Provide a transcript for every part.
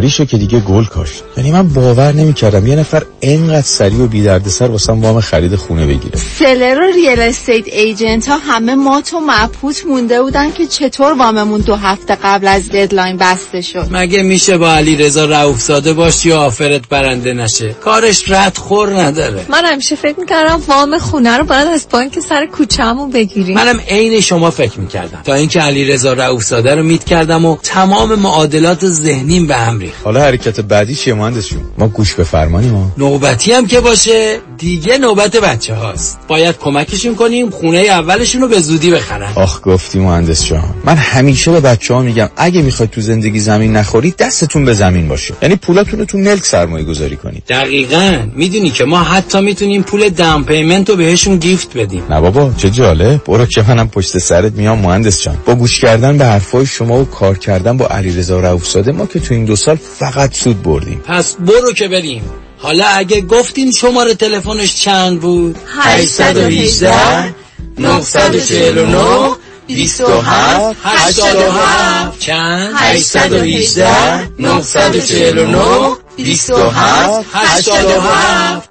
rate شو که دیگه گل کاشت یعنی من باور نمی‌کردم یه نفر انقدر سریع و بی دردسر واسم وام خرید خونه بگیره. seller و real estate agent ها همه مات و مبهوت مونده بودن که چطور واممون دو هفته قبل از deadline بسته شد. مگه میشه با علی رضا رؤوف زاده باشی و offer ت برنده نشه؟ کارش رد خور نداره. من همیشه فکر می‌کردم وام خونه رو باید از بانک سر کوچه‌مون بگیریم. منم عین شما فکر می‌کردم. تا اینکه علی رضا رؤوف زاده رو meet کردم و تمام معادلات ذهنیم به هم حالا حرکت بعدی چیه مهندس جون؟ ما گوش به فرمانی ما نوبتی هم که باشه دیگه نوبت بچه هاست. باید کمکشون کنیم خونه اولشون رو به زودی بخرن. آخ گفتی مهندس جان. من همیشه به بچه ها میگم اگه می‌خواید تو زندگی زمین نخورید دستتون به زمین باشه. یعنی پولاتون رو تو ملک سرمایه گذاری کنید. دقیقا. می‌دونی که ما حتی می‌تونیم پول دام پیمنت رو بهشون گیفت بدیم. نه بابا چه جاله برو که منم پشت سرت میام مهندس جان. با گوش کردن به حرفای شما و کار کردن با علیرضا رؤوفزاده ما که تو این دو سال فقط سود بردیم. پس برو که بریم. حالا اگه گفتین شماره تلفنش چند بود؟ 818 949 27 87 چند؟ 818 949 27 87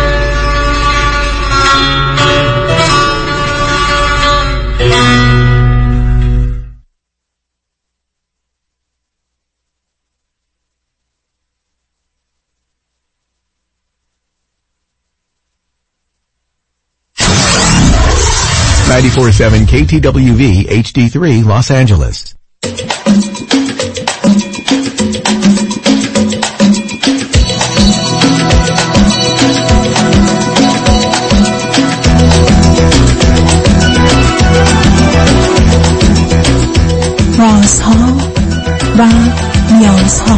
Ninety-four seven KTWV HD3 Los Angeles. رازها و نیازها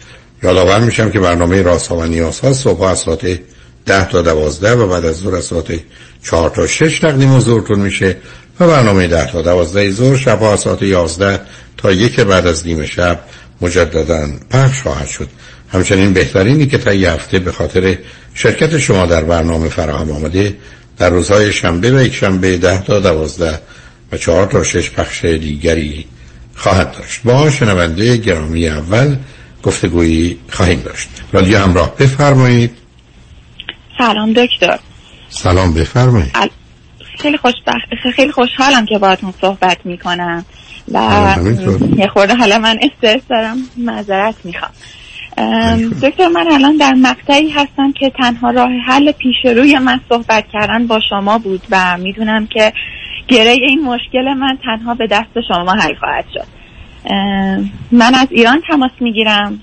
یادآور میشم که برنامه راست و نیاز ها صبح از ساعت 10 تا 12 و بعد از ظهر از ساعت 4 تا 6 تقدیم حضورتون میشه و برنامه 10 تا 12 ظهر شب از ساعت 11 تا یک بعد از نیم شب مجددا پخش خواهد شد. همچنین بهترینی که تا یه هفته به خاطر شرکت شما در برنامه فراهم آمده در روزهای شنبه و یک شنبه 10 تا 12 و 4 تا 6 پخش دیگری خواهد داشت. با شنونده گرامی اول گفتگویی خواهیم داشت. رادیو همراه بفرمایید. سلام دکتر. سلام بفرمایید. ال... خیلی خوشبخت خیلی خوشحالم که باهاتون صحبت می‌کنم. و. یه خورده حالا من استرس دارم معذرت می‌خوام. دکتر من الان در مقطعی هستم که تنها راه حل پیش روی من صحبت کردن با شما بود و می‌دونم که گره این مشکل من تنها به دست شما حل خواهد شد. من از ایران تماس می‌گیرم.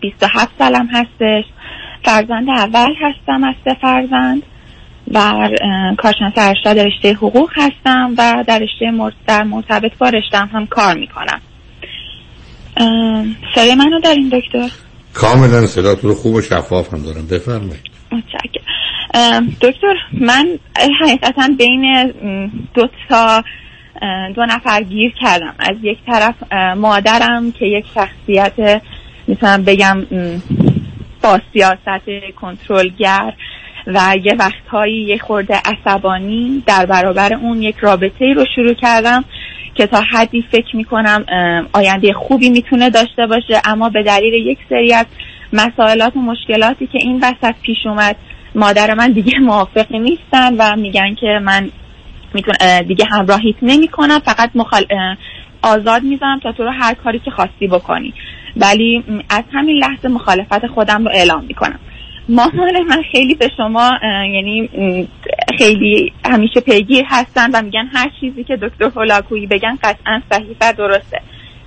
27 سالم هستش. فرزند اول هستم از سه فرزند و کارشناس ارشد رشته حقوق هستم و در رشته در مرتبط با رشتم هم کار می‌کنم. صدای منو دارین دکتر؟ کاملا صداتون رو خوب و شفاف هم دارم. بفرمایید. دکتر من حقیقتا بین دو تا دو نفر گیر کردم. از یک طرف مادرم که یک شخصیت می‌تونم بگم با سیاست کنترلگر و یه وقتهایی یه خورده عصبانی در برابر اون یک رابطه ای رو شروع کردم که تا حدی فکر می‌کنم آینده خوبی می‌تونه داشته باشه. اما به دلیل یک سری از مسائلات و مشکلاتی که این وسط پیش اومد مادر من دیگه موافق نیستن و میگن که من میتون دیگه همراهیت نمی‌کنم فقط مخال... آزاد می‌ذارم تا تو رو هر کاری که خواستی بکنی. ولی از همین لحظه مخالفت خودم رو اعلام می‌کنم. مامان من خیلی به شما یعنی خیلی همیشه پیگیر هستن و میگن هر چیزی که دکتر هولاکویی بگن قطعا صحیح و درسته.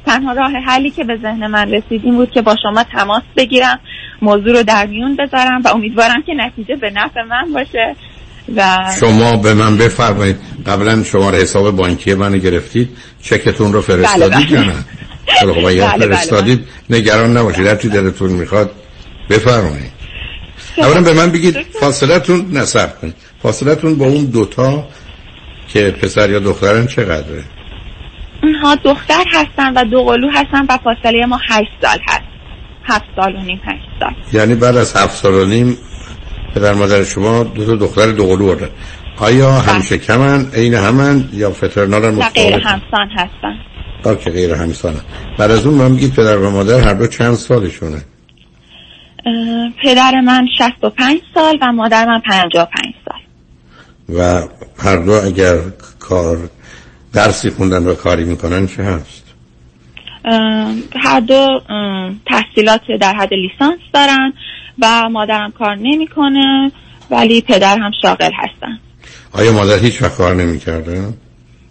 تنها راه حلی که به ذهن من رسید این بود که با شما تماس بگیرم موضوع رو در میون بذارم و امیدوارم که نتیجه به نفع من باشه. و شما به من بفرمایید. قبلا شماره حساب بانکی منو گرفتید. چکتون رو فرستادید بله، بله. یا نه؟ خب اگر بله، بله، فرستادید نگران نباشید. هر چی دلتون می‌خواد بفرمایید. اولا به من بگید فاصلتون نصب کنید. فاصلتون با اون دوتا که پسر یا دخترن چقدره؟ اونها دختر هستن و دو قلو هستن و فاصله ما هشت سال هست. هفت سال و نیم هشت سال. یعنی بعد از هفت سال و نیم پدر مادر شما دو تا دختر دو قلو دارن آیا همشه کمن؟ عین همن؟ یا فترنال و غیر همسان هستن. که غیر همسانه بعد از اون من میگید پدر و مادر هر دو چند سالشونه؟ پدر من 65 سال و مادر من 55 سال. و هر دو اگر کار درسی خوندن و کاری می‌کنن چه هست؟ هر دو تحصیلات در حد لیسانس دارن. و مادرم کار نمی‌کنه ولی پدر هم شاغل هستن. آیا مادر هیچ وقت کار نمی‌کرده؟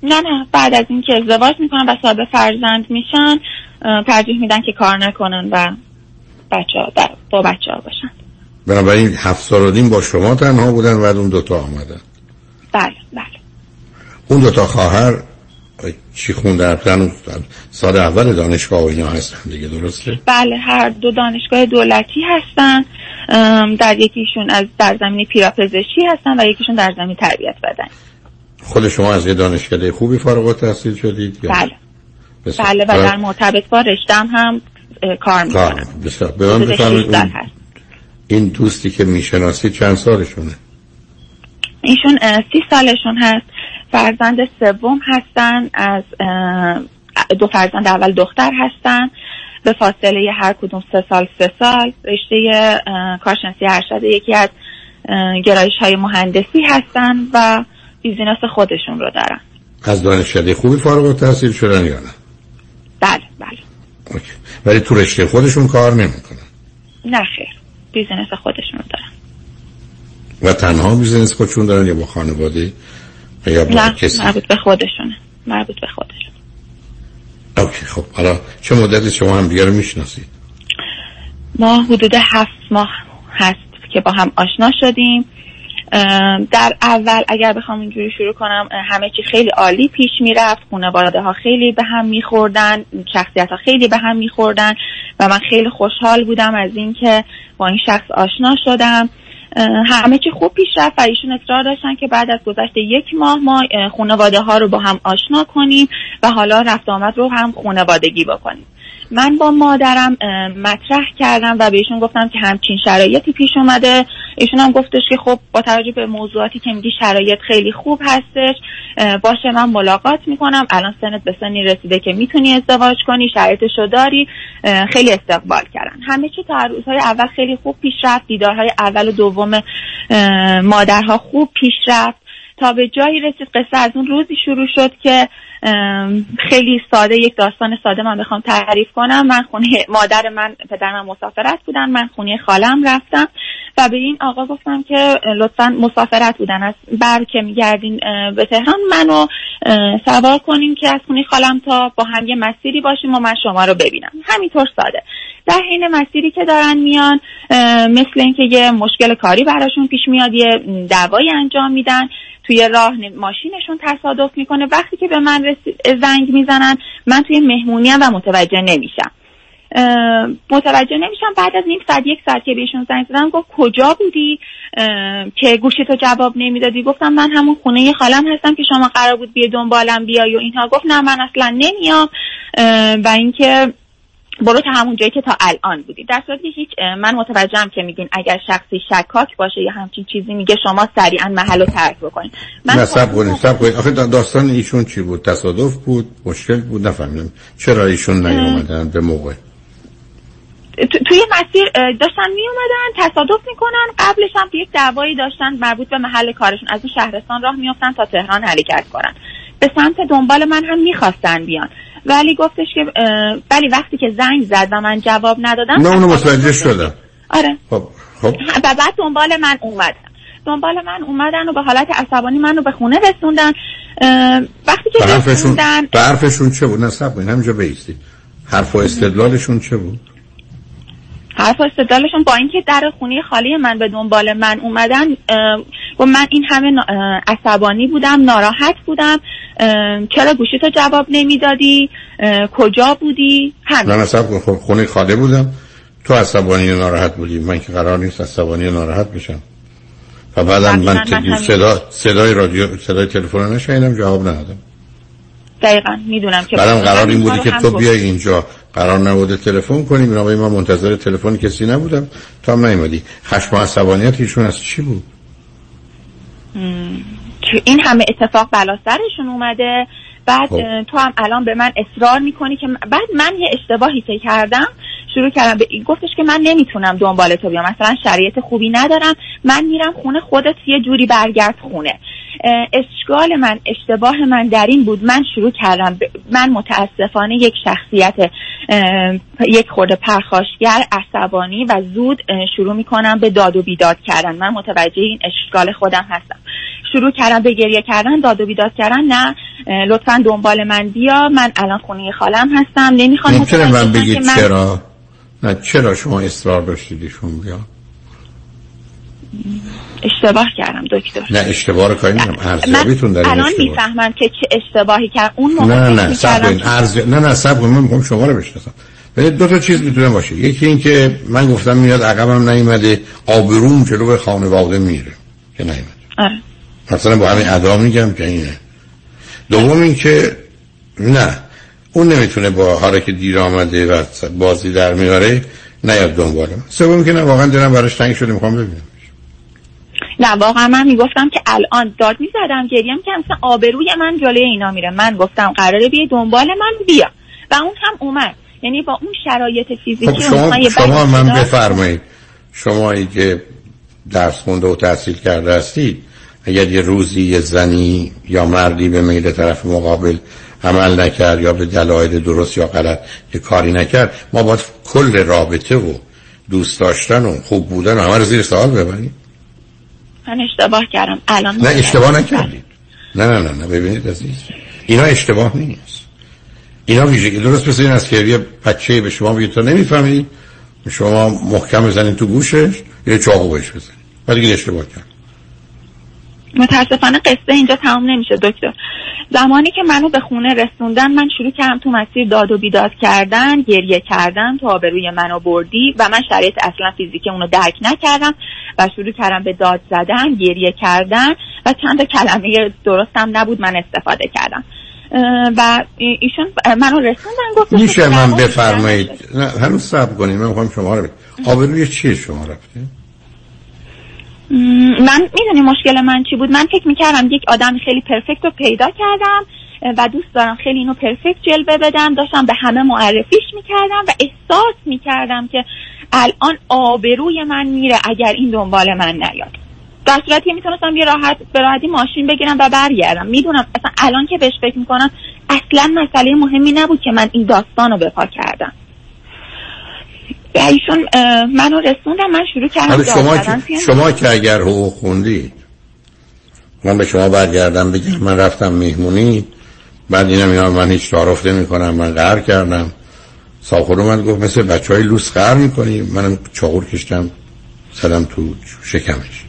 نه نه. بعد از اینکه ازدواج می‌کنن و صاحب فرزند میشن ترجیح میدن که کار نکنن و بچه با بچه ها باشن. بنابراین هفت سال و نیم با شما تنها بودن و اون دوتا آمدن. بله بله. اون دوتا خواهر چی خوندن؟ اصلا سال اول دانشگاه و اینا هستن دیگه درسته؟ بله هر دو دانشگاه دولتی هستن. در یکیشون از در زمینه پیراپزشکی هستن و یکیشون در زمینه تربیت بدن. خود شما از یه دانشکده خوبی فارغ التحصیل شدید یا بله. بسیار. بله و در مرتبط با رشتم هم کار می‌کنم بسیار. به من حدود بفرمایید 16 اون- هست. این دوستی که می‌شناسید چند سالشونه؟ ایشون سی سالشون هست. فرزند سوم هستن از دو فرزند اول دختر هستن. به فاصله هر کدوم سه سال سه سال. رشته کارشناسی ارشد یکی از گرایش های مهندسی هستن و بیزینس خودشون رو دارن. از دانشکده خوبی فارغ التحصیل شدن یا نه؟ بله بله. OK. ولی تو رشته خودشون کار نمی‌کنن. نه خیر. business خودشون رو دارن. و تنها business خودشون دارن یا با خانواده؟ یا نه کسی؟ مربوط به خودشونه. مربوط به خودشون OK خب حالا چه مدتی شما هم دیگه رو می‌شناسید؟ ما حدود هفت ماه هست که با هم آشنا شدیم. در اول اگر بخوام اینجوری شروع کنم همه چی خیلی عالی پیش می‌رفت. خانواده ها خیلی به هم میخوردن شخصیت ها خیلی به هم میخوردن و من خیلی خوشحال بودم از اینکه با این شخص آشنا شدم. همه چی خوب پیش رفت و ایشون اصرار داشتن که بعد از گذشت یک ماه ما خانواده ها رو با هم آشنا کنیم و حالا رفت آمد رو هم خانوادگی بکنیم. من با مادرم مطرح کردم و بهشون گفتم که همچین شرایطی پیش اومده. ایشون هم گفتش که خب با توجه به موضوعاتی که میگی شرایط خیلی خوب هستش. باشه من ملاقات می‌کنم. الان سنت به سنی رسیده که می‌تونی ازدواج کنی شرایطشو داری. خیلی استقبال کردن. همه چی تا روزهای اول خیلی خوب پیش رفت. دیدارهای اول و دوم مادرها خوب پیش رفت. تا به جایی رسید قصه از اون روزی شروع شد که خیلی ساده یک داستان ساده من بخوام تعریف کنم. من خونه مادر من پدر من مسافرت بودن. من خونه خالم رفتم و به این آقا گفتم که لطفا مسافرت بودن. از بر که میگردین به تهران منو سوار کنیم که از خونه خالم تا با هم یه مسیری باشیم و من شما رو ببینم. همینطور ساده. در حین مسیری که دارن میان مثل اینکه یه مشکل کاری براشون پیش میاد یه دعوایی انجام میدن توی راه ماشینشون تصادف می‌کنه. وقتی که به من زنگ می‌زنن من توی مهمونی و متوجه نمیشم. متوجه نمیشم. بعد از نیم ساعت یک ساعت که بهشون زنگ زدم گفت کجا بودی؟ که گوشی تو جواب نمی‌دادی؟ گفتم من همون خونه خالم هستم که شما قرار بود بیه دنبالم بیای و اینها. گفت نه من اصلا نمیام. و اینکه برو تا همون جایی که تا الان بودی. در صورتی هیچ من متوجهم که میگین اگر شخصی شکاک باشه یا همچین چیزی میگه شما سریعا محل رو ترک بکنین. من نه سب کنید سب کنید آخه داستان ایشون چی بود؟ تصادف بود؟ مشکل بود؟ نفهمیدم. چرا ایشون نیومدن به موقع؟ توی مسیر داشتن می اومدن تصادف می‌کنن. قبلش هم یک دعوایی داشتن مربوط به محل کارشون. از اون شهرستان راه میافتن تا تهران حرکت کنن. به سمت دنبال من هم می‌خواستن بیان. ولی گفتش که ولی وقتی که زنگ زد و من جواب ندادم نه اونو متوجه شدم. آره. خب خب. و بعد دنبال من اومدن. دنبال من اومدن و به حالت عصبانی منو به خونه رسوندن. وقتی که رسوندن حرفشون چه بود؟ نصب کنید. همینجا بیستی حرف و استدلالشون چه بود؟ حرف استدلالشون با اینکه در خونه خالی من به دنبال من اومدن و من این همه عصبانی بودم ناراحت بودم چرا گوشی تو جواب نمی‌دادی؟ کجا بودی؟ همین. نه خب خونه خالی بودم. تو عصبانی و ناراحت بودی. من که قرار نیست عصبانی و ناراحت بشم. و بعدم من, من صدا صدای رادیو صدای تلفن نشنیدم جواب ندادم. دقیقا می‌دونم که بعدم قرار این بودی که تو بیای اینجا. قرار نبوده تلفن کنیم. من منتظر تلفن کسی نبودم. تا هم نیومدی. خشم و عصبانیت ایشون از چی بود؟ این همه اتفاق بلا سرشون اومده. بعد خب. تو هم الان به من اصرار می‌کنی که بعد من یه اشتباهی که کردم. شروع کردم به گفتش که من نمی‌تونم دنبال تو بیام مثلا شرایط خوبی ندارم من میرم خونه خودت یه جوری برگرد خونه. اشکال من اشتباه من در این بود من شروع کردم من متاسفانه یک شخصیت یک خورده پرخاشگر عصبانی و زود شروع می‌کنم به داد و بیداد کردن. من متوجه این اشکال خودم هستم. شروع کردم به گریه کردن داد و بیداد کردن نه لطفا دنبال من بیا من الان خونه خالم هستم نمی‌خوام من بگید چرا؟ نه چرا شما اصرار داشتید ایشون بیا؟ اشتباه کردم دکتر. نه اشتباه رو کاری نمی‌دونم ارزیابیتون در الان می‌فهمم که چه اشتباهی کرد اون موقع نه نه سب ارز... نه نه سب من می‌خوام شما رو بشناسم. ببینید دو تا چیز می‌تونه باشه. یکی این که من گفتم میاد عقبم نیومده آبروم جلو خانواده میره که نیومده. آره. مثلا با همین ادا میگم که اینه. دوم این که نه اون نمی‌تونه با حالا که دیر آمده و بازی در میاره نیاد دنبالم سوم که نه واقعا دلم براش تنگ شده می‌خوام ببینم. نه واقعا من می‌گفتم که الان داد می‌زدم گریم که مثلا آبروی من جلوی اینا میره. من گفتم قراره بیه دنبال من بیا. و اون هم اومد. یعنی با اون شرایط فیزیکی خب شما, شما من بفرمایید. شما که درس خونده و تحصیل کرده هستید اگر یه روزی یه زنی یا مردی به میل طرف مقابل عمل نکرد یا به دلایل درست یا غلط یه کاری نکرد. ما باید کل رابطه و دوست داشتن و خوب بودن و همه رو زیر سوال ببریم. من اشتباه کردم. الان نه اشتباه نکردید. نه نه نه نه ببینید عزیز. اینا اشتباه نیست. اینا ویژگی درست مثل این است که یه بچه به شما بگه تو نمی‌فهمی؟ شما محکم بزنید تو گوشش یه چاقو بهش بزنید ولی اشتباه کرد متاسفانه قصه اینجا تمام نمیشه دکتر. زمانی که منو به خونه رسوندن من شروع کردم تو مسیر داد و بیداد کردن گریه کردن تو آبروی منو بردی و من شرایط اصلا فیزیکی اونو درک نکردم و شروع کردم به داد زدن گریه کردن و چند کلمه درستم نبود من استفاده کردم. و ایشون منو رسوندن گفت میشه من بفرمایید. هنوز صبر کنید من می‌خوام شما رو آبروی چیه شما رفته من می‌دونی مشکل من چی بود؟ من فکر می‌کردم یک آدم خیلی پرفکت رو پیدا کردم و دوست دارم خیلی اینو پرفکت جلوه بدم. داشتم به همه معرفیش می‌کردم و احساس می‌کردم که الان آبروی من میره اگر این دنبال من نیاد. در صورتی می‌تونستم یه راحت به راحتی ماشین بگیرم و برگردم. می‌دونم اصلا الان که بهش فکر می‌کنم اصلا مسئله مهمی نبود که من این داستان رو بپا کردم. ایشون منو رسوندم من شروع کردم شما که شما که اگر حقوق خوندید من به شما برگردم بگم من رفتم مهمونی بعد اینم اینا من هیچ تعارف نمی کنم من قهر کردم. ساخور من گفت مثل بچه های لوس قهر می‌کنی؟ منم چاقور کشتم زدم تو شکمش.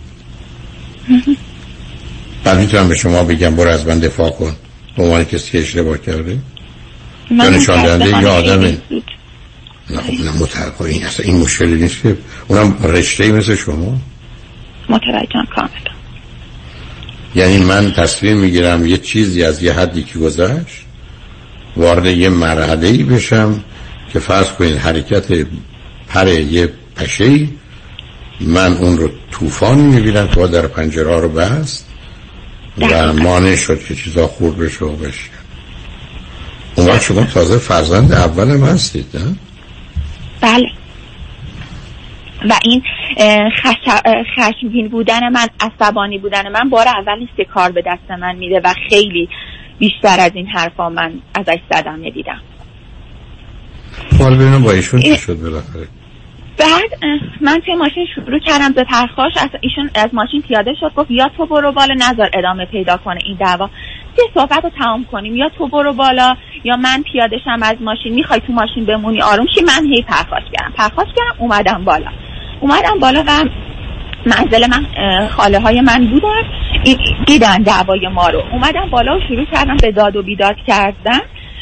بعد می‌تونم به شما بگم برو از من دفاع کن. به عنوان کسی که اشتباه کرده. من یا نشان دهنده یا آدم خیلی زود. نه خب نه این اصلا این مشکلی نیست که اونم رشته مثل شما؟ متوجهم کاملا. یعنی من تصمیم می‌گیرم یه چیزی از یه حدی که گذشت وارد یه مرحله ای بشم که فرض کنید حرکت پر یه پشه ای من اون رو طوفانی می‌بینم که با در پنجره رو بست و مانع شد که چیزا خورد بشه و بشه. اون وقت شما تازه فرزند اولم هستید نه؟ بله. و این خشمگین بودن من عصبانی بودن من بار اول نیست که کار به دست من میده و خیلی بیشتر از این حرفا من ازش صدمه دیدم حالا ببینم با ایشون چی شد بالاخره؟ بعد من توی ماشین شروع کردم به پرخاش از ایشون از ماشین پیاده شد گفت یا تو برو بالا نظر ادامه پیدا کنه این دعوا. یه صحبت رو تمام کنیم. یا تو برو بالا یا من پیاده شم از ماشین می‌خوای تو ماشین بمونی آروم شی من هی پرخاش کردم پرخاش کردم اومدم بالا. اومدم بالا و منزل من خاله های من بودن دیدن دعوای ما رو. اومدم بالا و شروع کردم به داد و بیداد کردن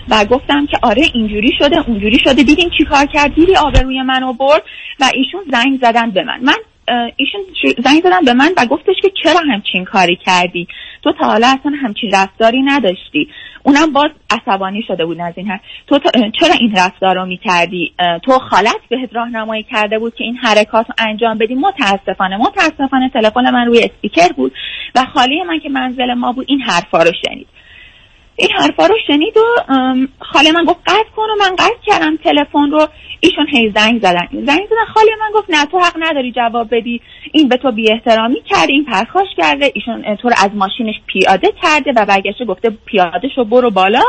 و گفتم که آره اینجوری شده اونجوری شده. دیدین چی کار کرد؟ دیدی آبروی منو برد و ایشون زنگ زدن به من. من ایشون زنگ زدن به من و گفتش که چرا همچین کاری کردی؟ تو تا حالا اصلا همچین رفتاری نداشتی. اونم باز عصبانی شده بود از این حرف. تو تا- چرا این رفتار رو می‌کردی؟ تو خالت بهت راهنمایی کرده بود که این حرکات رو انجام بدی؟ متاسفانه متاسفانه تلفن من روی اسپیکر بود و خاله من که منزل ما بود این حرفا رو شنید. این حرفا رو شنید و خاله من گفت قطع کن و من قطع کردم تلفن رو. ایشون هی زنگ زدن. زنگ زدن. خاله من گفت نه تو حق نداری جواب بدی. این به تو بی احترامی کرده این پرخاش کرده. ایشون تو رو از ماشینش پیاده کرده و برگشته گفته پیاده شو برو بالا.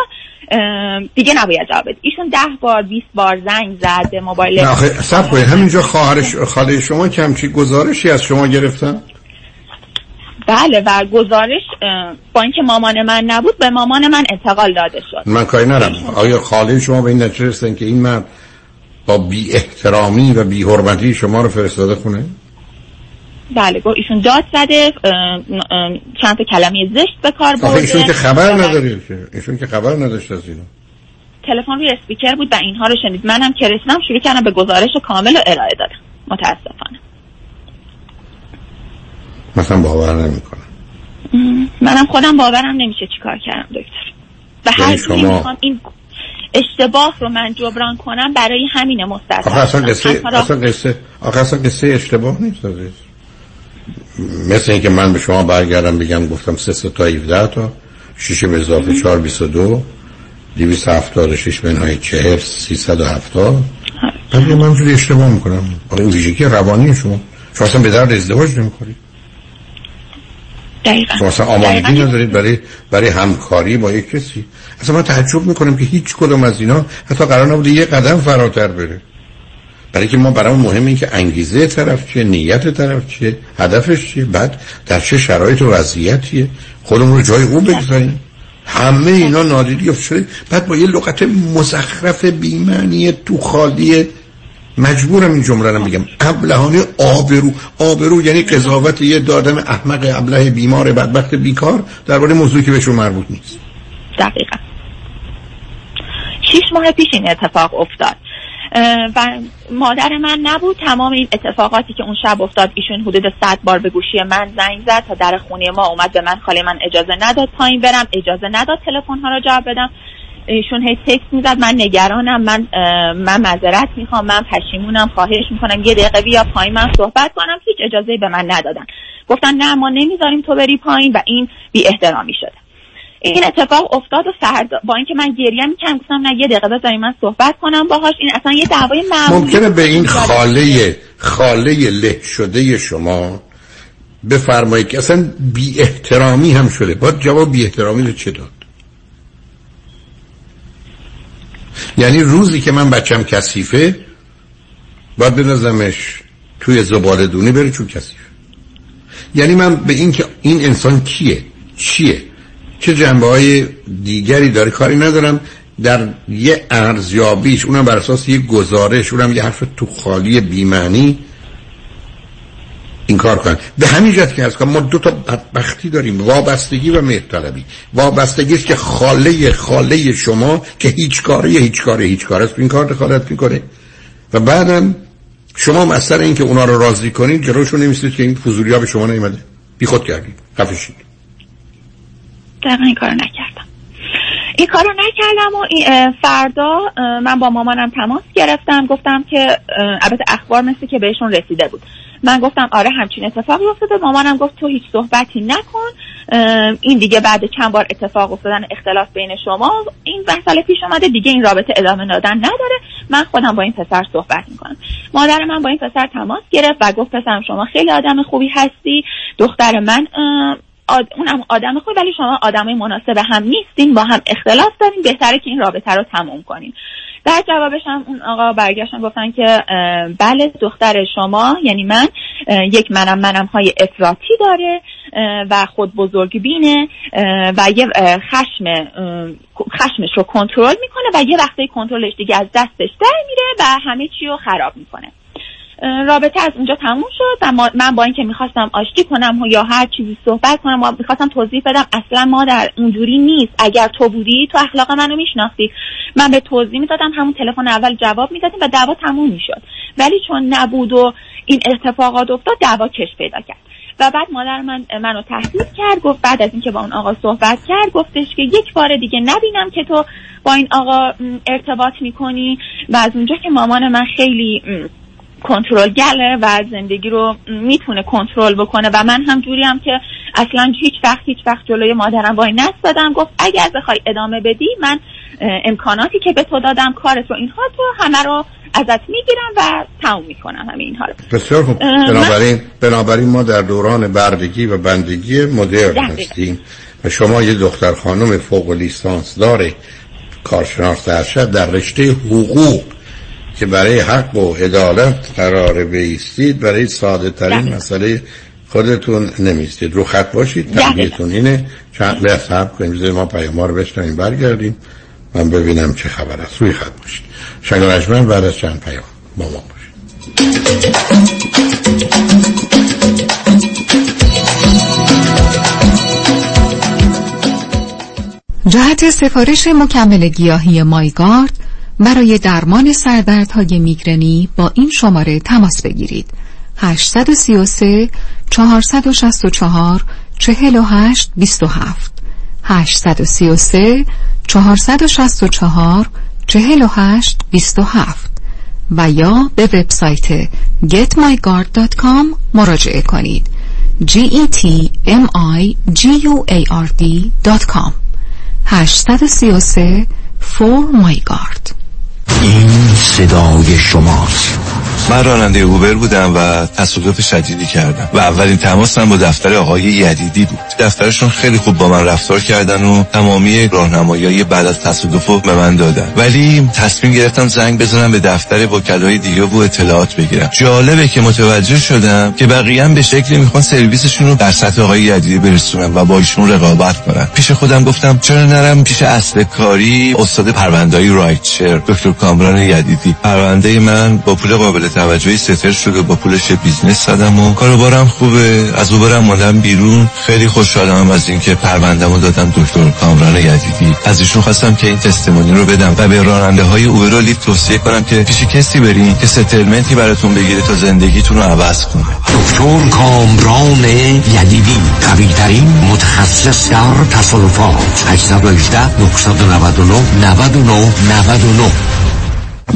دیگه نباید جواب بدی. ایشون ده بار 20 بار زنگ زد به موبایل. سب کنید. همینجا خواهرش خاله شما که همچی گزارشی از شما گرفتن؟ بله و گزارش با اینکه مامان من نبود به مامان من انتقال داده شد. من کاری ندارم. آیا خاله شما به این نتیجه رسیدن که این مرد با بی احترامی و بی حرمتی شما رو فرستاده خونه؟ بله گفت ایشون داد زده چند تا کلمه زشت به کار برده. ایشون که خبر که ایشون که خبر نداشت از اینو تلفن روی اسپیکر بود و اینها رو شنید. منم که رسیدم شروع کردم به گزارش کامل و ارائه دادم. متاسفانه. مثلا باور نمی‌کنم. منم خودم باورم نمیشه چیکار کردم دکتر. هر یعنی جوری شما- این اشتباه رو من جبران کنم برای همین مستثنا آخه اصلا قصه اصلا قصه آخه اصلا قصه اشتباه نیست عزیز مثل اینکه من به شما برگردم بگم گفتم سه سه تا 17 تا شیشه به اضافه 4 22 276 منهای 40 370 بعد من اینجوری اشتباه می‌کنم. این ویژگی روانی شما. شما اصلا به درد ازدواج نمی‌خورید. دقیقا. شما اصلا آمادگی ندارید برای برای همکاری با یک کسی. اصلا من تعجب می‌کنم که هیچ کدوم از اینا حتی قرار نبوده یه قدم فراتر بره. برای که ما برامون مهم این که انگیزه طرف چیه نیت طرف چیه هدفش چیه بعد در چه شرایط و وضعیتیه. خودمون رو جای او بگذاریم. همه اینا نادیدی شده بعد با یه لغت مزخرف بیمعنی تو خالی مجبورم این جمله رو بگم. ابلهانه آبرو. آبرو یعنی قضاوت یه دادم احمق ابله بیمار بدبخت بیکار درباره موضوعی که بهشون مربوط نیست. دقیقا. شیش ماه پیش این اتفاق افتاد. و مادر من نبود. تمام این اتفاقاتی که اون شب افتاد ایشون حدود صد بار به گوشی من زنگ زد تا در خونه ما اومد به من خاله من اجازه نداد پایین برم اجازه نداد تلفن ها رو جواب بدم. ایشون هی تکس می‌زد من نگرانم. من من معذرت می‌خوام. من پشیمونم. خواهش می‌کنم. یه دقیقه بیا پایین. من صحبت کنم. هیچ اجازه به من ندادن. گفتن نه ما نمی‌ذاریم تو بری پایین و این بی احترامی شده. این اتفاق افتاد و فردا با اینکه من گریه می‌کنم گفتم نه یه دقیقه بذاری من صحبت کنم باهاش. این اصلا یه دعوای معمولی ممکنه به این خاله خاله له شده شما بفرمایید که اصلا بی احترامی هم شده. باید جواب بی احترامی رو چه داد؟ یعنی روزی که من بچم کثیفه باید بنازمش توی زباله دونی بره چون کثیفه. یعنی من به این که این انسان کیه؟ چیه؟ چه جنبه های دیگری داره؟ کاری ندارم. در یه ارزیابیش اونم بر اساس یه گزارش اونم یه حرف تو خالی بیمعنی این کار کنن. به همین جهت که از ما دو تا بدبختی داریم وابستگی و مهرطلبی. وابستگی است که خاله خاله شما که هیچ کاری هیچ کاری هیچ کار است. این کار دخالت می‌کنه. و بعدم شما هم اثر این که اونا رو راضی کنید جلوشون نمیستید که این فضولی ها به شما نیومده. بی خود کردید خفشید دقیقا این کار نکردم این کار رو نکردم و فردا من با مامانم تماس گرفتم. گفتم که البته اخبار مثل که بهشون رسیده بود. من گفتم آره همچین اتفاقی افتاده. مامانم گفت تو هیچ صحبتی نکن. این دیگه بعد چند بار اتفاق افتادن اختلاف بین شما. این مسئله پیش آمده دیگه این رابطه ادامه دادن نداره. من خودم با این پسر صحبت می‌کنم. مادر من با این پسر تماس گرفت و گفت پسرم شما خیلی آدم خوبی هستی. دختر من آد... اونم آدم خوبی ولی شما آدمای مناسب هم نیستین با هم اختلاف دارین. بهتره که این رابطه رو تموم کنین. در جوابش هم اون آقا برگشتن گفتن که بله دختر شما یعنی من یک منم منم های افراطی داره و خود بزرگ بینه و یه خشم خشمش رو کنترل می‌کنه و یه وقتی کنترلش دیگه از دستش در میره و همه چی رو خراب می‌کنه. رابطه از اونجا تموم شد و من با اینکه می‌خواستم آشتی کنم یا هر چیزی صحبت کنم و می‌خواستم توضیح بدم اصلا ما در اونجوری نیست. اگر تو بودی تو اخلاق منو میشناختی. من به توضیح می‌دادم همون تلفن اول جواب می‌دادیم و دعوا تموم می‌شد. ولی چون نبود و این اتفاقات افتاد دعوا کش پیدا کرد. و بعد مادر من منو تهدید کرد گفت بعد از اینکه با اون آقا صحبت کرد گفتش که یک بار دیگه نبینم که تو با این آقا ارتباط می‌کنی. و از اونجا که مامان من خیلی کنترلگره و زندگی رو می‌تونه کنترل بکنه. و من هم جوری هم که اصلا هیچ وقت هیچ وقت جلوی مادرم وای نستادم. گفت اگر بخوای ادامه بدی من امکاناتی که به تو دادم کارت رو اینها تو همه رو ازت می‌گیرم و تموم می‌کنم همه اینها رو. بسیار خوب. بنابراین, بنابراین ما در دوران بردگی و بندگی مدرن هستیم و شما یه دختر خانم فوق لیسانس داره. کارشناس ارشد در رشته حقوق. که برای حق و عدالت قرار بیستید برای ساده ترین مسئله خودتون نمیستید رو خط باشید. تنبیهتون اینه. چند لحظه حب کنیم. ما پیام رو برگردیم. من ببینم چه خبر است. روی خط باشید. شنگ بعد از چند پیام با ما باشید. جهت سفارش مکمل گیاهی مایگارد برای درمان سردردهای میگرنی با این شماره تماس بگیرید. 833 464 48 27 833 464 48 27 و یا به وبسایت getmygard.com مراجعه کنید. G e t m i g u a r d.com 833 for my guard. این صدای شماست. من راننده Uber بودم و تصادف شدیدی کردم و اولین تماسم با دفتر آقای یدیدی بود. دفترشون خیلی خوب با من رفتار کردن و تمامی راهنمایی بعد از تصادف رو به من دادن. ولی تصمیم گرفتم زنگ بزنم به دفتر وکلای دیگه و اطلاعات بگیرم. جالبه که متوجه شدم که بقیه به شکلی می‌خوان سرویسشون رو در سطح آقای یدیدی برسونن و با ایشون رقابت کنن. پیش خودم گفتم چرا نرم پیش اصل کاری استاد پرونده‌های rideshare دکتر کامران یدیدی. پرونده من با پول قابل توجهی settle شده با پولش business زدم و کاروبارم خوبه. از Uber م اومدم بیرون. خیلی خوشحالم از اینکه پروندهمو دادم دکتر کامران یدیدی. از ایشون خواستم که این testimony رو بدم و به راننده های Uber و توصیه کنم که پیش کسی برین که settlement ی براتون بگیره تا زندگیتون رو عوض کنه. دکتر کامران یدیدی قوی ترین متخصص در تصادفات 818 999 99 99.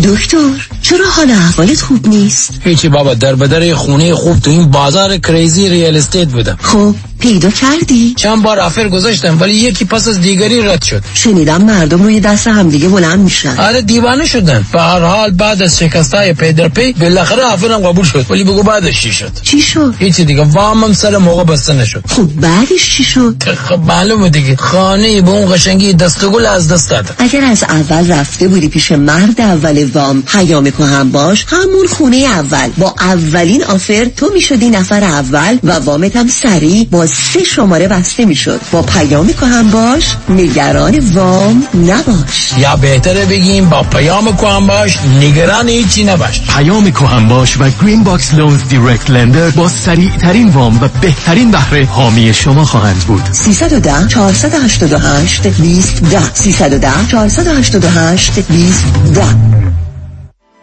دکتر چرا حال احوالت خوب نیست؟ هیچی بابا در بدر خونه خوب تو این بازار crazy real estate بودم. خب پیدا کردی؟ چند بار offer گذاشتم ولی یکی پس از دیگری رد شد. شنیدم مردم روی دست همدیگه بلند میشن. آره دیوانه شدن. به هر حال بعد از شکستای پی در پی بالاخره offer م قبول شد. ولی بگو بعدش چی شد؟ چی شد؟ هیچی دیگه وامم سر موقع بسته نشد. خب بعدش چی شد؟ خب معلومه دیگه. خانه به اون قشنگی دسته گل از دست داد اگر از اول رفته بودی پیش مرد اول وام پیام هم باش. همون خونه اول. با اولین offer تو می‌شدی نفر اول و وامت هم سریع با سه شماره بسته می‌شد. با پیام کهن باش. نگران وام نباش. یا بهتره بگیم با پیام کهن باش. نگران هیچی نباش. پیام کهن باش و Green Box Loans direct lender با سریع ترین وام و بهترین بهره حامی شما خواهند بود. 310 488 20 10 310 488 20 10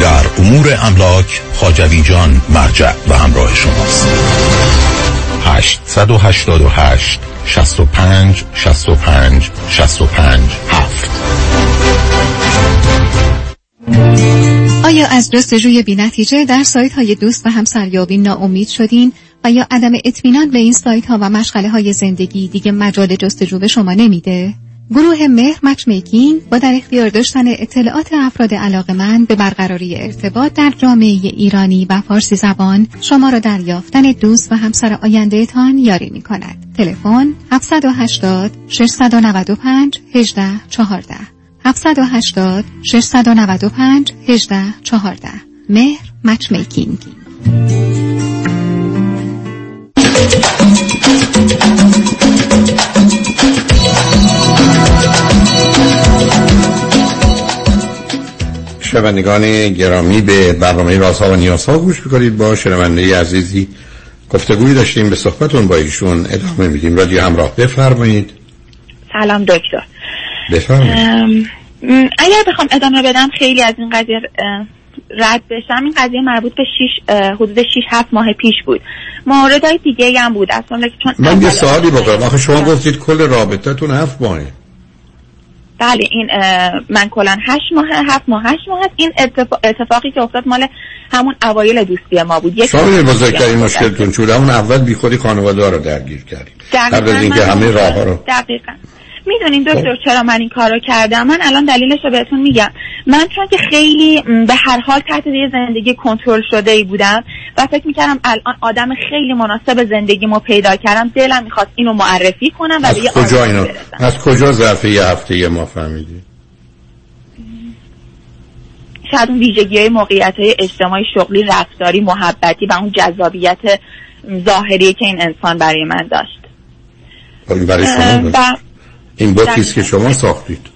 در امور املاک خاجوی جان مرجع و همراه شماست. 888 65 65 65 7 آیا از جستجوی بینتیجه در سایت های دوست و همسریابی ناامید شدین؟ و یا عدم اطمینان به این سایت ها و مشغله های زندگی دیگه مجال جستجو به شما نمیده؟ گروه مهر مچ میکینگ با در اختیار داشتن اطلاعات افراد من به برقراری ارتباط در جامعه ایرانی و فارسی زبان شما را در یافتن دوست و همسر آینده تان یاری می کند. تلفن 780 695 18 14 780 695 18 14 مهر مچ میکینگ شنوندگان گرامی به برنامه رازها و نیازها گوش می‌کنید. با شنونده عزیزی گفتگوی داشتیم به صحبتون با ایشون ادامه میدیم. رادیو همراه بفرمایید. سلام دکتر. بفرمایید. اگر بخوام ادامه بدم خیلی از این قضیه رد بشم. این قضیه مربوط به شیش حدود 6 7 ماه پیش بود. موردهای دیگه هم بود. اصلا چون من یه سوالی بکنم. آخه شما گفتید کل رابطتون 7 ماهه. بله این من کلا هشت ماه هفت ماه هشت ماه هست. این اتفاقی که افتاد مال همون اوایل دوستی ما بود. یک شما بزرگترین مشکلتون چون همون اول بی خودی خانواده رو درگیر کردید. قبل از اینکه همه راه رو دقیقا. می‌دونین دکتر چرا من این کارو کردم؟ من الان دلیلش رو بهتون میگم. من چون که خیلی به هر حال تحت یه زندگی کنترل شده ای بودم و فکر می‌کردم الان آدم خیلی مناسب زندگی ما پیدا کردم دلم می‌خواست اینو معرفی کنم و از کجا اینو؟ از کجا ظرف یه هفته ما فهمیدی؟ شاید اون ویژگی های موقعیت های اجتماعی شغلی رفتاری محبتی و اون جذابیت ظاهری که این انسان برای من داشت. برای شما این بوتیست که شما ساختید.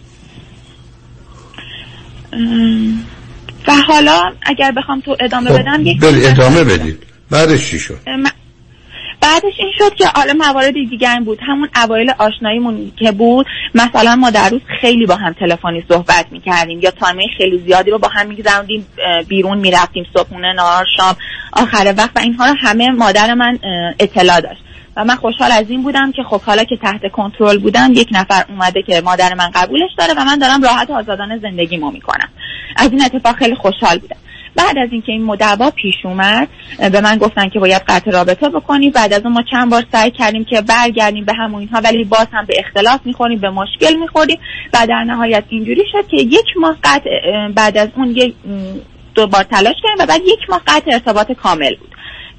و حالا اگر بخوام تو ادامه خب بدم یک ادامه بدید. بعدش چی شد؟ بعدش این شد که حالا موارد دیگر بود. همون اوایل آشناییمون که بود مثلا ما در روز خیلی با هم تلفنی صحبت می‌کردیم یا تایمه خیلی زیادی رو با هم میگذروندیم بیرون می‌رفتیم صبحونه نهار شام آخر وقت و اینها رو همه مادر من اطلاع داشت. و من خوشحال از این بودم که خب حالا که تحت کنترل بودم یک نفر اومده که مادر من قبولش داره و من دارم راحت و آزادانه زندگیمو می‌کنم. از این اتفاق خیلی خوشحال بودم. بعد از اینکه این مدعوا پیش اومد به من گفتن که باید قطع رابطه بکنی. بعد از اون ما چند بار سعی کردیم که برگردیم به همون اینها ولی باز هم به اختلاف می‌خوریم به مشکل می‌خوریم و در نهایت اینجوری شد که یک ماه قطع بعد از اون یک دو بار تلاش کردیم و بعد یک ماه قطع ارتباط کامل بود.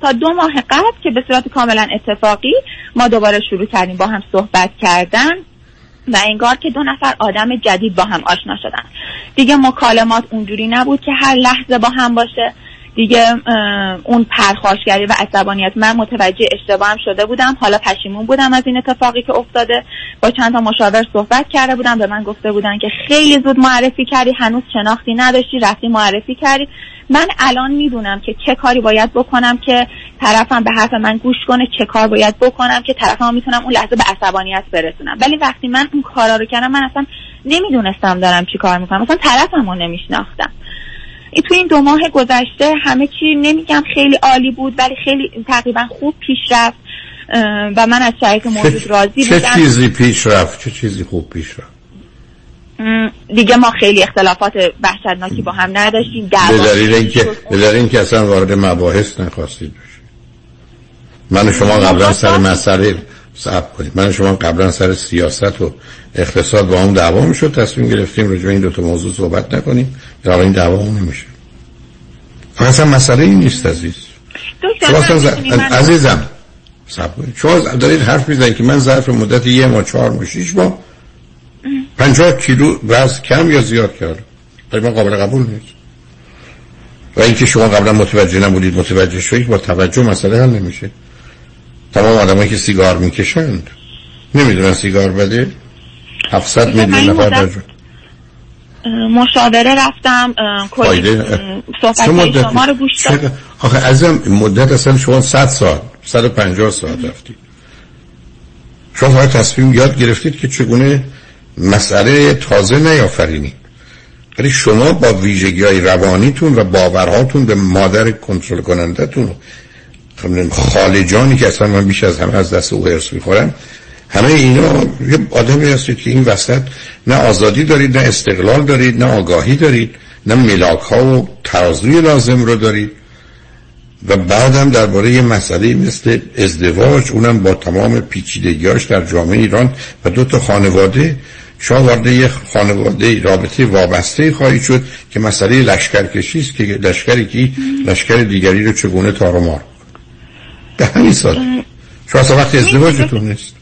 تا دو ماه قبل که به صورت کاملا اتفاقی ما دوباره شروع کردیم با هم صحبت کردن و انگار که دو نفر آدم جدید با هم آشنا شدن. دیگه مکالمات اونجوری نبود که هر لحظه با هم باشه. دیگه اون پرخاشگری و عصبانیت من متوجه اشتباهم شده بودم. حالا پشیمون بودم از این اتفاقی که افتاده. با چند تا مشاور صحبت کرده بودم. به من گفته بودن که خیلی زود معرفی کردی. هنوز شناختی نداشتی. رفتی معرفی کردی. من الان می‌دونم که چه کاری باید بکنم که طرفم به حرف من گوش کنه. چه کار باید بکنم که طرفم می‌تونم اون لحظه به عصبانیت برسونم. ولی وقتی من اون کارا رو کردم من اصلا نمی‌دونستم دارم چی کار می‌کنم. اصلا طرفم رو نمیشناختم. این تو این دو ماه گذشته همه چی نمیگم خیلی عالی بود ولی خیلی تقریبا خوب پیش رفت. و من از شرایط موجود راضی چه بودم. چیزی پیش رفت؟ چه چیزی خوب پیش رفت؟ دیگه ما خیلی اختلافات وحشتناکی با هم نداشتیم. به دلیل اینکه به دلیل اینکه اصلا وارد مباحث نخواستید بشید. من و شما قبلا سر مسئله صبر کنید. من شما قبلا سر سیاست و اقتصاد با هم دعوا می‌شد تصمیم گرفتیم راجع این دو تا موضوع صحبت نکنیم. یا این دعوا نمیشه. اصلا مسئله این نیست عزیز. شما اصلا ز... عزیزم صبر کنید. شما دارید حرف می‌زنید که من ظرف مدت یه ماه چهار ماه شیش ماه پنجاه کیلو وزن کم یا زیاد کردم؟ برای من قابل قبول نیست. و اینکه شما قبلا متوجه نبودید متوجه شدید با توجه مسئله حل نمیشه. تمام آدمایی که سیگار می‌کشند. نمی‌دونن سیگار بده. 700 دیگه من میلیون نفر مدت در مشاوره رفتم کلی صحبت چه مدتی؟ شما رو گوش دادم. آخه ازم مدت اصلا شما 100 ساعت 150 ساعت رفتید. شما فقط تصمیم یاد گرفتید که چگونه مسئله تازه نیافرینید. ولی شما با ویژگی های روانیتون و باورهاتون به مادر کنترل کنندتون خالجانی که اصلا من بیش از همه از دست او هرس می‌خورم. همه اینا یه آدمی هستید که این وسط نه آزادی دارید نه استقلال دارید نه آگاهی دارید نه ملاک ها و ترازوی لازم رو دارید. و بعدم درباره یه مسئله مثل ازدواج اونم با تمام پیچیدگیاش در جامعه ایران و دو تا خانواده. شما وارد یه خانواده رابطه وابسته خواهید شد که مسئله لشکرکشی است که لشکری که لشکر دیگری رو چگونه تار به همین ساده شما اصلا وقتی ازدواجتون نیست؟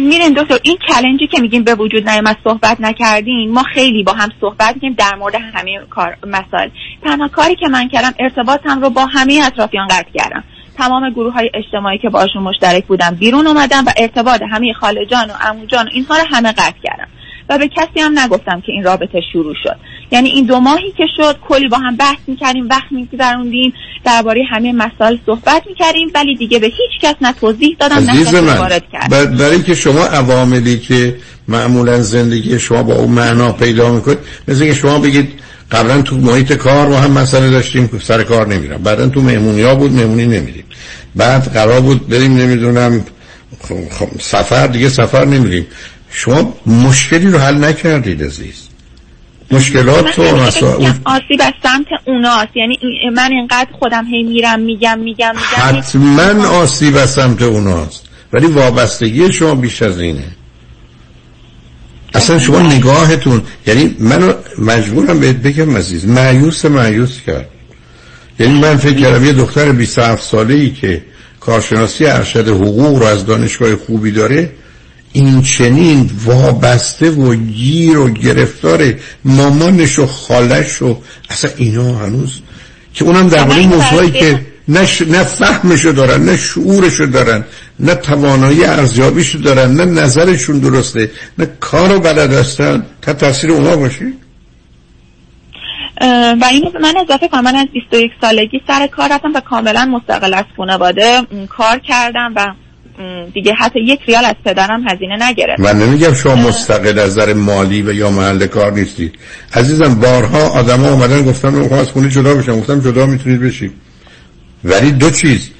میرین دکتر این چلنجی که میگیم به وجود نیامد صحبت نکردین ما خیلی با هم صحبت کردیم در مورد همه کار مسائل. تنها کاری که من کردم ارتباطم رو با همه اطرافیان قطع کردم. تمام گروه های اجتماعی که باشون مشترک بودم بیرون اومدم و ارتباط همه خالجان و عموجان و اینها رو همه قطع کردم. و به کسی هم نگفتم که این رابطه شروع شد. یعنی این دو ماهی که شد کلی با هم بحث می‌کردیم وقت میگذروندیم درباره همه مسائل صحبت می‌کردیم ولی دیگه به هیچ کس نه توضیح دادم نه وارد کرد. بر- برای که شما عواملی که معمولا زندگی شما با اون معنا پیدا می‌کنید مثل که شما بگید قبلا تو محیط کار با هم مسئله داشتیم سر کار نمیرم. بعدا تو مهمونی ها بود مهمونی نمیریم. بعد قرار بود بریم نمی‌دونم خب- خب سفر دیگه سفر نمیریم. شما مشکلی رو حل نکردید عزیز. مشکلات من و همیشه مسائل. آسیب از سمت اوناست. یعنی من اینقدر خودم هی میرم میگم میگم میگم. حتما آسیب از سمت اوناست. ولی وابستگی شما بیش از اینه. اصلا شما نگاهتون یعنی منو مجبورم بهت بگم عزیز معیوس معیوس کرد. یعنی من فکر کردم یه دختر 27 ساله ای که کارشناسی ارشد حقوق رو از دانشگاه خوبی داره این چنین وابسته و گیر و گرفتار مامانش و خالش و اصلا اینا هنوز که اونم درباره این موضوعی که نه, ش... نه فهمشو دارن نه شعورشو دارن نه توانایی ارزیابیشو دارن نه نظرشون درسته نه کارو بلد هستن. تا تاثیر اونا باشه؟ اه، و اینو من اضافه کنم. من از 21 سالگی سر کار رفتم و کاملا مستقل از خانواده کار کردم و دیگه حتی یک ریال از پدرم هزینه نگرفت. من نمیگم شما مستقل از نظر مالی و یا محل کار نیستید. عزیزم بارها آدما اومدن گفتن من از خونه جدا بشم. گفتم جدا می‌تونید بشید. ولی دو چیز.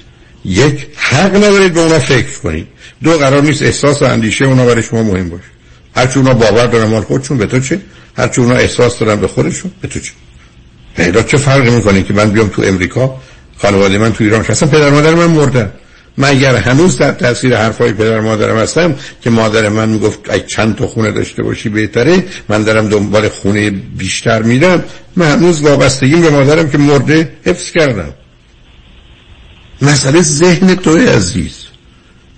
یک حق ندارید به اونا فکر کنید. دو قرار نیست احساس و اندیشه اونا برای شما مهم باشه. هرچی اونا باور دارن مال خودشون به تو چه؟ هرچی اونا احساس دارن به خودشون به تو چه؟ پیدا چه فرقی می‌کنه که من بیام تو امریکا؟ خانواده من تو ایران اصلا پدر مادر من مردن. من اگر هنوز در تاثیر حرفای پدر مادرم هستم که مادر من می‌گفت ای چند تا خونه داشته باشی بهتره من دارم دنبال خونه بیشتر میرم. من هنوز وابستگیم به مادرم که مرده حفظ کردم. مسئله ذهن توی عزیز.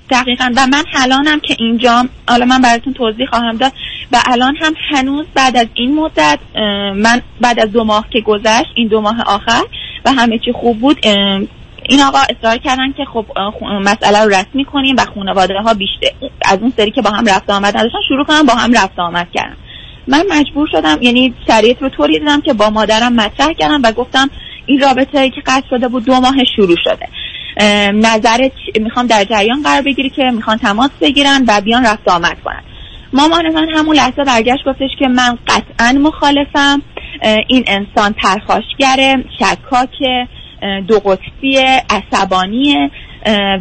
دقیقا. و من الانم که اینجام حالا من براتون توضیح خواهم داد. و الان هم هنوز بعد از این مدت من بعد از دو ماه که گذشت این دو ماه آخر و همه چی خوب بود این آقا اصرار کردن که خب مسئله رو رسمی کنیم و خانواده ها بیشتر از اون سری که با هم رفت آمد نداشتن شروع کنم با هم رفت آمد کردم من مجبور شدم یعنی شرایط رو طوری دیدم که با مادرم مطرح کردم و گفتم این رابطه که قطع شده بود دو ماه شروع شده. نظرت می‌خوام در جریان قرار بگیری که می‌خوان تماس بگیرن و بیان رفت آمد کنن. مامان من همون لحظه برگشت گفتش که من قطعا مخالفم این انسان پرخاشگره شکاکه. دو قطبی عصبانیه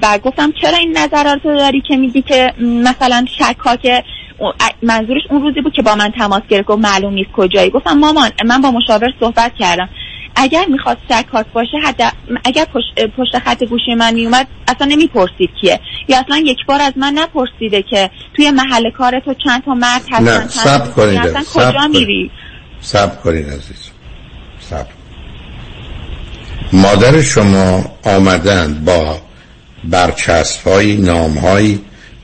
و گفتم چرا این نظرات رو داری که میگی که مثلا شکاک منظورش اون روزی بود که با من تماس گرفت و معلوم نیست کجایی. گفتم مامان من با مشاور صحبت کردم. اگر می‌خواست شکاک باشه حد اگر پشت, پشت خط گوشی من میومد اصلا نمی‌پرسید کیه. یا اصلا یک بار از من نپرسیده که توی محل کار تو چند تا مرد هستن نه سب کنید اصلا کجا میری؟ سب کنید عزیز سب مادر شما آمدن با برچسب های نام های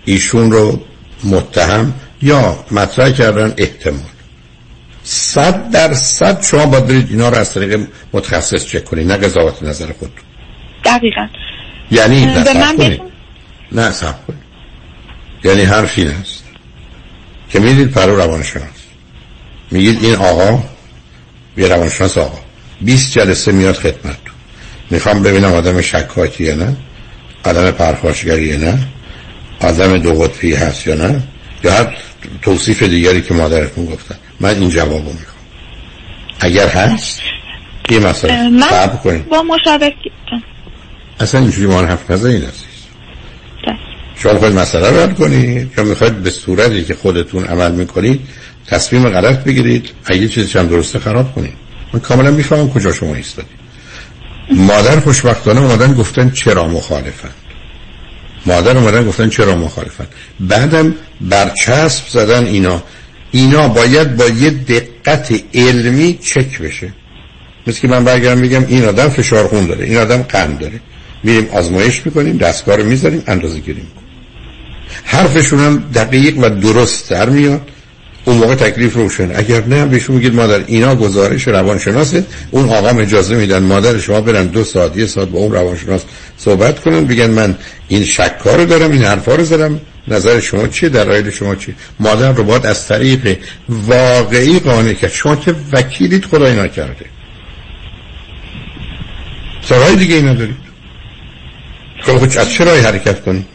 ایشون رو متهم یا مطرح کردن احتمال. صد در صد شما باید برید اینا رو از طریق متخصص چک کنید نه قضاوت نظر خود دقیقا. یعنی من کنید. نه سب کنید. یعنی حرف این است که می‌دید پرو روانشناس. میگید این آقا یه روانشناس آقا. 20 جلسه میاد خدمت می‌خوام ببینم آدم شکاکیه نه؟ آدم پرخاشگریه نه؟ آدم دو قطبی هست یا نه؟ یا هر توصیف دیگری که مادرتون گفتن. من این جوابو می‌خوام. اگر هست یه مسئله. من با مشاور اصلا اینجوری ما حرف نزنید عزیز. شما خواهید مسئله رو حل کنید یا می‌خواید به صورتی که خودتون عمل می‌کنید تصمیم غلط بگیرید. اگه چیزی هم درسته خراب کنید. من کاملا می‌فهمم کجا شما ایستادید. مادر خوشبختانه اومدن گفتن چرا مخالفن؟ مادر اومدن گفتن چرا مخالفن؟ بعدم برچسب زدن اینا. اینا باید با یه دقت علمی چک بشه. مثل که من برگردم میگم این آدم فشار خون داره این آدم قند داره. میریم آزمایش می‌کنیم دستگاه رو می‌ذاریم اندازه گیری می‌کنیم. حرفشون هم دقیق و درست در میاد. اون موقع تکلیف روشن اگر نه بهشون میگید مادر اینا گزارش روانشناسه. اون آقا اجازه میدن مادر شما برن دو ساعت یه ساعت با اون روانشناس صحبت کنن. بگن من این شکار رو دارم این حرفا رو زدم نظر شما چیه؟ دلایل شما چیه؟ مادر رو باید از طریق واقعی قانع کرد. شما که وکیلیت خدای نکرده. سرای دیگه ای ندارید؟ خب از چه حرکت کنید؟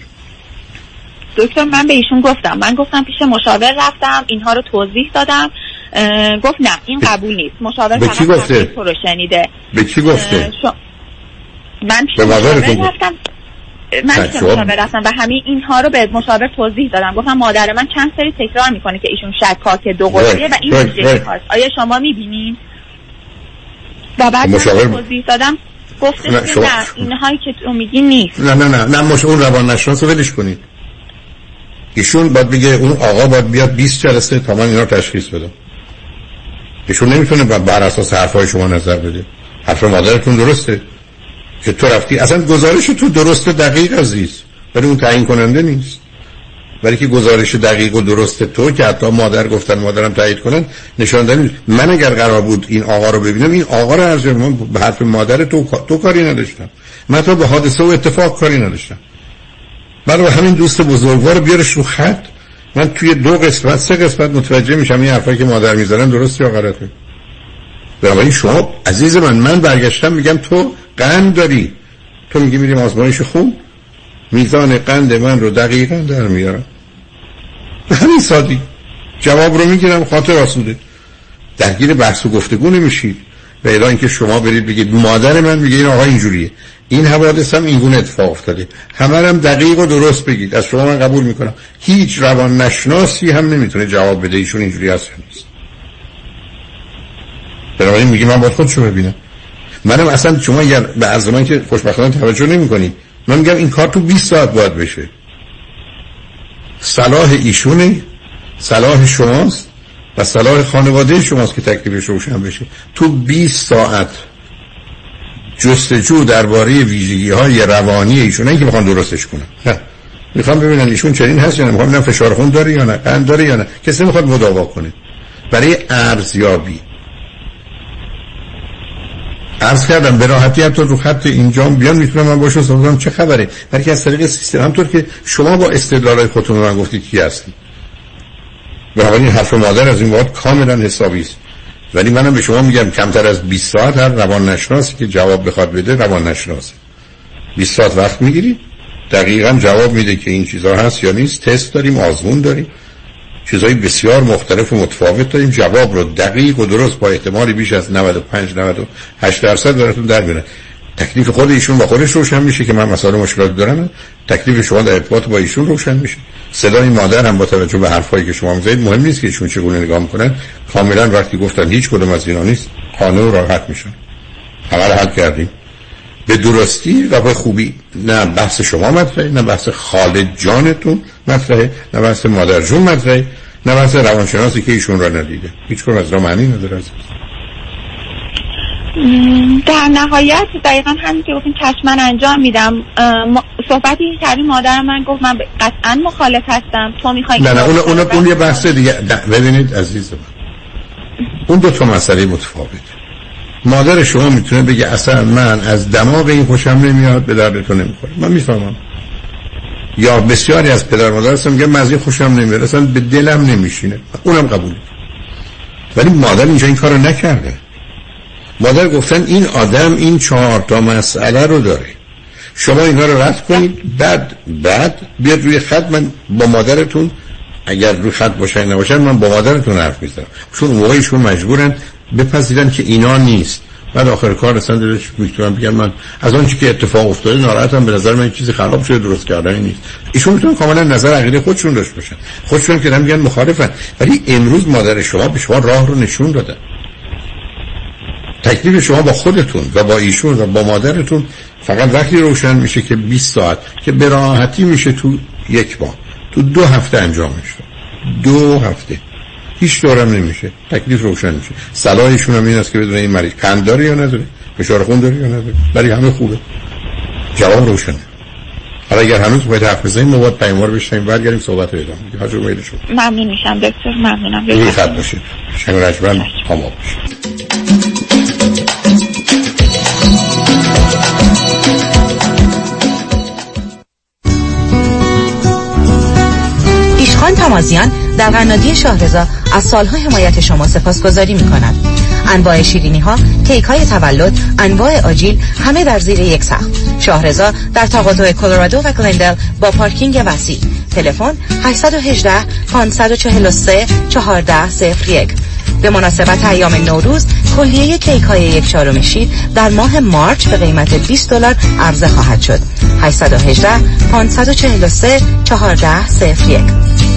دکتر من به ایشون گفتم. من گفتم پیش مشاور رفتم اینها رو توضیح دادم. گفت نه این قبول نیست. مشاور به چی گفته؟ تو رو شنیده. به چی گفته؟ من پیش مشاور رفتم. من پیش مشاور رفتم و همه اینها رو به مشاور توضیح دادم. گفتم مادر من چند سری تکرار می‌کنه که ایشون شکاک دو قطبیه و این ویژگی آیا شما می‌بینید؟ و بعد مشاور... توضیح دادم. گفتش نه, شما... نه اینهایی که تو میگی نیست. نه نه نه نه مش اون روان نشناس ولش کنید. ایشون باید بگه اون آقا باید بیاد 20 جلسه تا من اینا تشخیص بدم. ایشون نمی‌تونه بر اساس حرفای شما نظر بده. حرف مادرتون درسته. که تو رفتی اصلا گزارش تو درسته دقیق عزیز. ولی اون تعیین کننده نیست. ولی که گزارش دقیق و درست تو که حتی مادر گفتن مادرم تایید کنن نشان دادن. من اگر قرار بود این آقا رو ببینم این آقا رو از من به حرف مادر تو تو کاری نداشتم. من تو به حادثه و اتفاق کاری نداشتم. برای همین دوست بزرگوار بیارش رو خط. من توی دو قسمت سه قسمت متوجه میشم این حرفایی که مادر می‌زنن درست یا غلطه. بنابراین شما عزیز من من برگشتم میگم تو قند داری. تو میگی میریم آزمایش خون. میزان قند من رو دقیقا در میارم. به همین سادی. جواب رو می‌گیرم خاطر آسوده. درگیر بحث و گفتگو نمیشید. و اینکه شما برید بگید مادر من میگه این آقا اینجوریه. این حوادث هم اینگونه اتفاق افتاده. همه هم دقیق و درست بگید. از شما من قبول می‌کنم. هیچ روان نشناسی هم نمی‌تونه جواب بده. ایشون اینجوری هست نیست. بنابراین میگه من باید خودشو ببینم. منم اصلا شما به از من که خوشبختانه توجه نمی‌کنید من میگم این کار تو 20 ساعت باید بشه. صلاح ایشونه صلاح شماست و صلاح خانواده شماست که تکلیفش روشن بشه. تو 20 ساعت جستجو درباره ویژگی های روانی ایشونه که بخوان درستش کنن. نه می‌خوام ببینن ایشون چنین هست یا نه می‌خوام ببینم فشار خون داره یا نه قند داره یا نه. کسی می‌خواد مداوا کنه. برای ارزیابی. عرض کردم به راحتی حتی رو خط اینجا بیان می‌تونم من باشون صحبت چه خبره؟ برای از طریق سیستم. همطور که شما با استدلال خودتون من گفتید کی هستید بنابراین حرف مادر از این وقت کاملا حسابی است. ولی منم به شما میگم کمتر از 20 ساعت هر روان نشناسی که جواب بخواد بده روان نشناسه 20 ساعت وقت می‌گیرید دقیقا جواب میده که این چیزها هست یا نیست. تست داریم آزمون داریم. چیزهای بسیار مختلف و متفاوت داریم. جواب رو دقیق و درست با احتمالی بیش از 95 98 درصد براتون در میاره تکلیف خود ایشون با خودش روشن میشه که من مسائل مشکلات دارم. تکلیف شما در ارتباط با ایشون روشن میشه. صدای مادر هم با توجه به حرفایی که شما می‌زنید مهم نیست که ایشون چگونه نگاه می‌کنن. کاملا وقتی گفتن هیچ کدوم از اینا نیست قانون راحت میشن. همه حل کردیم. به درستی و به خوبی. نه بحث شما مطرحه نه بحث خالد جانتون مطرحه نه بحث مادر جون مطرحه نه بحث روانشناسی که ایشون را ندیده. هیچ از را معنی نداره در نهایت دقیقا همین که گفتیم چشمن انجام میدم صحبتی کردی مادر من گفت من قطعا مخالف هستم تو می‌خوای نه نه اون, اون, اون یه بحث دیگه ببینید عزیز من. اون دو تا مسئله متفاوت. مادر شما می‌تونه بگه اصلا من از دماغ این خوشم نمیاد به دردتون نمی‌خوره. من می‌فهمم. یا بسیاری از پدر مادر هستم میگه من از این خوشم نمیاد اصلا به دلم نمیشینه. اونم قبول ولی مادر اینجا این کارو نکرده. مادر گفتن این آدم این چهار تا مسئله رو داره. شما اینا رو رد کنید بعد بعد بیاد روی خط من با مادرتون اگر روی خط باشن نباشن من با مادرتون حرف می‌زنم. چون موقعیشون مجبورن بپذیرن که اینا نیست. بعد آخر کار اصلا دلش می‌تونم بگم من از آنچه که اتفاق افتاده ناراحتم به نظر من چیزی خراب شده درست کردن نیست. ایشون می‌تونن کاملا نظر عقیده خودشون داشته باشن. خودشون که میگن مخالفن. ولی امروز مادر شما به شما راه رو نشون دادن. تکلیف شما با خودتون و با ایشون و با مادرتون فقط وقتی روشن میشه که 20 ساعت که به راحتی میشه تو یک با تو دو هفته انجام میشه. دو هفته. هیچ دورم نمیشه. تکلیف روشن میشه. صلاحشون هم این است که بدون این مریض قند داره یا نداره فشار خون داره یا نداره. برای همه خوبه. جواب روشنه. حالا اگر هنوز باید حرف بزنیم ما باید پیمار بشنیم برگردیم صحبت رو ادامه بدیم. هر میل شما ممنون میشم. دکتر ممنونم. خط باشید شنگ رجبن خاماب باشید ایشخان تمازیان در قنادی شاهرزا از سالها حمایت شما سپاسگزاری می کند انواع شیرینی ها، کیک های تولد، انواع آجیل همه در زیر یک سقف. شاهرزا در تقاطع کلرادو و گلندل با پارکینگ وسیع. تلفن 818 543 1401 به مناسبت ایام نوروز کلیه کیک های یک چهارم شیر در ماه مارچ به قیمت 20 دلار عرضه خواهد شد 818 543 1401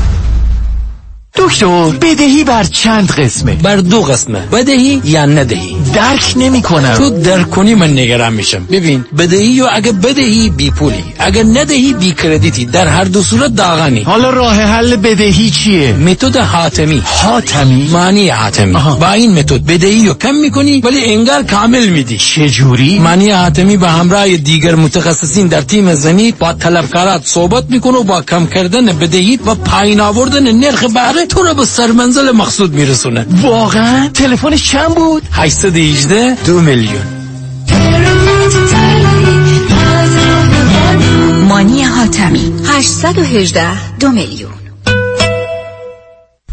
دکتر بدهی بر چند قسمه؟ بر دو قسمه. بدهی یا ندهی؟ درک نمی کنم تو درک کنی من نگران میشم. ببین بدهی و اگه بدهی بی پولی اگه ندهی بی کردیتی در هر دو صورت داغانی. حالا راه حل بدهی چیه؟ متد حاتمی. حاتمی؟ معنی حاتمی. آها. با این متد بدهی رو کم می‌کنی ولی انگار کامل میدی. چجوری؟ معنی حاتمی به همراه دیگر متخصصین در تیم زنی با طلبکارات صحبت می‌کنه و با کم کردن بدهی و پایین آوردن نرخ بهره تو رو به سرمنزل مقصود میرسونه. واقعا؟ تلفنش چند بود؟ 818 دو میلیون. مانی حاتمی. 818 دو میلیون.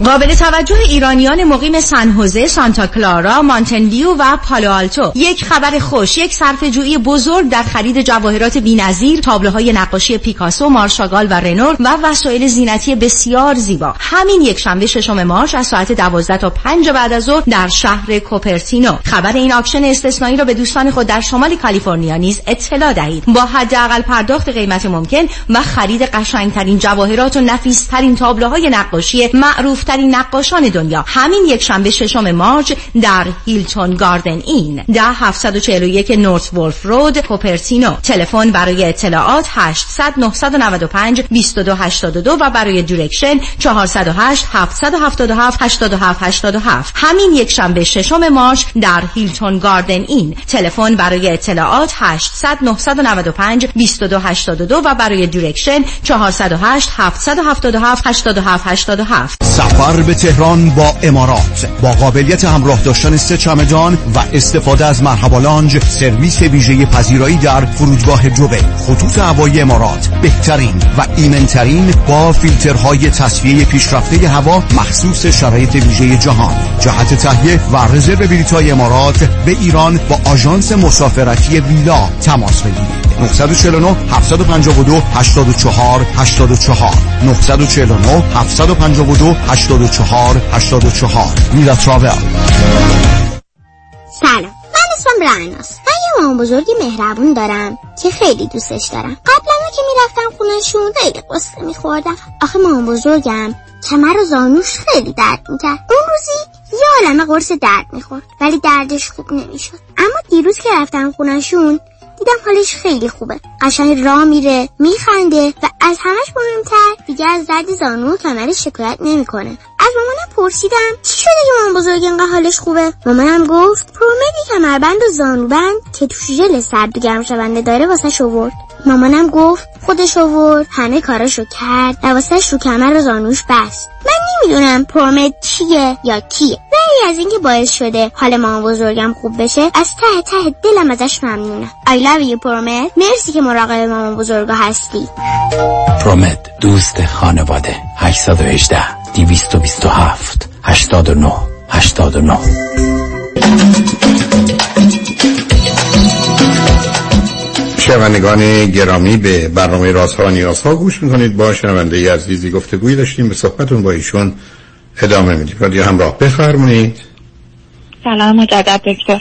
قابل توجه ایرانیان مقیم سن هوزه، سانتا کلارا، مانتن ویو و پالو آلتو. یک خبر خوش، یک صرفه جویی بزرگ در خرید جواهرات بی‌نظیر، تابلوهای نقاشی پیکاسو، مارک شاگال و رنوار و وسایل زینتی بسیار زیبا. همین یک شنبه ششم March از ساعت 12 تا 5 بعد از ظهر در شهر کوپرتینو. خبر این auction استثنایی را به دوستان خود در شمال کالیفرنیا نیز اطلاع دهید. با حداقل پرداخت قیمت ممکن و خرید قشنگترین جواهرات و نفیسترین تابلوهای نقاشی معروف ترین نقاشان دنیا. همین یک شنبه ششم March در Hilton Garden Inn. ده 741 North Wolfe Road کوپرتینو تلفن برای اطلاعات 800 995 2282 و برای direction 408 777 87 87 همین یک شنبه ششم March در Hilton Garden Inn. تلفن برای اطلاعات 800 995 2282 و برای direction 408 777 87 87 سفر به تهران با امارات با قابلیت همراه داشتن سه چمدان و استفاده از مرحبا لانج سرویس ویژه پذیرایی در فرودگاه جبه خطوط هوایی امارات بهترین و ایمنترین با فیلترهای تصفیه پیشرفته هوا مخصوص شرایط ویژه جهان. جهت تهیه و رزرو بلیط‌های امارات به ایران با آژانس مسافرتی ویلا تماس بگیرید. 949 752 84 84 949 752 84 84 ویلا تراول. سلام. من اسمم رعناس من یه مامان بزرگی مهربون دارم که خیلی دوستش دارم. قبلا که می‌رفتم خونشون خیلی قصه میخوردم. آخه مامان بزرگم کمر و زانوش خیلی درد می‌کرد. اون روزی یه عالمه قرص درد می‌خورد. ولی دردش خوب نمی‌شد. اما دیروز که رفتم خونشون دیدم حالش خیلی خوبه. قشنگ راه میره میخنده و از همش مهمتر دیگه از درد زانو و کمرش شکایت نمی‌کنه. از مامانم پرسیدم چی شده که مامان بزرگ اینقدر حالش خوبه؟ مامانم گفت پرومدی کمربند و زانوبند که توش ژل سرد و گرم شونده داره واسه آورد مامانم گفت خودش آورد همه کاراشو کرد واسش رو کمر زانوش بست. من نمی‌دونم پرومد چیه یا کیه. ولی از اینکه باعث شده حال مامان بزرگم خوب بشه از ته ته دلم ازش ممنونم. I love you پرومد مرسی که مراقب مامان بزرگا هستی. پرومت دوست خانواده. 818 227 89 89 شنوندگان گرامی به برنامه رازها و نیازها گوش می‌کنید. با شنونده عزیزی گفتگوی داشتیم. به صحبتون با ایشون ادامه میدیم. رادیو همراه بفرمایید. سلام مجدد دکتر.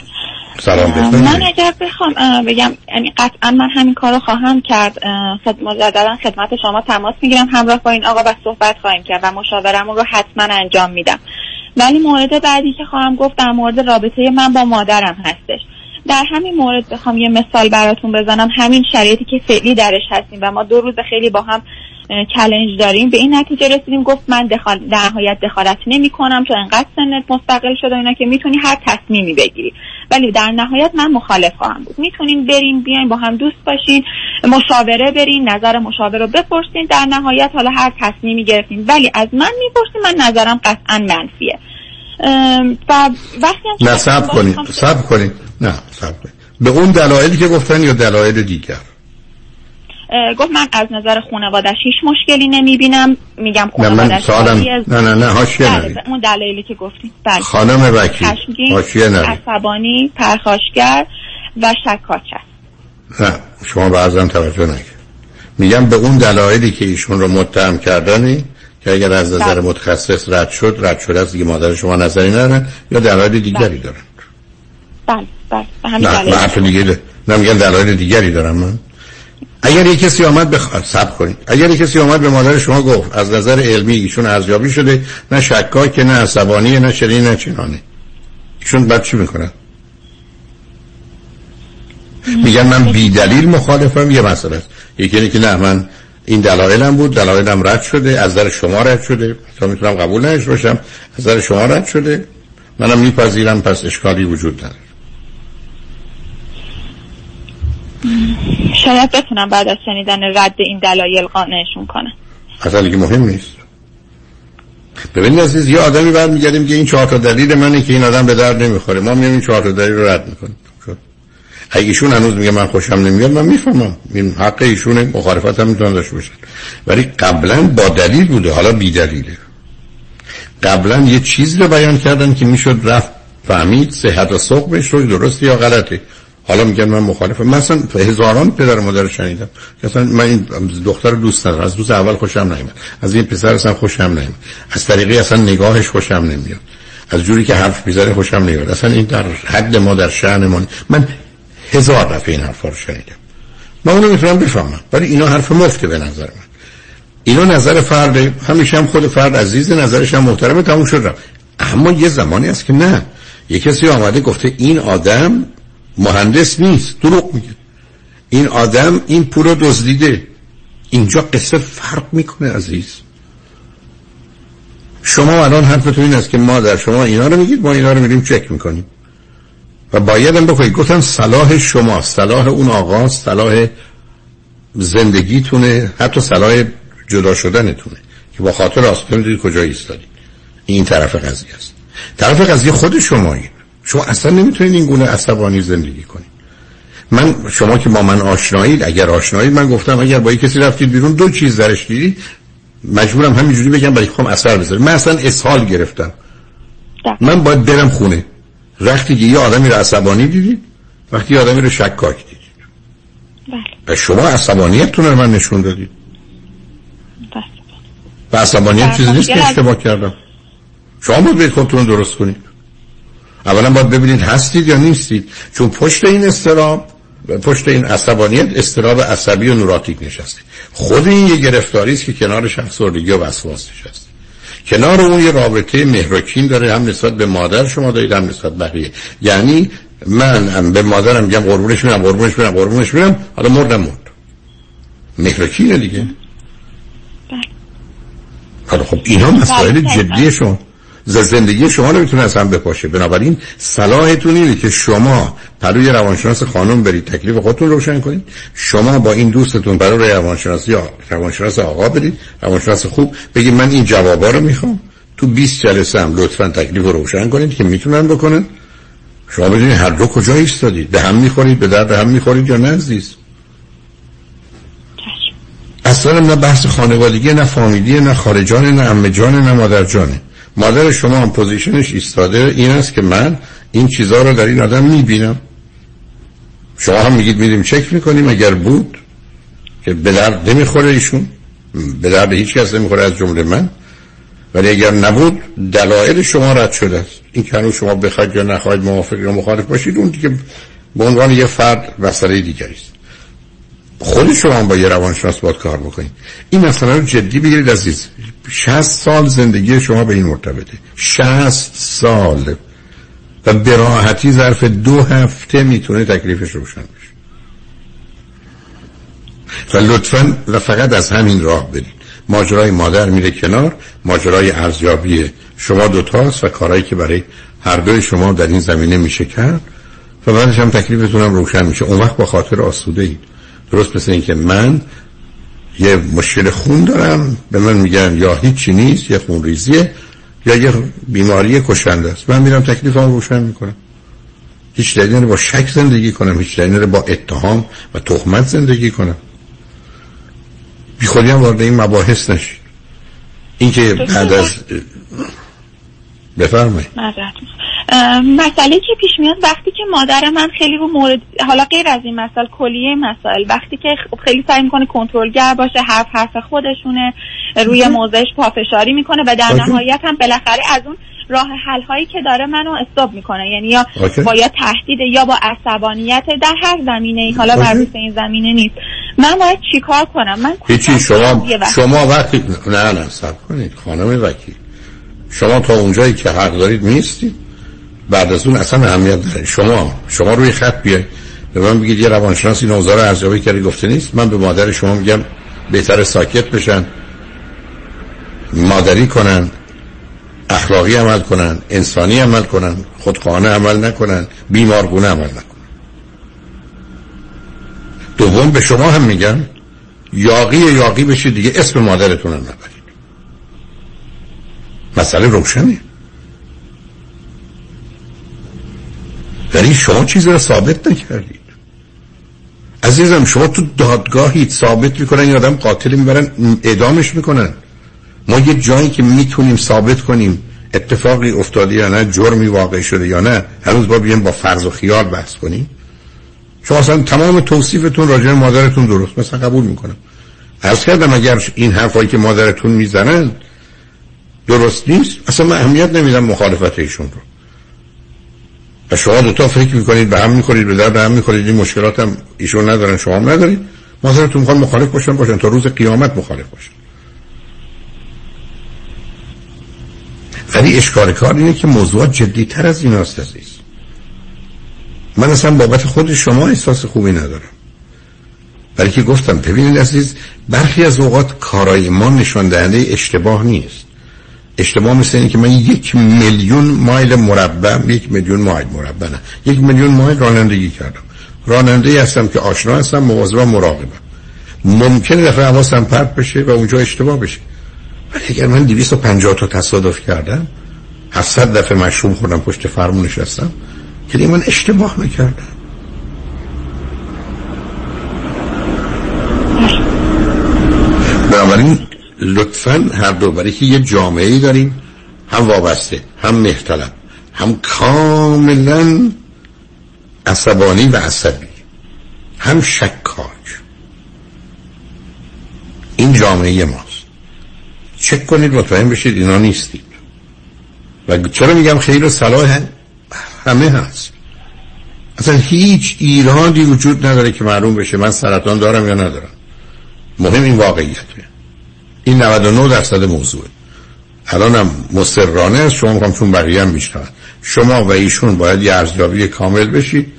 سلام من اگر بخوام بگم یعنی قطعا من همین کار رو خواهم کرد. اه، خد مجددا خدمت شما تماس می‌گیرم. همراه با این آقا و صحبت خواهیم کرد و مشاورمون رو حتما انجام میدم. ولی مورد بعدی که خواهم گفت در مورد رابطه من با مادرم هستش. در همین مورد بخوام یه مثال براتون بزنم. همین شرایطی که فعلی درش هستیم و ما دو روز خیلی با هم چلنج داریم. به این نتیجه رسیدیم گفت من دخال... در نهایت دخالت نمی کنم چون انقدر سنت مستقل شده اینا که می‌تونی هر تصمیمی بگیری. ولی در نهایت من مخالف خواهم بود. می‌تونین برین بیاین با هم دوست باشین مشاوره برین نظر مشاور رو بپرسین در نهایت حالا هر تصمیمی گرفتین ولی از من می‌پرسین من نظرم قطعا منفیه. و وقتی نه کنید میخوام- صبر کنید. نه صبر کنید. به اون دلایلی که گفتن یا دلایل دیگر؟ گفت من از نظر خانوادش هیچ مشکلی نمی‌بینم. میگم نه من خانوادش راضیه. نه نه نه حاشیه بله، نرید اون دلایلی که گفتیم. بله. خانم وکیل خشمگین، حاشیه نرید عصبانی پرخاشگر و شکاک است نه شما بعضا توجه نکرد. میگم به اون دلایلی که ایشون رو متهم کردنی که اگر از نظر بله. متخصص رد شد رد شده است دیگه مادر شما نظری ندارن یا دلایل دیگری دارن؟ بله بله به همین نه دیگه ده. نه میگن دلایل دیگری دارم من. اگر یک کسی آمد بخ... سب کنید. اگر یک کسی آمد به مادر شما گفت از نظر علمی ایشون ارزیابی شده نه شکاک نه عصبانی نه چنین نه چنانه ایشون بعد چی می‌کنن میگن من بی دلیل مخالفم یه مسئله است. یکی که نه من این دلایلم بود دلایلم رد شده از نظر شما رد شده. تا می‌تونم قبول نش باشم از نظر شما رد شده. منم میپذیرم پس اشکالی وجود نداره. شاید بتونم بعد از شنیدن رد این دلایل قانعشون کنم. اصلا دیگه مهم نیست. ببینید عزیز یه آدمی بعد میگردیم که این چهار تا دلیل منه که این آدم به درد نمی‌خوره. ما میگیم این چهار تا دلیل رو رد می‌کنیم. اگه ایشون هنوز میگه من خوشم نمیاد من می‌فهمم. این حق ایشونه مخالفت هم می‌تونن داشته باشن. ولی قبلا با دلیل بوده حالا بی دلیله. قبلا یه چیز رو بیان کردن که می‌شد رفت فهمید صحت و سقمش رو درست یا غلطه. حالا میگن من مخالفم. مثلا هزاران پدر مادر شنیدم. مثلا من این دختر دوست ندارم. از روز اول خوشم نمیاد از این پسر اصلا خوشم نمیاد از طریقی اصلا نگاهش خوشم نمیاد. از جوری که حرف می‌زنه خوشم نمیاد اصلا این در حد ما در شأن من هزار دفعه این حرفا رو شنیدم. من اونو می‌تونم بفهمم ولی اینا حرف مفته به نظر من. اینا نظر فرد همیشه هم خود فرد عزیز نظرش هم محترمه تموم شد اما یه زمانی است که نه. یه کسی آمده گفته این آدم مهندس نیست دروغ میگه. این آدم این پول رو دزدیده. اینجا قصه فرق می‌کنه عزیز. شما الان حرفتون این است که ما در شما اینا رو میگید ما اینا رو میریم چک می‌کنیم. و باید هم بکنید گفتم صلاح شما صلاح اون آقا صلاح زندگیتونه. حتی صلاح جدا شدنتونه. که با خاطر آسپن دید کجا ایستادید این طرف قضیه است. طرف قضیه خود شمایی. شما اصلا نمی‌تونید این گونه عصبانی زندگی کنید. من شما که با من آشنایید اگر آشنایید من گفتم اگر با کسی رفتید بیرون دو چیز درش دیدید مجبورم همینجوری بگم برای خودم اثر بذاره من اصلا اسهال گرفتم. من باید برم خونه. وقتی که یه آدمی رو عصبانی دیدید وقتی یه آدمی رو شکاک دیدید بله. و شما عصبانیتتون رو من نشون دادید بله. و عصبانیت چیزی نیست که اشتباه کردم. شما باید خودتون درست کنید. اولا باید ببینید هستید یا نیستید. چون پشت این استراب پشت این عصبانیت استراب عصبی و نوراتیک نشسته. خود این یه گرفتاری است که کنار شخص و وسواس نشسته. کنار اون یه رابطه مهرکین داره هم نسبت به مادر شما دارید هم نسبت بقیه یعنی من به مادرم میگم قربونش میرم قربونش میرم قربونش میرم حالا مردم مرد مهرکینه دیگه بله. حالا خب اینا مسائل بله. جدی شما زندگی شما نمی‌تونه اصلا بپاشه. بنابراین صلاحتون اینه که شما پروی روانشناس خانم برید تکلیف خودتون روشن کنید. شما با این دوستتون برای روانشناس یا روانشناس آقا برید روانشناس خوب. بگید من این جوابا رو می‌خوام. تو 20 جلسه هم لطفا تکلیف رو روشن کنید که می‌تونن بکنن. شما بدونید هر دو کجا ایستادید. به هم می‌خورید به درد هم می‌خورید یا نه عزیز؟ اصلا نه بحث خانوادگی نه فامیلی نه خارجان نه امجان نه مادرجانه مادر شما هم پوزیشنش ایستاده این است که من این چیزها رو در این آدم می‌بینم. شما هم میگید میریم چک می‌کنیم اگر بود که به درد نمی‌خوره ایشون. به درد هیچ کس نمی‌خوره از جمله من. ولی اگر نبود دلایل شما رد شده است. این که شما بخواید یا نخواهید موافق یا مخالف باشید اون دیگه به عنوان یه فرد مسئله دیگری است. خود شما با یه روانشناس باید کار بکنید این مسئله رو جدی بگیرید عزیز. 60 سال زندگی شما به این مرتبطه. 60 سال. و براحتی ظرف دو هفته می‌تونه تکلیفش روشن بشه. و لطفا و فقط از همین راه برید. ماجرای مادر میره کنار. ماجرای ارزیابی شما دوتاست و کارهایی که برای هر دوی شما در این زمینه میشه کرد و بعدش هم تکلیفتون هم روشن میشه. اون وقت با خاطر آسوده اید درست مثل اینکه من یه مشکل خون دارم به من میگن یا هیچی نیست یه خون ریزیه یا یه بیماری کشنده است. من میرم تکلیف هم روشن می‌کنم. هیچ دلیل با شک زندگی کنم هیچ دلیل با اتهام و تهمت زندگی کنم. بی خودی هم وارد این مباحث نشید اینکه بعد از بفرمایید. مسئله که پیش میاد وقتی که مادر من خیلی رو مورد حالا غیر از این مسئله کلیه مسائل وقتی که خیلی سعی می‌کنه کنترلگر باشه حرف حرف خودشونه روی موضعش پافشاری می‌کنه و در نهایت هم بالاخره از اون راه حل هایی که داره منو استاب می‌کنه. یعنی یا. با یا تهدید یا با عصبانیت در هر زمینه ای حالا اوکی. مربوط این زمینه نیست. من باید چیکار کنم؟ من هیچی شما. شما وقتی نه نه سب کنید خانم وکیل. شما تا اونجایی که حق دارید نیستید. بعد از اون اصلا اهمیت داره شما شما روی خط بیاید به من بگید یه روانشناس این رو ارزیابی کردی گفته نیست. من به مادر شما میگم بهتر ساکت بشن مادری کنن اخلاقی عمل کنن انسانی عمل کنن خودخواهانه عمل نکنن بیمارگونه عمل نکنن. دوم به شما هم میگم یاقی یاقی بشید دیگه اسم مادرتون هم نبرید. مسئله روشنه. ولی شما چیزی رو ثابت نکردید. عزیزم شما تو دادگاهید ثابت می‌کنن این آدم قاتل می‌برن اعدامش می‌کنن. ما یه جایی که می‌تونیم ثابت کنیم اتفاقی افتاده یا نه جرمی واقع شده یا نه هنوز با بیایم با فرض و خیال بحث کنیم. شما اصلا تمام توصیفتون راجع مادرتون درست مثلا قبول می‌کنم. عرض کردم اگر این حرفایی که مادرتون می‌زنن درست نیست اصلا من اهمیت نمیدم مخالفت ایشون رو. و شما دوتا فکر می‌کنید به هم می‌خورید به درد هم می‌خورید این مشکلات هم ایشون ندارن شما هم ندارید. مادرتون می‌خوان مخالف باشن باشن تا روز قیامت مخالف باشن. ولی اشکال کار اینه که جدی تر از این است عزیز. من اصلا بابت خود شما احساس خوبی ندارم. برای که گفتم ببینید عزیز برخی از اوقات کارای ما نشان دهنده اشتباه نیست. اشتباه مثل اینه که من یک میلیون مایل مربع یک میلیون مایل مربع نه. یک میلیون مایل رانندگی کردم. راننده هستم که آشنا هستم مواظب مراقبم. ممکنه دفعه حواسم پرت بشه و اونجا اشتباه بشه. ولی اگر من 250 تا تصادف کردم 700 دفعه مشروب خوردم پشت فرمون نشستم که من اشتباه نکردم بنابراین لطفا هر دو برای که یه جامعه ای داریم هم وابسته هم مهتلم هم کاملا عصبانی و عصبی هم شکاک. این جامعه ماست. چک کنید مطمئن بشید اینا نیستید. و چرا میگم خیر و صلاح همه هست. اصلا هیچ ایرادی وجود نداره که معلوم بشه من سرطان دارم یا ندارم. مهم این واقعیته این 99 درصد موضوعه. الانم مصرانه است شما می‌خوام چون بقیه هم میشنون. شما و ایشون باید یه ارزیابی کامل بشید.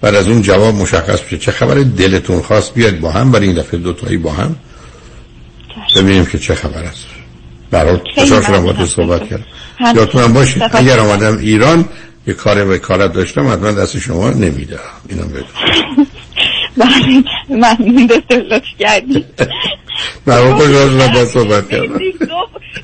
بعد از اون جواب مشخص بشه چه خبر دلتون خواست بیاد با هم برای این دفعه دوتایی با هم. ببینیم که چه خبر است. برای خوشحال شدم با تو صحبت کردم. یادتونم باشید اگر آمدم ایران یه کار وکالت داشتم حتما دست شما نمیدم. اینم بدون بله من دکتر لطف کردی من خوشحال شدم با صحبت کردم.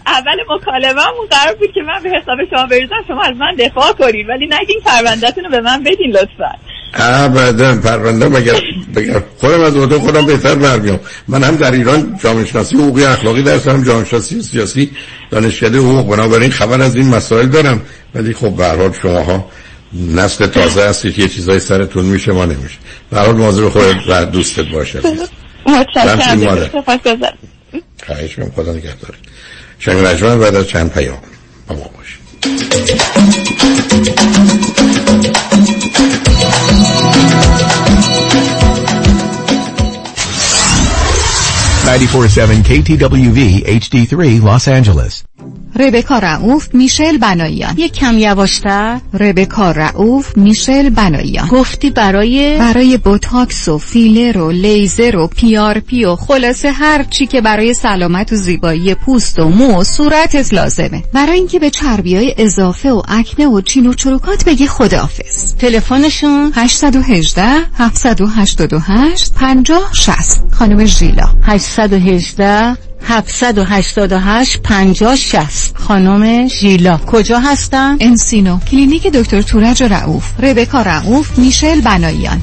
اول مکالمه‌مون قرار بود که من به حساب شما بریزم شما از من دفاع کنید ولی نگین پروندهتون رو به من بدین لطفا. ابدا پرونده مگر بگر خودم از عهده خودم بهتر برمیام. من هم در ایران جامعه شناسی حقوقی اخلاقی درس هم جامعه شناسی سیاسی دانشکده حقوق. بنابراین خبر از این مسائل دارم. ولی خب به هر شماها نسل تازه هستید که یه چیزای سرتون میشه ما نمیشه. به هر حال مواظب خودت و دوستت باشه متشکرم. خواهش می‌کنم. خدا نگهدار. شنگ رجمن بعد از چند پیام با ما باشید. 947 KTWV HD3 Los Angeles. ربکا رعوف میشل بناییان یک کم یواشتر. ربکا رعوف میشل بناییان گفتی برای برای بوتاکس و فیلر و لیزر و PRP و خلاصه هر چی که برای سلامت و زیبایی پوست و مو و صورتت لازمه. برای اینکه به چربی های اضافه و اکنه و چین و چروکات بگی خداحافظ. تلفنشون؟ 818 788 50 60 خانم ژیلا. 818 788 50 60 خانم ژیلا. کجا هستن؟ انسینو. کلینیک دکتر تورج رعوف ربکا رعوف میشل بناییان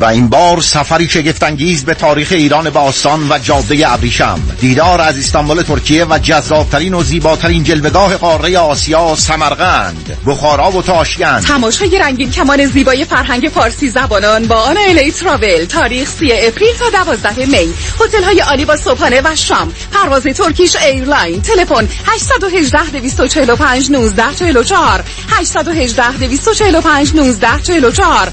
و این بار سفری شگفتانگیز به تاریخ ایران باستان و جاده ابریشم. دیدار از استانبول ترکیه و جذابترین و زیباترین جلوگاه قاره آسیا سمرقند. بخارا و تاشکند. تماشای رنگین کمان زیبای فرهنگ فارسی زبانان با آن الی تراول. تاریخ 3 اپریل تا 12 می. هتل های عالی با صبحانه و شام. پرواز Turkish Airline. تلفن 818 245 19 44 818 245 19 44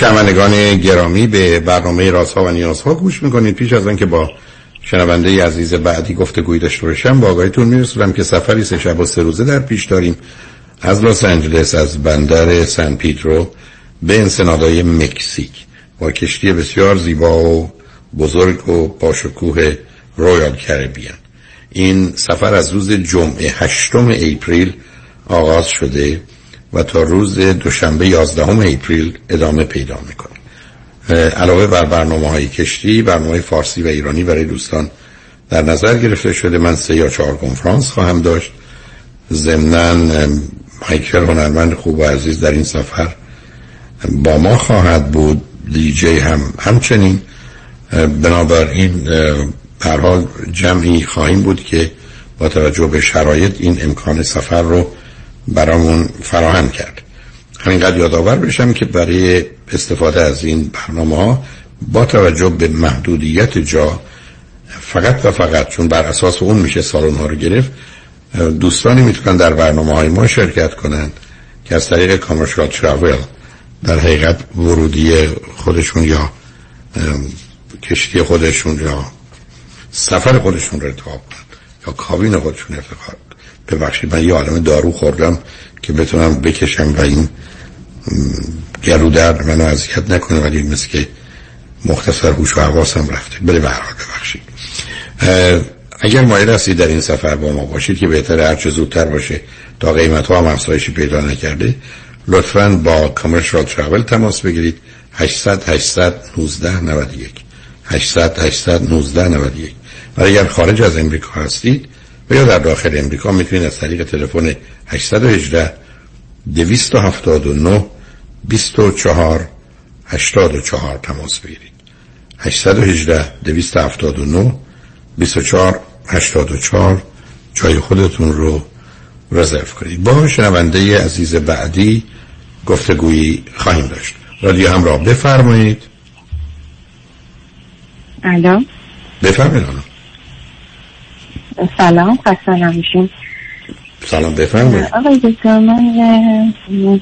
شنوندگان گرامی به برنامه رازها و نیازها گوش می‌کنید. پیش از اینکه با شنونده عزیز بعدی گفتگویی داشته باشم به آگاهیتون می‌رسونم که سفری سه شب و سه روزه در پیش داریم از لس آنجلس از بندر San Pedro به انسنادای مکزیک. با کشتی بسیار زیبا و بزرگ و باشکوه Royal Caribbean. این سفر از روز جمعه هشتم April آغاز شده. و تا روز دوشنبه 11 اپریل ادامه پیدا می‌کنه. علاوه بر برنامه های کشتی برنامه فارسی و ایرانی برای دوستان در نظر گرفته شده. من سه یا چهار کنفرانس خواهم داشت. ضمنا مایکل هنرمند خوب و عزیز در این سفر با ما خواهد بود. دیجی هم همچنین. بنابراین حال جمعی خواهیم بود که با توجه به شرایط این امکان سفر رو برامون فراهم کرد. همینقدر یادآور بشم که برای استفاده از این برنامه ها با توجه به محدودیت جا فقط و فقط چون بر اساس اون میشه سالن ها رو گرفت دوستانی می‌تونن در برنامه های ما شرکت کنند که از طریق کامرشال تراول در حقیقت ورودی خودشون یا کشتی خودشون یا سفر خودشون رو ارتقاب کنند یا کابین خودشون ببخشید من یه عالم دارو خوردم که بتونم بکشم و این گلو درد منو اذیت نکنه ولی مثل که مختصر هوش و حواسم رفته. بله به هر ببخشید. اگر مایل هستید در این سفر با ما باشید که بهتر هر چه زودتر باشه تا قیمت ها هم افزایشی پیدا نکرده لطفا با کامرشال تراول تماس بگیرید. 800 819 91 800 819 91 ولی اگر خارج از امریکا هستید و یا در داخل امریکا می‌تونید از طریق تلفن 818 279 24 84 تماس بگیرید. 818 279 24 84 جای خودتون رو رزرو کنید. با شنونده عزیز بعدی گفتگویی خواهیم داشت. رادیو همراه بفرمایید. الو؟ بفرمایید سلام خسته نمیشین سلام بفرمایید. آقای دکتر من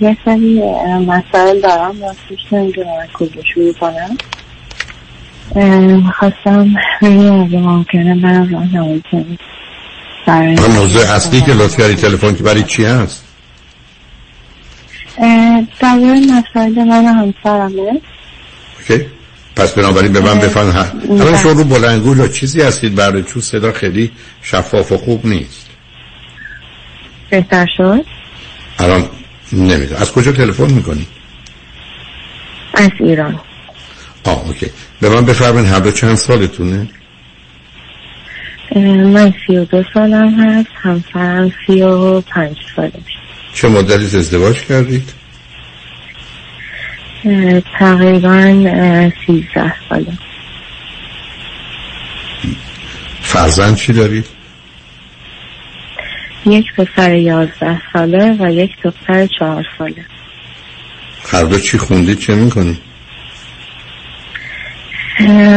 یه سری مسائل دارم راستش نمی‌دونم از کجا شروع کنم. خواستم ببینم اگه ممکنه من راه نمون موضوع اصلی که لطف کردی تلفن که برای چی هست؟ در مسائل من همسرمه. اوکی. پس بنابراین به من بفرم الان شما رو بلنگو و چیزی هستید؟ برای چون صدا خیلی شفاف و خوب نیست. بهتر شد؟ الان نمی‌دونم. از کجا تلفن می‌کنی؟ از ایران. آه اوکی. به من بفرمین هر دو چند سالتونه؟ من سی و دو سالم هست همسرم سی و پنج ساله چه مدتی ازدواج کردید؟ تقریبا سیزده ساله فرزند چی دارید؟ یک پسر یازده ساله و یک دختر چهار ساله هر دو چی خوندید چه می‌کنید؟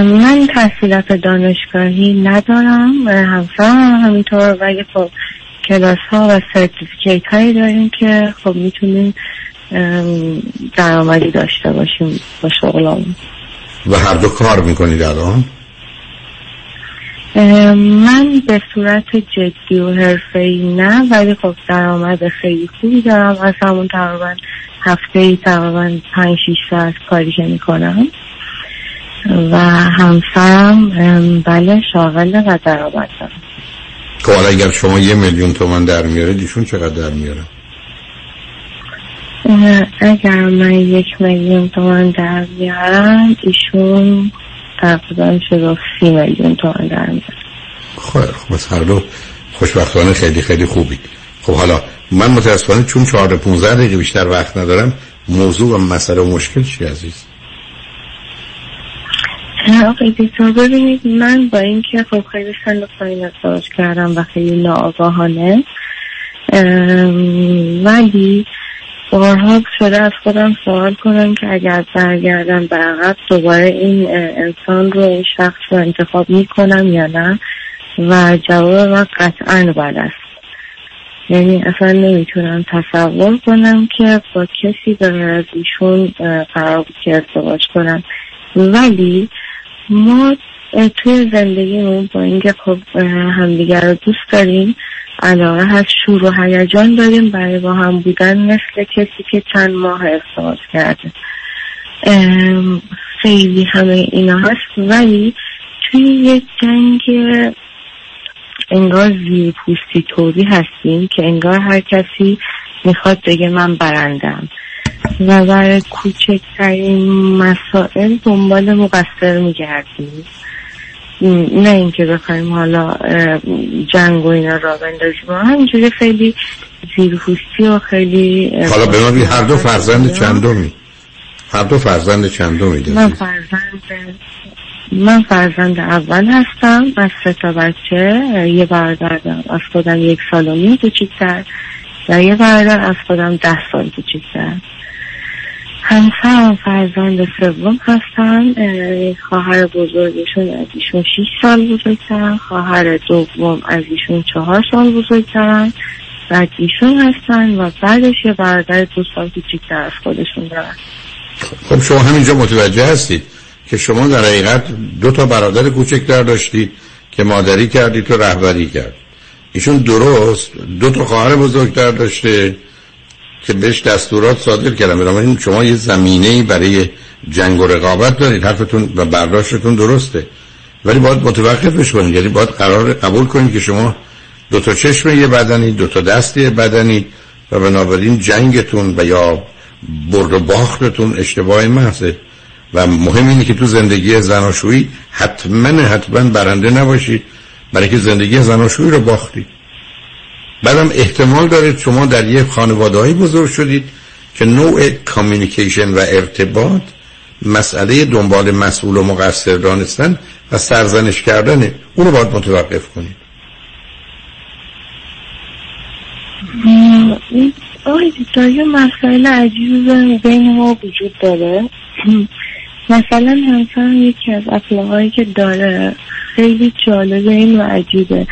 من تحصیلات دانشگاهی ندارم همسرم همینطور ولی خب کلاس ها و سرتیفیکیت هایی داریم که خب می‌تونیم درآمدی داشته باشیم با شغلمون و هر دو کار می‌کنید الان؟ من به صورت جدی و حرفه‌ای نه ولی خب درآمد خیلی خوبی دارم. از همون تقریبا هفته ای تقریبا پنج شیش ساعت کاری که می‌کنم. و همسرم بله شاغله و درآمد دارم. خب اگر شما یه میلیون تومن در میاره دیشون چقدر در میاره؟ اگر من یک میلیون تومن در میارم ایشون تقریبا شده سی میلیون تومن در میاره خب هر دو خوشبختانه خیلی خیلی خوبی. خب حالا من متاسفانه چون 14 15 دقیقه بیشتر وقت ندارم موضوع و مسئله و مشکل چی عزیز؟ آقای دکتر ببینید من با اینکه خب خیلی سن پایین ازدواج کردم و خیلی ناآگاهانه ولی بارها شده از خودم سوال کنم که اگر برگردم به عقب دوباره این انسان رو این شخص رو انتخاب می‌کنم یا نه؟ و جواب من قطعا بد است. یعنی اصلا نمی‌تونم تصور کنم که با کسی به از ایشون قرار که ازدواج کنم. ولی ما توی زندگیمون با اینکه خب همدیگر رو دوست داریم علاقه هست شور و هیجان داریم. برای با هم بودن مثل کسی که چند ماه ازدواج کرده. خیلی همه اینا هست. ولی توی یک جنگ انگار زیر پوستی طوری هستیم که انگار هر کسی می‌خواد بگه من برندم. و برای کوچکترین مسائل دنبال مقصر میگردیم. نه اینکه بخوایم حالا جنگ و اینا را بندازیم. همینجوری خیلی زیرپوستی و خیلی حالا به ما هر دو فرزند چندمی هر دو فرزند چندمی من فرزند من فرزند اول هستم از سه تا بچه. یه برادر از خودم یک سال و نیم کوچیکتر و یه برادر از خودم ده سال کوچیکتر. همسرم فرزند سوم هستن. خواهر بزرگشون از ایشون 6 سال بزرگترن. خواهر دوم از ایشون چهار سال بزرگترن. بعد ایشون هستن و بعدش یه برادر دو سال کوچیکتر از خودشون دارن. خب شما همینجا متوجه هستید که شما در حقیقت دو تا برادر کوچکتر داشتید که مادری کردید تو رهبری کرد ایشون درست دو تا خواهر بزرگتر داشته. که بهش دستورات صادر کردم. بنابراین شما یه زمینه برای جنگ و رقابت دارید. حرفتون و برداشتتون درسته. ولی باید متوقفش کنید. یعنی باید قرار قبول کنید که شما دو تا چشم یه بدنی دو تا دست یه بدنی و بنابراین جنگتون و یا برد و باختتون اشتباه محضه. و مهم اینه که تو زندگی زناشویی حتما حتما برنده نباشید. برای که زندگی زناشویی رو باختید. بعدم احتمال دارید شما در یک خانواده بزرگ شدید که نوع کامیونیکیشن و ارتباط مسئله دنبال مسئول و مقصر دانستن و سرزنش کردنه اونو باید متوقف کنید. آقای دکتر یه مسائل عجیب بین ما وجود داره. مثلا همسرم یکی از اخلاقهایی که داره خیلی جالبه این و عجیبه.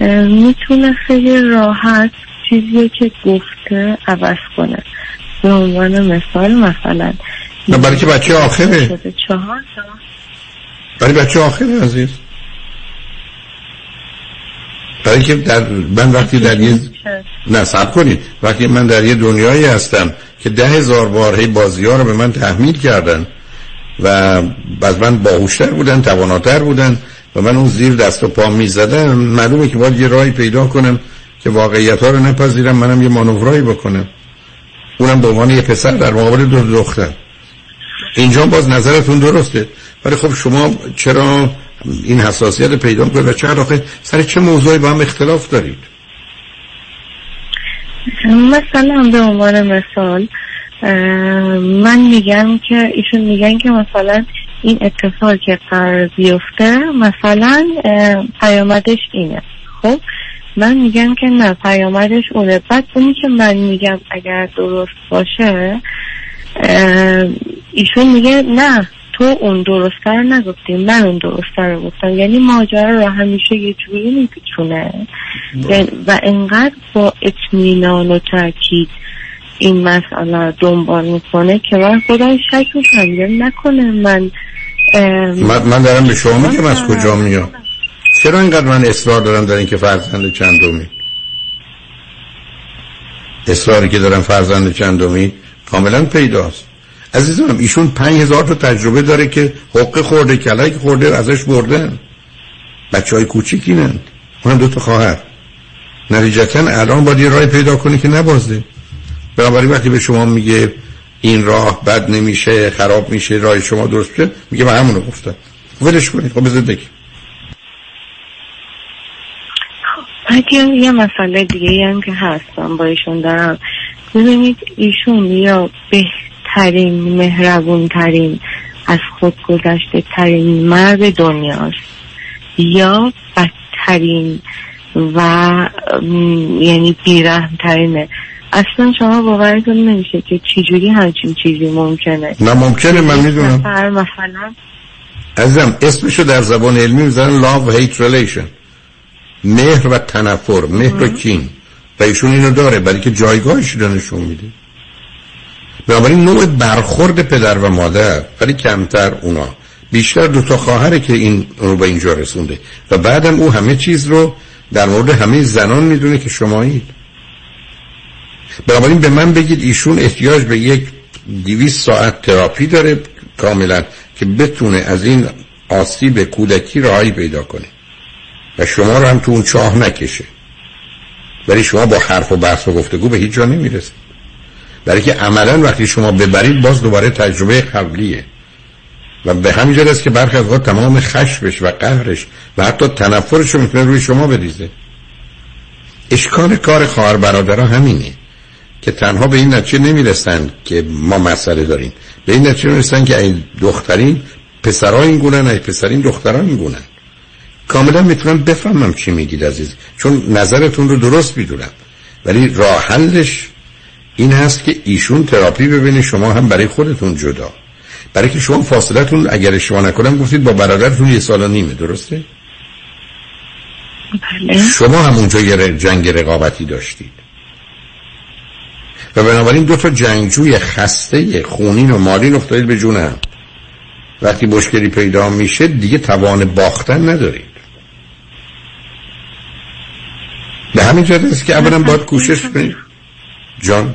می‌تونه خیلی راحت چیزی که گفته عوض کنه. به عنوان مثال مثلا. نه برای که بچه آخره. چهار برای بچه آخره عزیز. برای که در من وقتی در یه نه سب کنید. وقتی من در یه دنیایی هستم که ده هزار بار هی بازی ها رو به من تحمیل کردن و از من باهوشتر بودن تواناتر بودن و من اون زیر دست و پا می زدن معلومه که باید یه راهی پیدا کنم که واقعیت ها رو نپذیرم منم یه مانورایی بکنم. اونم به عنوان یه پسر در مقابل دو دختر. اینجا باز نظرتون درسته. ولی خب شما چرا این حساسیت پیدا کنید و چقدر آخه سر چه موضوعی با هم اختلاف دارید؟ مثلا به عنوان مثال من میگم که ایشون میگن که مثلا این اتفاق که قرار بیفته مثلا پیامدش اینه. خب من میگم که نه پیامدش اونه. بعد اونی که من میگم اگر درست باشه ایشون میگه نه تو اون درستر نگفتی من اون درستر رو گفتم. یعنی ماجرا رو همیشه یه جوری میپیچونه. و انقدر با اطمینان و تاکید این مسئله دنبال می‌کنه که من خودم شک می‌کنم نکنه. من من, من دارم به شما میگم از کجا میام. چرا اینقدر من اصرار دارم در اینکه فرزند چندمی؟ اصراری که دارم فرزند چندمی کاملا پیداست. عزیزم ایشون پنج هزار تا تجربه داره که حقه خورده کلک خورده ازش بردن. بچه های کوچیکی نند اونم دو تا خواهر. نتیجتا الان باید یه راه پیدا کنی که نبازده بنابراین وقتی به شما میگه این راه بد نمیشه خراب میشه راه شما درست میشه میگه من همونو گفتم. ولش کنید خب بذار بگی بعد یه مسئله دیگه هم که هستم با ایشون دارم ببینید ایشون یا بهترین مهربون ترین از خود گذشته ترین مرد دنیاست. یا بدترین و یعنی بیرحم ترینه اصلا شما باورتون نمیشه که چجوری همچین چیزی ممکنه. نه ممکنه من می‌دونم. مثلا عزیزم اسمشو در زبان علمی می‌زنن love hate relation. مهر و تنفر مهر و کین. و ایشون اینو داره برای که جایگاهش رو نشون میده. بنابراین نوع برخورد پدر و مادر ولی کمتر اونا. بیشتر دو تا خواهره که این رو به اینجا رسونده. و بعدم او همه چیز رو در مورد همه زنان می‌دونه که شمایید. بنابراین به من بگید ایشون احتیاج به یک دیویس ساعت تراپی داره کاملا که بتونه از این آسیب کودکی راهی پیدا کنه. و شما رو هم تو اون چاه نکشه. ولی شما با حرف و بحث و گفتگو به هیچ جا نمی‌رسید. برای که عملا وقتی شما ببرید باز دوباره تجربه قبلیه. و به همین است که برخی از تمام خشمش و قهرش و حتی تنفرش رو می‌تونه روی شما بریزه اشکال کار خواهر برادرها همینه. که تنها به این نتیجه نمی‌رسن که ما مسئله داریم. به این نتیجه می‌رسن که این دخترین پسرها این گونن ای پسرین دختران این گونن کاملا می‌تونم بفهمم چی میگید عزیز. چون نظرتون رو درست می‌دونم. ولی راه حلش این هست که ایشون تراپی ببینه شما هم برای خودتون جدا. برای که شما فاصلتون اگر اشتباه نکنم گفتید با برادرتون یه سال و نیمه درسته؟ بله. شما هم اونجا یه جنگ رقابتی داشتید. و بنابراین دو تا جنگجوی خسته خونین و مالین افتادید به جون هم وقتی مشکلی پیدا میشه دیگه توان باختن ندارید. به همین جهت است که اولا باید کوشش کنید. جان؟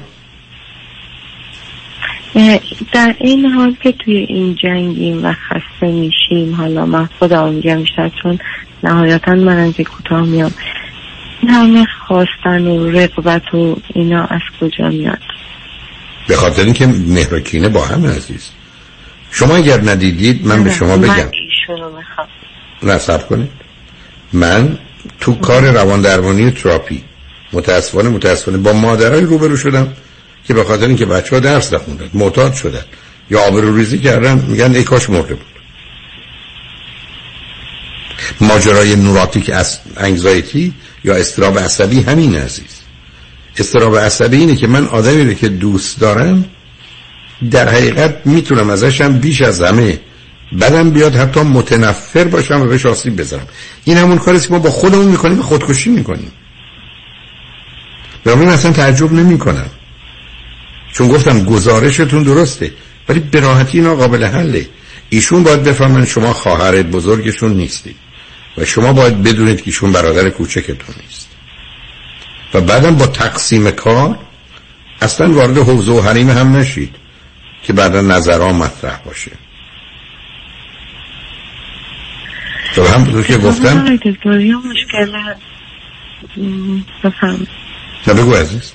در این حال که توی این جنگیم و خسته میشیم حالا من خودم میگم بیشتر چون نهایتا من از کوتاه میام. این همه خواستن و رقبت و اینا از کجا میاد؟ به خاطر اینکه مهرکینه با هم عزیز. شما اگر ندیدید من به شما بگم. من نه کنید. من تو کار روان درمانی تراپی متاسفانه متاسفانه با مادرای روبرو شدم که به خاطر اینکه بچه ها درس نخوندن معتاد شدن. یا آبرو ریزی کردن میگن ای کاش مرده بود. ماجرای نوراتیک انگزایتی یا استراب عصبی همین عزیز. استراب عصبی اینه که من آدمی رو که دوست دارم در حقیقت می‌تونم ازشم بیش از همه بدم بیاد حتی متنفر باشم و بهش آسیب بزنم. این همون کاریست که ما با خودمون می‌کنیم و خودکشی می‌کنیم. به اصلا تعجب نمی کنم چون گفتم گزارشتون درسته ولی به راحتی اینا قابل حله. ایشون باید بفهمن شما خواهر بزرگشون نیستی. و شما باید بدونید که ایشون برادر کوچکتون نیست. و بعدم با تقسیم کار اصلا وارد حوزه و حریم هم نشید که بعدا نظرها مطرح باشه. تو هم بودو که گفتم؟ نه بگو عزیز.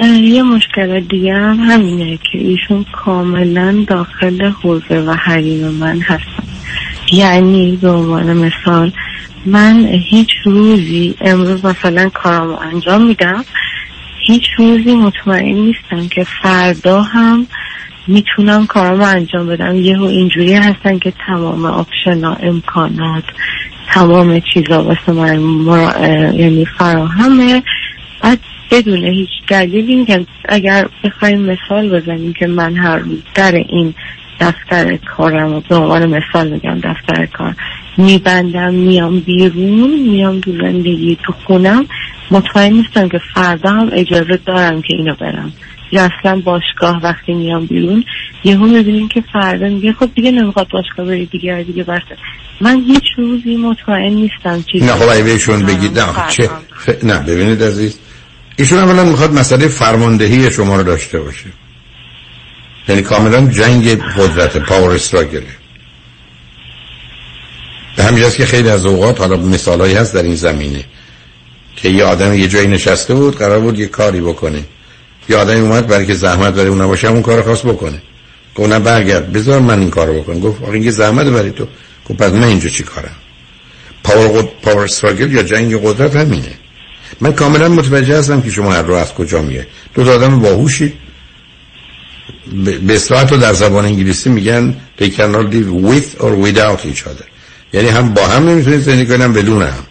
یه مشکل دیگه هم همینه که ایشون کاملا داخل حوزه و حریم من هستن یعنی به عنوان مثال من هیچ روزی امروز مثلا کارامو انجام میدم هیچ روزی مطمئن نیستم که فردا هم می‌تونم کارامو انجام بدم. یهو اینجوری هستن که تمام آپشن امکانات تمام چیزا واسه من یعنی فراهمه. بعد بدون هیچ دلیلی که اگر بخوایم مثال بزنیم که من هر روز در این دفتر کارم و به عنوان مثال میگم دفتر کار. میبندم میام بیرون میام دو زندگی تو خونم. مطمئن نیستم که فردا هم اجازه دارم که اینو برم. یا اصلا باشگاه وقتی میام بیرون یهو می‌بینیم که فردا میگه خب دیگه نمی‌خواد باشگاه بری دیگه دیگه برسه من هیچ روزی مطمئن نیستم چیزی نه خب بهشون بگید نه چه؟ نه ببینید عزیز. ایشون اولا می‌خواد مسئله فرماندهی شما رو داشته باشه. یعنی کاملا جنگ قدرت پاور استراگله به همین که خیلی از اوقات حالا مثالهایی هست در این زمینه که یه آدم یه جایی نشسته بود قرار بود یه کاری بکنه. یه آدمی اومد برای که زحمت برای اون نباشه اون کار خواست بکنه. گفت نه برگرد. بذار من این کارو بکنم. گفت آقا این زحمت برای تو. گفت پس من اینجا چی کارم؟ پاور, پاور استراگل یا جنگ قدرت همینه. من کاملا متوجه هستم که شما هر رو از کجا میه دو تا آدم باهوشی. به اصلاحات رو در زبان انگلیسی میگن they cannot live with or without each other. یعنی هم با هم نمی‌تونید زندگی کنن بدون هم.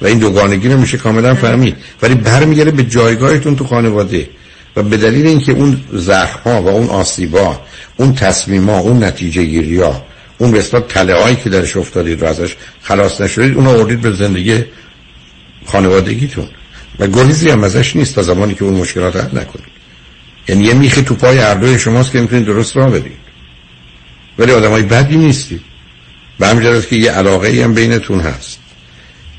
و این دوگانگی رو میشه کاملا فهمید. ولی برمیگره به جایگاهتون تو خانواده. و به دلیل اینکه اون زخم و اون آسیبا اون تصمیما اون نتیجه گیری ها اون به تله هایی که درش افتادید رو ازش خلاص نشدید اون آوردید به زندگی خانوادگیتون. و گریزی هم ازش نیست تا زمانی که اون مشکلات حل نکنید. یعنی یه میخی تو پای هر دوی شماست که می‌تونید درست راه برید ولی آدم های بدی نیستید. به همین که یه علاقه ای هم بینتون هست.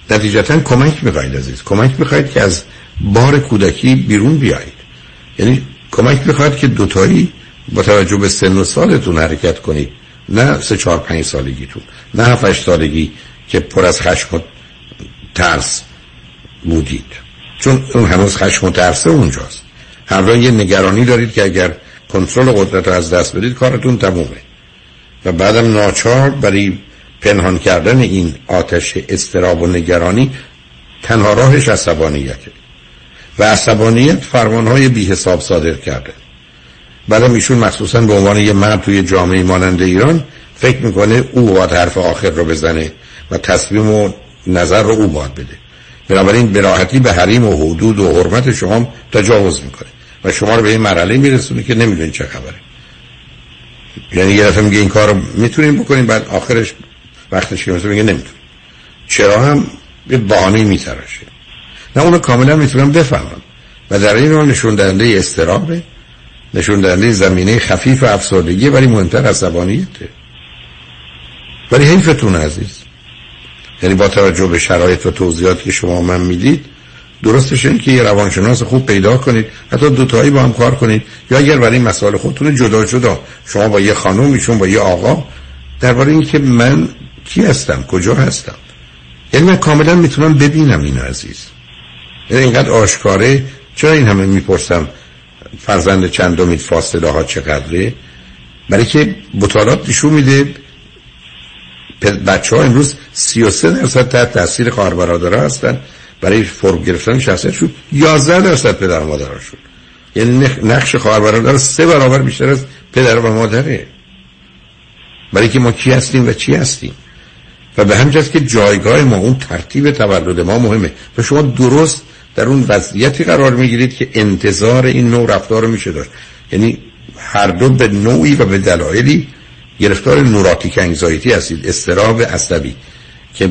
نتیجتا کمک می‌خواید عزیز. کمک می‌خواید که از بار کودکی بیرون بیایید. یعنی کمک می‌خواید که دوتایی با توجه به سن و سالتون حرکت کنید. نه سه چهار پنج سالگیتون. نه هفت سالگی که پر از خشم و ترس بودید. چون اون هنوز خشم و ترسه اونجاست. هر یه نگرانی دارید که اگر کنترل قدرت رو از دست بدید کارتون تمومه. و بعدم ناچار برای پنهان کردن این آتش استراب و نگرانی تنها راهش عصبانیته. و عصبانیت فرمانهای بی حساب صادر کرده. بعدم ایشون مخصوصا به عنوان یه مرد توی جامعه مانند ایران فکر می‌کنه او باید حرف آخر رو بزنه و تصمیم و نظر رو او باید بده. بنابراین به راحتی به حریم و حدود و حرمت شما تجاوز می‌کنه. و شما رو به این مرحله میرسونه که نمی‌دونید چه خبره. یعنی یه دفعه میگه این کار رو می‌تونیم بکنیم بعد آخرش وقتش که میگه نمی‌تونیم. چرا هم؟ به بهانه میتراشه. نه اونو کاملا می‌تونم بفهمم. و در این رو نشون دهنده استرابه نشون دهنده زمینه خفیف و افسردگی ولی مهمتر عصبانیته. ولی حیفتون عزیز. یعنی با توجه به شرایط و توضیحاتی که شما من می‌دید درستش این که یه روانشناس خوب پیدا کنید حتی دوتایی با هم کار کنید. یا اگر برای این مسائل خودتون جدا جدا شما با یه خانم ایشون با یه آقا. درباره اینکه من کی هستم کجا هستم. یعنی من کاملا می‌تونم ببینم این عزیز. یعنی اینقدر آشکاره. چرا این همه می‌پرسم فرزند چندمید فاصله ها چقدره؟ برای که مطالعات نشون میده بچه ها امروز 33 درصد تحت تاثیر خواهر برادرها هستن. برای فرم گرفتن شخصیتشون 11 درصد پدر و شد. یعنی نقش خواهر برادر سه برابر بیشتر از پدر و مادره. برای که ما کی هستیم و چی هستیم. و به همجاست که جایگاه ما اون ترتیب تولد ما مهمه. و شما درست در اون وضعیتی قرار می‌گیرید که انتظار این نوع رفتار رو میشه داشت. یعنی هر دو به نوعی و به دلایلی گرفتار نوراتیک انگزایتی هستید. استراب عصبی که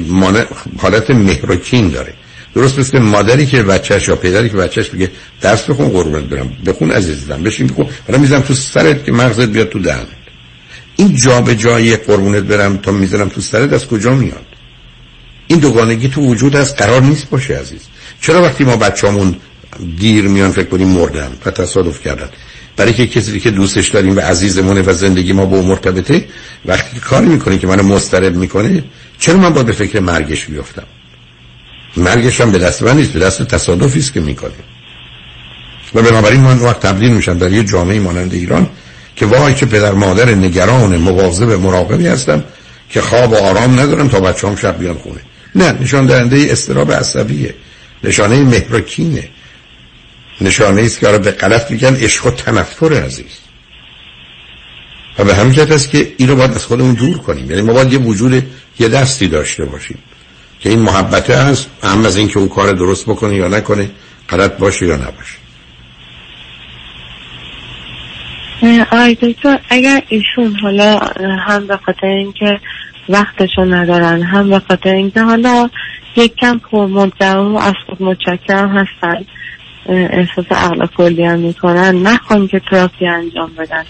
حالت مهرکین داره. درست مثل مادری که بچهش یا پدری که بچهش بگه درس بخون قربونت برم. بخون عزیزم. بشین بخون. برای می‌زنم تو سرت که مغزت بیاد تو دهنت. این جا به جایی قربونت برم تا می‌زنم تو سرت از کجا میاد؟ این دوگانگی تو وجود از قرار نیست باشه عزیز. چرا وقتی ما بچه‌مون دیر میان فکر کنیم مردن؟ و تصادف کردن. برای که کسی که دوستش داریم و عزیزمونه و زندگی ما با او مرتبطه وقتی کار می‌کنه که منو مسترب می‌کنه چرا من باید به فکر مرگش بیفتم؟ مرگش هم به دست من نیست به دست تصادفی است که می‌کنه و بنابراین من وقت تبدیل میشم در یه جامعه مانند ایران که وای که پدر مادر نگران مواظب مراقبی هستم که خواب و آرام ندارم تا بچه‌ام شب بیان خونه. نه نشان دهنده استراب عصبیه. نشانه مهرکینه. نشانه است که به غلط میگن عشق و تنفر عزیز. و به همین است که این رو باید از خودمون دور کنیم. یعنی ما باید یه وجود یه دستی داشته باشیم. که این محبته هست هم از اینکه اون کار درست بکنه یا نکنه غلط باشه یا نباشه. آی دکتر اگر ایشون حالا هم به خاطر اینکه وقتشو ندارن هم به خاطر اینکه حالا یک کم پرمدعا و از خود متشکرم هستن احساس عقل کلی هم می‌کنن نخوان که تراپی انجام بدن.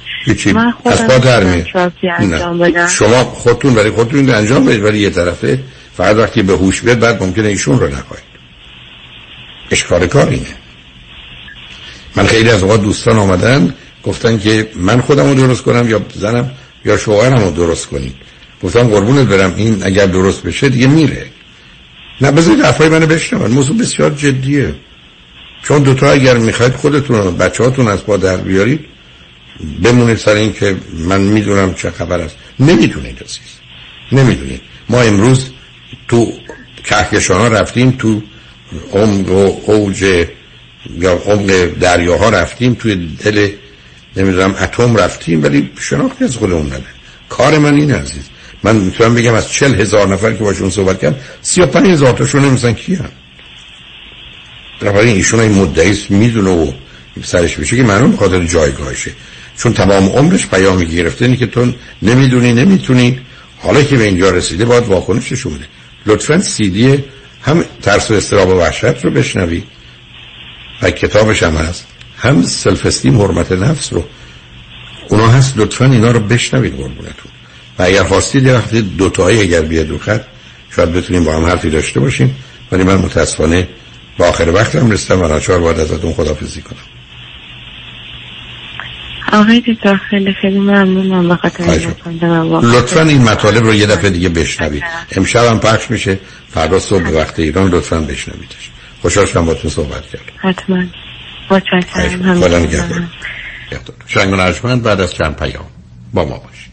من در تراپی انجام بدن شما خودتون برای خودتون انجام بدید ولی یه طرفه فقط وقتی به هوش بیاد بعد ممکنه ایشون رو نخواهید اشکار کار اینه من خیلی از اوقات دوستان آمدن گفتن که من خودم رو درست کنم یا زنم یا شوهرم رو درست کنید. گفتم قربونت برم این اگر درست بشه دیگه میره. نه بذارید حرفای منو بشنون. موضوع بسیار جدیه. چون دوتا اگر می‌خواید خودتون و بچه هاتون از با در بیارید بمونید سر این که من می‌دونم چه خبر است. نمی‌دونید عزیز. نمی‌دونید. ما امروز تو کهکشان ها رفتیم تو عمق و اوج یا عمق دریاها رفتیم توی دل نمی‌دونم اتم رفتیم ولی شناختی از خودمون نداره کار من این عزیز من می‌تونم بگم از چل هزار نفر که باشون صحبت کردم سی و پنج هزار تاشون نمیسن کی هم بنابراین ایشون این مدعیست می‌دونه و سرش بشه که معلوم خاطر جایگاهشه. چون تمام عمرش پیامی گرفته اینه که تو نمی‌دونی نمی‌تونی حالا که به اینجا رسیده باید واکنشش بده. لطفا سیدی هم ترس و استراب و وحشت رو بشنوی. و کتابش هم هست. هم سلف استیم حرمت نفس رو. اونا هست لطفا اینا رو بشنوید قربونتون. و اگر خواستید یه وقتی دوتایی اگر بیاد دو خط شاید بتونیم با هم حرفی داشته باشیم. ولی من متاسفانه با آخر وقتم رسیدم و ناچار باید ازتون خدافزی کنم. آقای دکتر خیلی خیلی ممنونم. به خاطر لطفا این مطالب رو یه دفعه دیگه بشنوید. امشب هم پخش میشه. فردا صبح وقت ایران لطفا بشنویدش. خوشحال شدم با تو صحبت کرد حتما متشکرم شنگ بعد از چند پیام با ما باشید.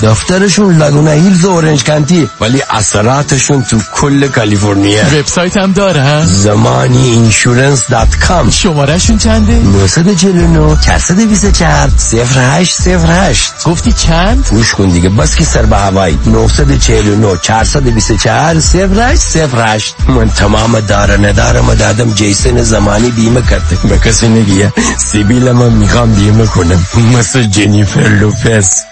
دفترشون Laguna Hills و Orange County ولی اثراتشون تو کل کالیفرنیا. وبسایت هم داره زمانی insurance dot com شمارهشون چنده؟ 949 424 0808 گفتی چند؟ گوش کن دیگه بس که سر به هوایی. 949 424 0808 من تمام دار و ندارم دادم جیسن زمانی بیمه کرده. به کسی نگی ها. سیبیل من می‌خوام بیمه کنم. مثل جنیفر لوپز.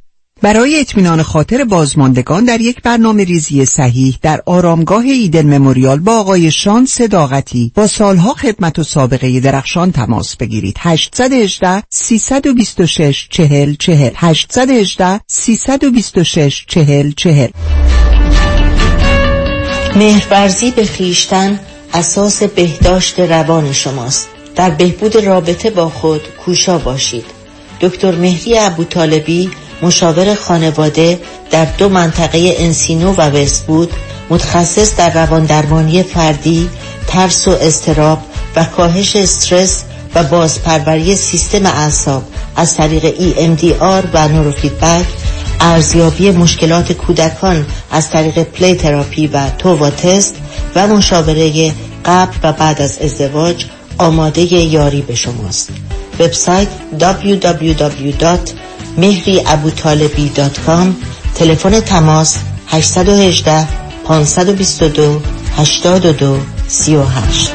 برای اطمینان خاطر بازماندگان در یک برنامه ریزی صحیح در آرامگاه ایدن مموریال با آقای شان صداقتی با سالها خدمت و سابقه درخشان تماس بگیرید. 818 326 40 40 818 326 40 40 مهرورزی به خیشتن اساس بهداشت روان شماست. در بهبود رابطه با خود کوشا باشید. دکتر مهری ابوطالبی مشاور خانواده در دو منطقه انسینو و وستبود متخصص در روان درمانی فردی، ترس و استراب و کاهش استرس و بازپروری سیستم اعصاب از طریق EMDR و نوروفیدبک ارزیابی مشکلات کودکان از طریق پلی تراپی و تووا تست و مشاوره قبل و بعد از ازدواج آماده یاری به شماست. وبسایت www.mehriabutalebi.com تلفن تماس 818 522 82 38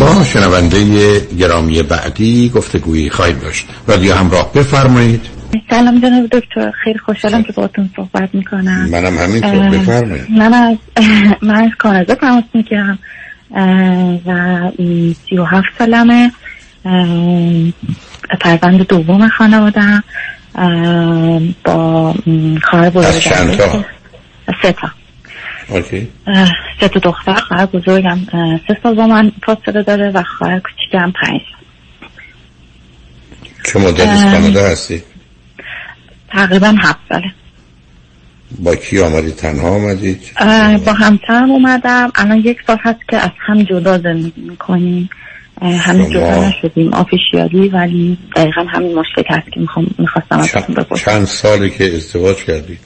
با شنونده گرامی بعدی گفتگویی خواهیم داشت. رادیو همراه بفرمایید. سلام جناب دکتر. خیلی خوشحالم که باهاتون صحبت می‌کنم. منم همینطور. بفرمایید. من از من از کانادا تماس می‌گیرم. و سی و هفت سالمه. فرزند دوم خانوادم با خواهر بزرگم از چند تا؟ سه تا. اوکی. سه تا دختر خواهر بزرگم. سه سال با من فاصله داره و خواهر کوچیکم پنج چه مدت از کانادا هستی؟ تقریبا هفت ساله. با کی آمدید تنها آمدید؟ با همسرم اومدم. الان یک سال هست که از هم جدا زندگی می‌کنیم. همین جدا نشدیم. آفیشیالی ولی دقیقا همین مشکل هست که می‌خواستم ازتون بپرسم. چند سالی که ازدواج کردید؟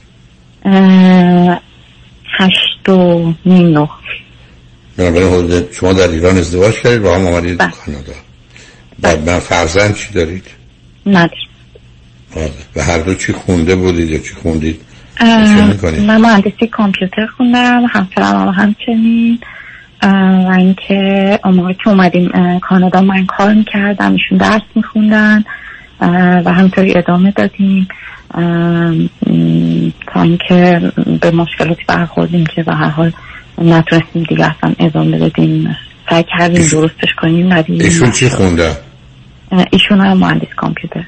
هشت و نیم نه بنابراین شما در ایران ازدواج کردید با هم آمدید بله. کانادا. بعد من فرزند چی دارید؟ نداریم و هر دو چی خونده بودید یا چی خوندید؟ من مهندسی کامپیوتر خوندم همسرم هم همچنین. و اینکه موقع که اومدیم کانادا من کار می‌کردم ایشون درس میخوندن و همطوری ادامه دادیم. تا اینکه به مشکلاتی برخوردیم که به هر حال نتونستیم دیگه اصلا ادامه بدیم. سعی کردیم درستش کنیم ایشون چی خونده؟ ایشون هم مهندس کامپیوتر.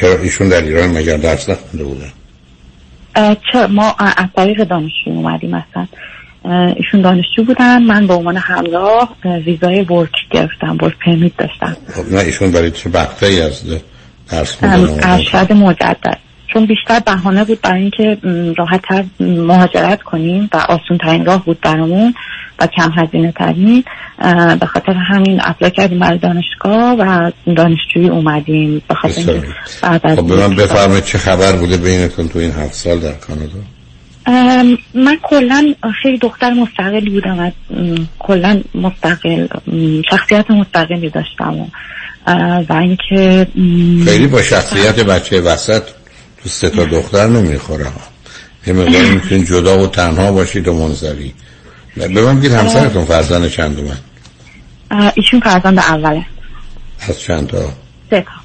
چرا ایشون در ایران مگر درس نخونده بودن؟ چه ما از طریق دانشجو اومدیم اصلا. ایشون دانشجو بودن من به عنوان همراه ویزای ورک گرفتم ورک پرمیت داشتم. خب نه ایشون برای چه ای از درس ارشد مجدد. چون بیشتر بهانه بود برای اینکه راحت مهاجرت کنیم و آسون ترین راه بود برامون و کم هزینه ترین. به خاطر همین اپلا کردیم برای دانشگاه و دانشجویی اومدیم. به خاطر بعد از خب به من بفرمایید چه خبر بوده بینتون تو این هفت سال در کانادا؟ من کلا خیلی دختر مستقلی بودم و کلا مستقل شخصیت مستقلی داشتم و, و اینکه خیلی با شخصیت بچه وسط. تو سه تا دختر نمی‌خوره یه مقدار می‌تونین جدا و تنها باشید و منظری. به من بگید همسرتون فرزند چند من؟ ایشون فرزند اوله. از چند تا؟ سه تا.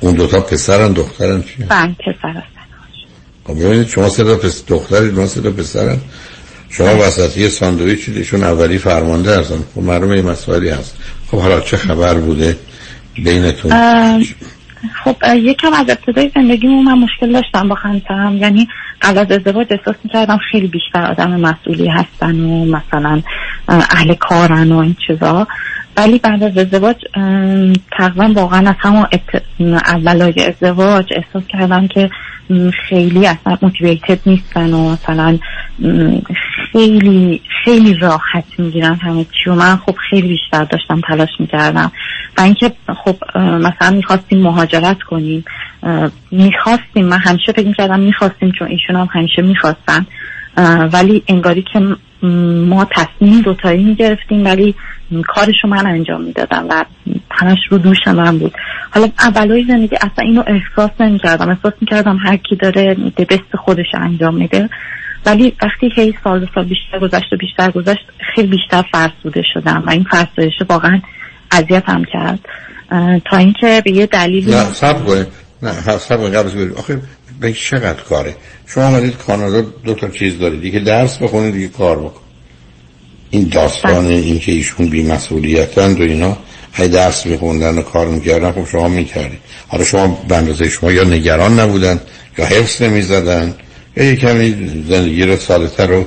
اون دوتا پسرن دخترن چی؟ بله پسر هستن خب ببینید شما سه تا پس دخترید ما سه تا پسرن شما بله. وسطی ساندویچ ایشون اولی فرمانده هستن. خب معلومه این مسائلی هست. خب حالا چه خبر بوده؟ بینتون خب یکم از ابتدای زندگیمون من مشکل داشتم با خانسرم یعنی قبل از ازدواج احساس می‌کردم خیلی بیشتر آدم مسئولی هستن و مثلا اهل کارن و این چیزا. ولی بعد از ازدواج تقریبا واقعا از همون اولای ازدواج احساس کردم که خیلی اصلا موتیویتد نیستن و مثلا خیلی خیلی راحت می‌گیرن همه چی و من خب خیلی بیشتر داشتم تلاش می‌کردم. و اینکه خب مثلا می‌خواستیم مهاجرت کنیم. می‌خواستیم. من همیشه فکر می‌کردم می‌خواستیم چون ایشون هم همیشه می‌خواستن. ولی انگاری که ما تصمیم دوتایی می‌گرفتیم ولی کارشو من انجام می‌دادم و همش رو دوش من بود. حالا اولای زندگی اصلا اینو احساس نمی‌کردم. احساس می‌کردم هر کی داره بست خودش انجام میده. ولی وقتی هی سال و سال بیشتر گذشت و بیشتر گذشت خیلی بیشتر فرسوده شدم و این فرسودش واقعا اذیت هم کرد تا اینکه به یه دلیل نه کنید نه کنید قبل آخه به چقدر کاره. شما آمدید کانادا دو تا چیز دارید. یکی درس بخونید دیگه کار بکن این داستان بله. این که ایشون بی مسئولیتن و اینا هی درس میخوندن و کار می‌کردن خب شما می‌کردید. حالا شما به اندازه شما یا نگران نبودن یا حفظ نمی‌زدن یا یه کمی زندگی رو سالتر رو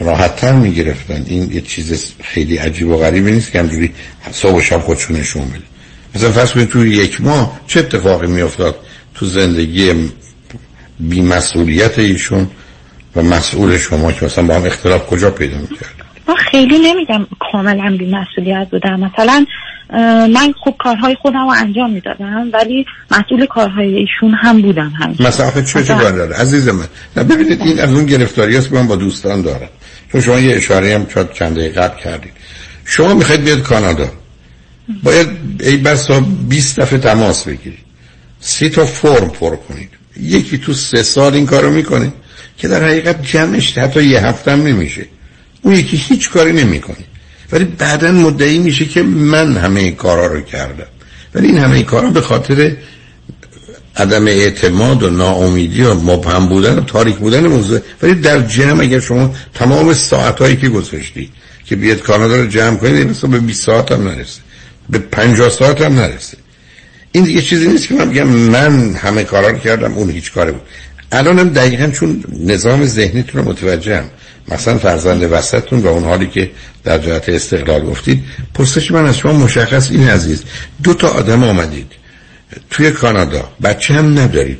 راحتتر می‌گرفتن. این یه چیز خیلی عجیب و غریبی نیست که همجوری صبح و شب خودشون نشون بده. مثلا فرض کنید توی یک ماه چه اتفاقی میافتاد تو زندگی بیمسئولیت ایشون و مسئول شما که مثلا با هم اختلاف کجا پیدا می‌کرد؟ ما خیلی نمیگم کاملا بیمسئولیت بودم. مثلا من خوب کارهای خودم رو انجام می‌دادم ولی مسئول کارهای ایشون هم بودم هم مثلا آخه چه چه داره؟ عزیز من نه ببینید این از اون گرفتاری است که من با دوستان دارم. چون شما یه اشاره هم چند چند دقیقه کردید. شما می‌خواید بیاد کانادا. باید ای بسا 20 دفعه تماس بگیرید. سی تا فرم پر کنید. یکی تو سه سال این کارو می‌کنه که در حقیقت جمعش حتی یه هفته هم نمیشه. اون یکی هیچ کاری نمی‌کنه. ولی بعدا مدعی میشه که من همه این کارا رو کردم. ولی این همه این کارا به خاطر عدم اعتماد و ناامیدی و مبهم بودن و تاریک بودن موضوع ولی در جمع اگر شما تمام ساعت هایی که گذاشتی که بیاد کانادا رو جمع کنید مثلا به 20 ساعت هم نرسه. به 50 ساعت هم نرسه. این دیگه چیزی نیست که من بگم من همه کارا رو کردم اون هیچ کاره بود. الانم دقیقا چون نظام ذهنیتون رو متوجهم. مثلا فرزند وسطتون و اون حالی که در جهت استقلال گفتید. پرسش من از شما مشخص این عزیز دو تا آدم آمدید توی کانادا بچه هم ندارید.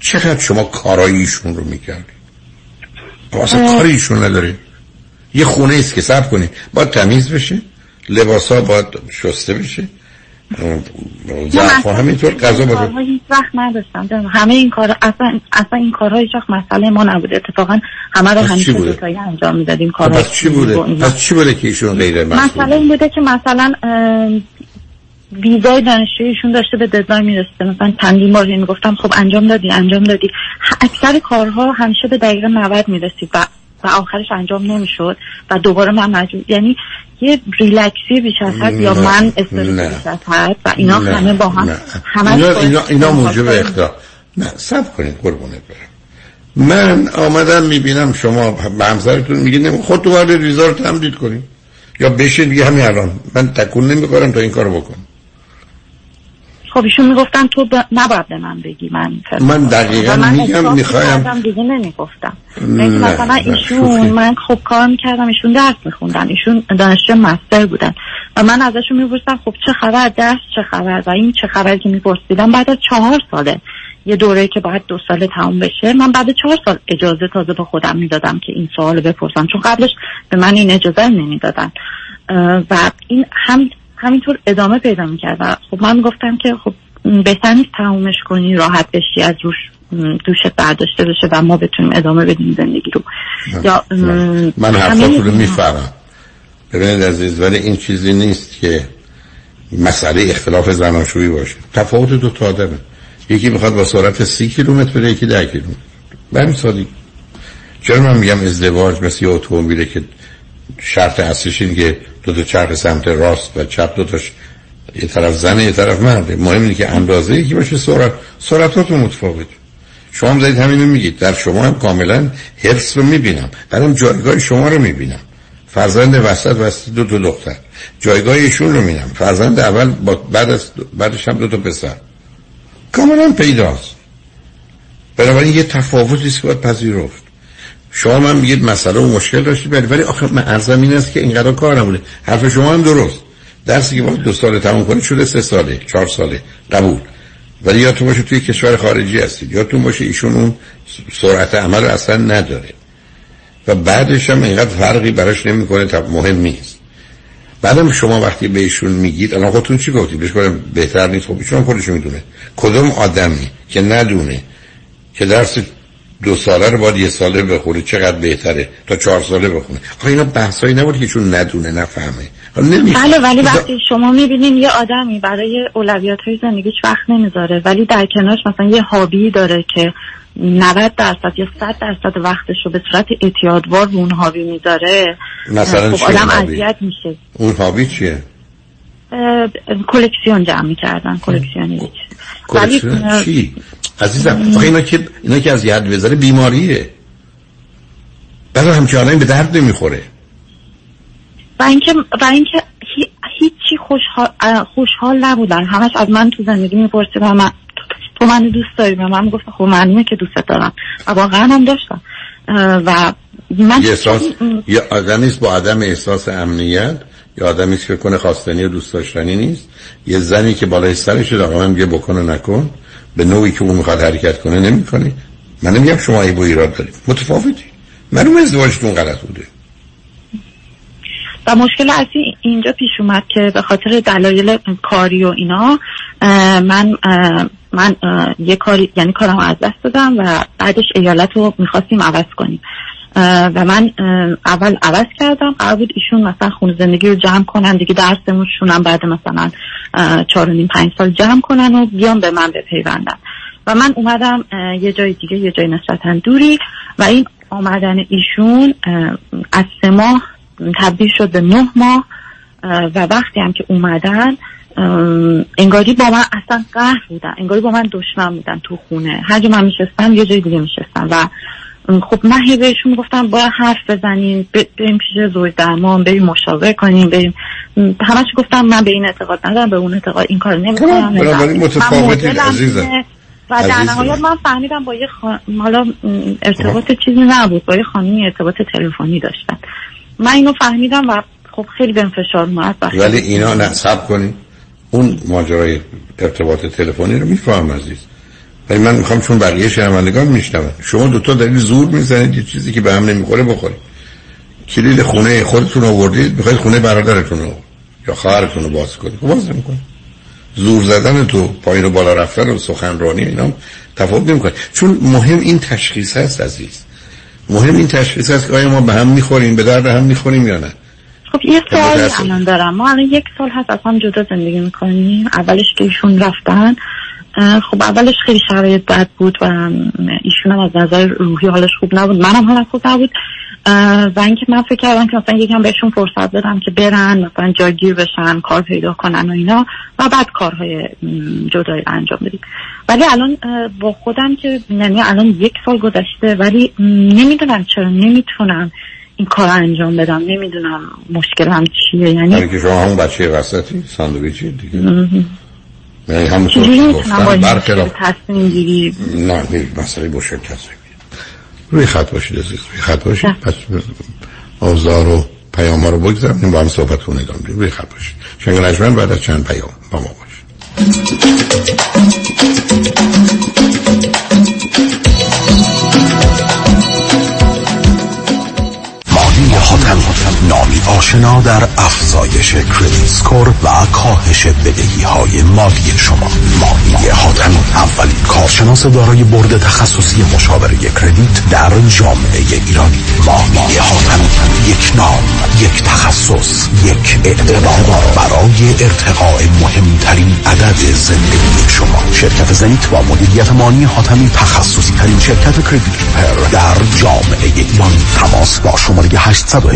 چقدر شما کاراییشون رو می‌کردید؟ اصلا کاریشون ندارید. یه خونه است که سب کنید. باید تمیز بشه لباس ها باید شسته بشه. ظرف همینطور غذا باید هیچ وقت نداشتم. همه این کار اصلا اصلا این کارها هیچ وقت مسئله ما نبوده. اتفاقا همه رو همیشه دوتایی انجام می‌دادیم کارها پس چی بوده؟ پس چی بوده که ایشون غیر مسئله مسئله این بوده که مثلا ویزای دانشجویشون داشته به ددلاین می‌رسیده. مثلا چندین بار می‌گفتم خب انجام دادی انجام دادی. اکثر کارها همیشه به دقیقه 90 می‌رسید و و آخرش انجام نمی‌شد و دوباره من مجبور یعنی یه ریلکسی بیش از حد یا من استرس بیش از حد و اینا. همه با هم همه اینا, اینا, اینا موجب اختار نه سب کنید قربونه برم. من آمدم می‌بینم شما به همسرتون میگید خود تو وارد ریزا رو تمدید کنید یا بشین دیگه همین الان. من تکون نمی‌کنم تا این کارو بکنم. خب ایشون می‌گفتن تو ب... نباید به من بگی من من دقیقا من میگم می‌خوایم. دیگه نمی‌گفتم. مثلا ایشون من خب کار می‌کردم ایشون درس میخوندن ایشون دانشجو مستر بودن. و من ازشون میپرسیدم خب چه خبر درس چه خبر؟ و این چه خبر که میپرسیدم بعد از چهار ساله یه دوره که باید دو ساله تموم بشه من بعد چهار سال اجازه تازه به خودم می‌دادم که این سوال بپرسم. چون قبلش به من این اجازه نمی‌دادن. و این هم همینطور ادامه پیدا می‌کرد و خب من گفتم که خب بهتر نیست تمومش کنی راحت بشی از روش دوشت برداشته بشه و ما بتونیم ادامه بدیم زندگی رو. یا من حرفاتون رو می‌فهمم. ببینید عزیز ولی این چیزی نیست که مسئله اختلاف زناشویی باشه. تفاوت دو تا آدمه. یکی می‌خواد با سرعت سی کیلومتر بره یکی ده کیلومتر. بریم سادی. چرا من میگم ازدواج مثل یه اتومبیله که شرط اصلیش این که دو تا چرخ سمت راست و چپ دو تاش یه طرف زنه یه طرف مرده. مهم اینه که اندازه یکی باشه سرعت. سرعتاتون متفاوت. شما هم زدید همینو میگید. در شما هم کاملا حرس رو می‌بینم. درم جایگاه شما رو می‌بینم. فرزند وسط وسط دو تا دختر. جایگاه ایشون رو می‌بینم. فرزند اول با بعد از بعدش هم دو تا پسر. کاملا پیداست. بنابراین یه تفاوتی است که باید پذیرفت. شما من میگید مسئله و مشکل داشتید ولی ولی آخه من ارزم این است که اینقدر کار نبوده حرف شما هم درست. درسی که باید دو سال تموم کنید شده سه ساله چهار ساله. قبول. ولی یادتون باشه توی کشور خارجی هستید یادتون باشه ایشون اون سرعت عمل اصلا نداره. و بعدش هم اینقدر فرقی براش نمی‌کنه تا مهم نیست. بعدم شما وقتی به ایشون میگید الان خودتون چی گفتید؟ بهش بهتر نیست. خب ایشون خودش می‌دونه. کدوم آدمی که ندونه که درس دو ساله رو باید یه ساله بخوره چقدر بهتره تا چهار ساله بخونه. آخه اینا بحثایی نبود که چون ندونه نفهمه. بله ولی وقتی شما می‌بینین یه آدمی برای اولویات های زندگیش وقت نمی‌ذاره ولی در کنارش مثلا یه هابی داره که 90 درصد یا 100 درصد وقتش رو به صورت اعتیادوار به اون هابی می‌ذاره مثلا خب آدم اذیت میشه. اون هابی چیه؟ کلکسیون جمع می‌کردن کلکسیونی ولی چی؟ عزیزم آخه اینا که اینا که از ید بذاره بیماریه. برای همچنان به درد نمی‌خوره. و اینکه و اینکه هیچی خوشحال خوشحال نبودن. همش از من تو زندگی میپرسیدن من تو من دوست داری؟ و من گفتم خب معلومه که دوست دارم. و واقعا هم داشتم. و من یه احساس یا آدمیست با عدم احساس امنیت. یا آدمی که کنه خواستنی و دوست داشتنی نیست. یه زنی که بالای سرش داره من میگه بکنه نکن. به نوعی که اون می‌خواد حرکت کنه نمی‌کنه. من نمیگم شما ای با ایراد دارید. متفاوتی. معلوم ازدواجتون غلط بوده. و مشکل اصلی اینجا پیش اومد که به خاطر دلایل کاری و اینا من من یه کاری یعنی کارم از دست دادم و بعدش ایالت رو می‌خواستیم عوض کنیم. و من اول عوض کردم. قرار بود ایشون مثلا خونه زندگی رو جمع کنن. دیگه درسمون شونم بعد مثلا چهار و نیم پنج سال جمع کنن و بیان به من بپیوندن. و من اومدم یه جای دیگه یه جای نسبتا دوری. و این آمدن ایشون از سه ماه تبدیل شد به نه ماه. و وقتی هم که اومدن انگاری با من اصلا قهر بودن. انگاری با من دشمن بودن تو خونه. هر جا من میشستم یه جای دیگه میشستم. و خب من هی بهشون گفتم باید حرف بزنیم بریم پیش زوج درمان بریم مشاوره کنیم بریم. همش گفتم من به این اعتقاد ندارم به اون اعتقاد این کار نمی‌کنم بنابراین متفاوتی عزیزم. و در نهایت من فهمیدم با یه خان... حالا ارتباط چیزی نبود با یه خانمی ارتباط تلفنی داشتن. من اینو فهمیدم و خب خیلی به فشار اومد. ولی اینا نصب کنید اون ماجرای ارتباط تلفنی رو میفهم عزیز. ولی من می‌خوام چون بقیه شنوندگان میشنون. شما دوتا دلیل زور می‌زنید یه چیزی که به هم نمی‌خوره بخورید. کلید خونه خودتون آوردید می‌خواید خونه برادرتون رو یا خواهرتون رو باز کنید. باز نمی‌کنید. زور زدن تو پایین و بالا رفتن و سخنرانی اینا تفاوت نمی‌کنه. چون مهم این تشخیص هست عزیز. مهم این تشخیص هست که آیا ما به هم می‌خوریم به درد هم می‌خوریم یا نه. خب یه سوال الان دارم. ما الان یک سال هست از هم جدا زندگی می‌کنیم. اولش که ایشون رفتن خب اولش خیلی شرایط بد بود و ایشون هم از نظر روحی حالش خوب نبود. منم حالم خوب نبود. و اینکه من فکر کردم که مثلا یکم بهشون فرصت بدم که برن مثلا جاگیر بشن کار پیدا کنن و اینا و بعد کارهای جدایی انجام بدیم. ولی الان با خودم که یعنی الان یک سال گذشته ولی نمی‌دونم چرا نمی‌تونم این کار انجام بدم. نمی‌دونم مشکلم چیه. یعنی که شما همون بچه وسطی ساندویچی دیگه. یعنی همونطور که گفتم برخلاف تصمیم گیری نه مسئله با تصمیم روی خط باشید عزیز روی خط باشید. پس آزار و پیام رو بگذاریم با هم صحبت کنید روی خط باشید. شنگ نجمن بعد از چند پیام با ما باشید. نامی آشنا در افزایش کردیت سکور و کاهش بدهی های مالی شما. ماهی حاتم اولین کارشناس دارای برد تخصصی مشاوره کردیت در جامعه ایرانی ماهی حاتم یک نام یک تخصص یک اعتبار برای ارتقاء مهمترین عدد زندگی شما. شرکت زنیت با مدیریت مانی حاتمی تخصصی ترین شرکت کردیت پر در جامعه ایرانی تماس با شماره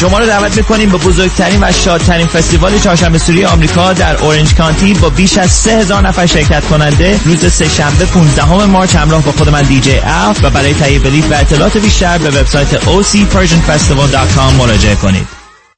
شما رو دعوت می‌کنیم به بزرگترین و شادترین فستیوال چهارشنبه سوری آمریکا در اورنج کانتی با بیش از 3000 نفر شرکت کننده روز سه شنبه 15 مارچ همراه با خود من دیجی اف و برای تهیه بلیط و اطلاعات بیشتر به وبسایت ocpersianfestival.com مراجعه کنید.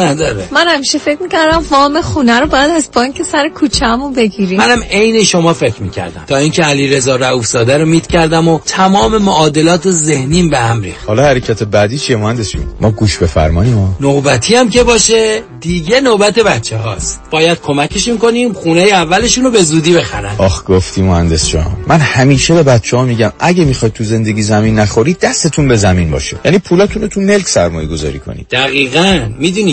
نداره. من همیشه فکر می‌کردم وام خونه رو باید از بانک سر کوچه‌مون بگیریم. منم عین شما فکر می‌کردم. تا اینکه علی رضا رؤوفزاده رو میت کردم و تمام معادلات ذهنیم به هم ریخت. حالا حرکت بعدی چیه مهندس جون ما گوش به فرمانی ما نوبتی هم که باشه دیگه نوبت بچه هاست. باید کمکشون کنیم خونه اولشون رو به زودی بخرن. آخ گفتی مهندس جان. من همیشه به بچه ها میگم اگه می‌خواید تو زندگی زمین نخورید دستتون به زمین باشه. یعنی پولاتون رو تو ملک سرمایه گذاری کنید دقیقا. می‌دونی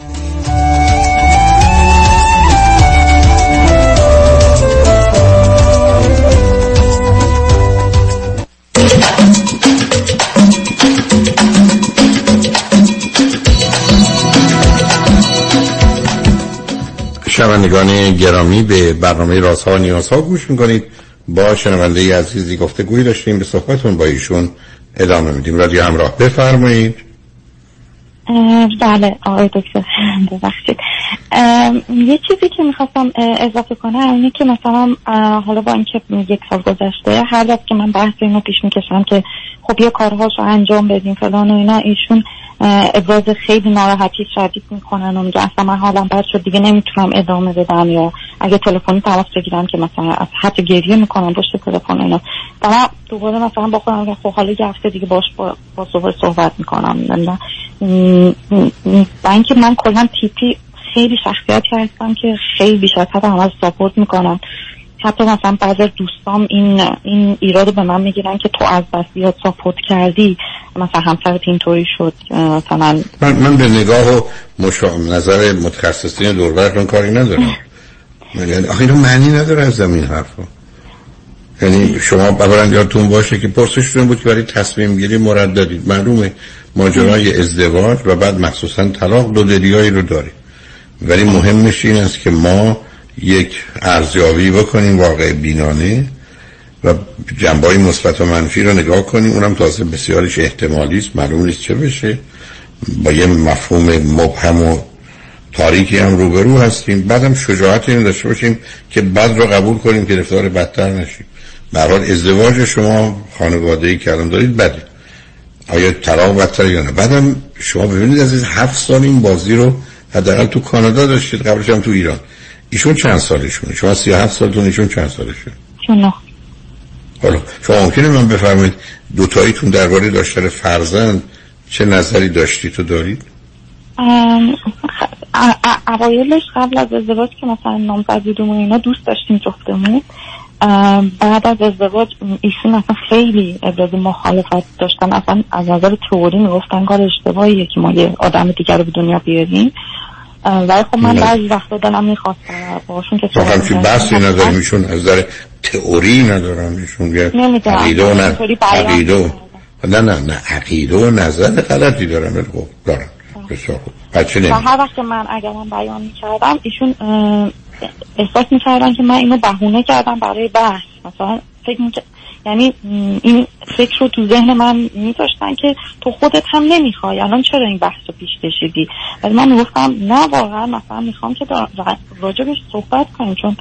شنوندگان گرامی به برنامه رازها و نیازها گوش می‌کنید. با شنونده عزیزی گفته گویی داشتیم به صحبتون با ایشون ادامه میدیم. رادیو همراه بفرمایید. بله آقای دکتر ببخشید. یه چیزی که می‌خواستم اضافه کنم اینه که مثلا حالا با اینکه یک سال گذشته هر وقت که من بحث اینو پیش می‌کشم که خب یه کارهاش رو انجام بدیم فلان و اینا ایشون ابراز خیلی ناراحتی شدید می‌کنن و میگه اصلا من حالم بد شد. دیگه نمی‌تونم ادامه بدم یا اگه تلفنی تماس بگیرم که مثلا از حتی گریه می‌کنم پشت تلفن اینا. و من دوباره مثلا با خودم خب حالا یه هفته دیگه باش با, با صحبت می‌کنم. و اینکه من کلا تیپی خیلی شخصیتی هستم که خیلی بیش از حد همه ساپورت می‌کنم. حتی مثلا بعضی از دوستام این این ایراد به من می‌گیرن که تو از بس زیاد ساپورت کردی. مثلا همسرت اینطوری شد مثلا من, من به نگاه و مشا... نظر متخصصین دوربرتون کاری ندارم. یعنی آخه اینو معنی نداره از زمین حرفا. یعنی شما اولا یادتون باشه که پرسشتون بود که برای تصمیم گیری مرددید معلومه ماجرای ازدواج و بعد مخصوصا طلاق دو دلیایی رو داریم ولی مهمش این است که ما یک ارزیابی بکنیم واقع بینانه و جنبه مثبت و منفی رو نگاه کنیم. اونم تازه بسیارش احتمالی است معلوم نیست چه بشه. با یه مفهوم مبهم و تاریکی هم روبرو هستیم. بعدم شجاعت این داشته باشیم که بد رو قبول کنیم که رفتار بدتر نشیم. برحال ازدواج شما خانواده ای الان دارید بده. آیا طلاق بدتر یا نه؟ بعدم شما ببینید از این هفت سال این بازی رو حداقل تو کانادا داشتید قبلش هم تو ایران. ایشون چند سالشونه؟ شما 37 سالتون ایشون چند سالشه؟ چون حالا شما ممکنه من بفرمایید دوتاییتون درباره داشتن فرزند چه نظری داشتی تو دارید؟ اوایلش قبل از ازدواج که مثلا نامزدیدون و اینا دوست داشتیم جفتمون بعد از ازدواج ایشون اصلا خیلی ابراز مخالفت داشتن اصلا از نظر تئوری می‌گفتن کار اشتباهیه که ما یه آدم دیگر رو به دنیا بیاریم. ولی خب من بعضی وقتا دلم می‌خواست باشون که تو همچین بحثی ندارم ایشون از نظر تئوری ندارم ایشون عقیده و نه عقیده نه نه نه عقیده و نظر غلطی دارم ولی خب دارم. بسیار خوب. بچه و هر وقت که من اگر من بیان می‌کردم ایشون احساس می‌کردن که من اینو بهونه کردم برای بحث. مثلا فکر می‌کردم یعنی این فکر رو تو ذهن من میذاشتن که تو خودت هم نمی‌خوای. الان چرا این بحث رو پیش کشیدی؟ ولی من گفتم نه واقعا مثلا می‌خوام که راجبش صحبت کنیم چون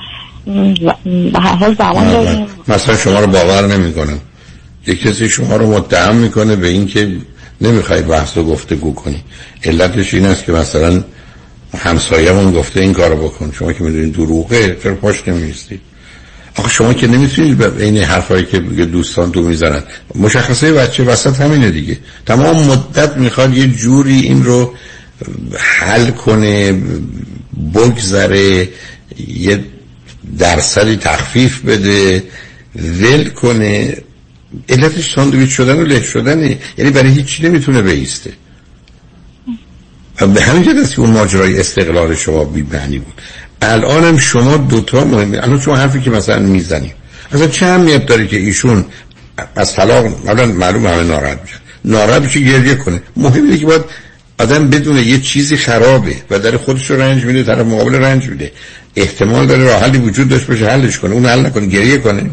به هر حال زمان داریم مثلا شما رو باور نمی‌کنم. یک کسی شما رو متهم می‌کنه به اینکه نمی‌خوای بحث رو گفتگو کنی. علتش این است که مثلا همسایه‌مون گفته این کارو بکن. شما که می‌دونید دروغه چرا پاش نمیستید آخه شما که نمی‌تونید به این حرفایی که دوستان تو می‌زنن. مشخصه بچه وسط همینه دیگه. تمام مدت می‌خواد یه جوری این رو حل کنه بگذره یه درصدی تخفیف بده ول کنه. علتش ساندویچ شدن و له شدنه. یعنی برای هیچی نمی‌تونه بیسته. به همین جد که اون ماجرای استقلال شما بی معنی بود. الانم شما دوتا مهمه. الان شما حرفی که مثلا می‌زنیم اصلا چه اهمیت داره که ایشون از طلاق اولا معلوم همه ناراحت میشن. ناراحت بشه گریه کنه. مهم اینه که باید آدم بدونه یه چیزی خرابه و در خودش رو رنج میده طرف مقابل رنج میده. احتمال داره راه حلی وجود داشت باشه حلش کنه. اون حل نکنه گریه کنه.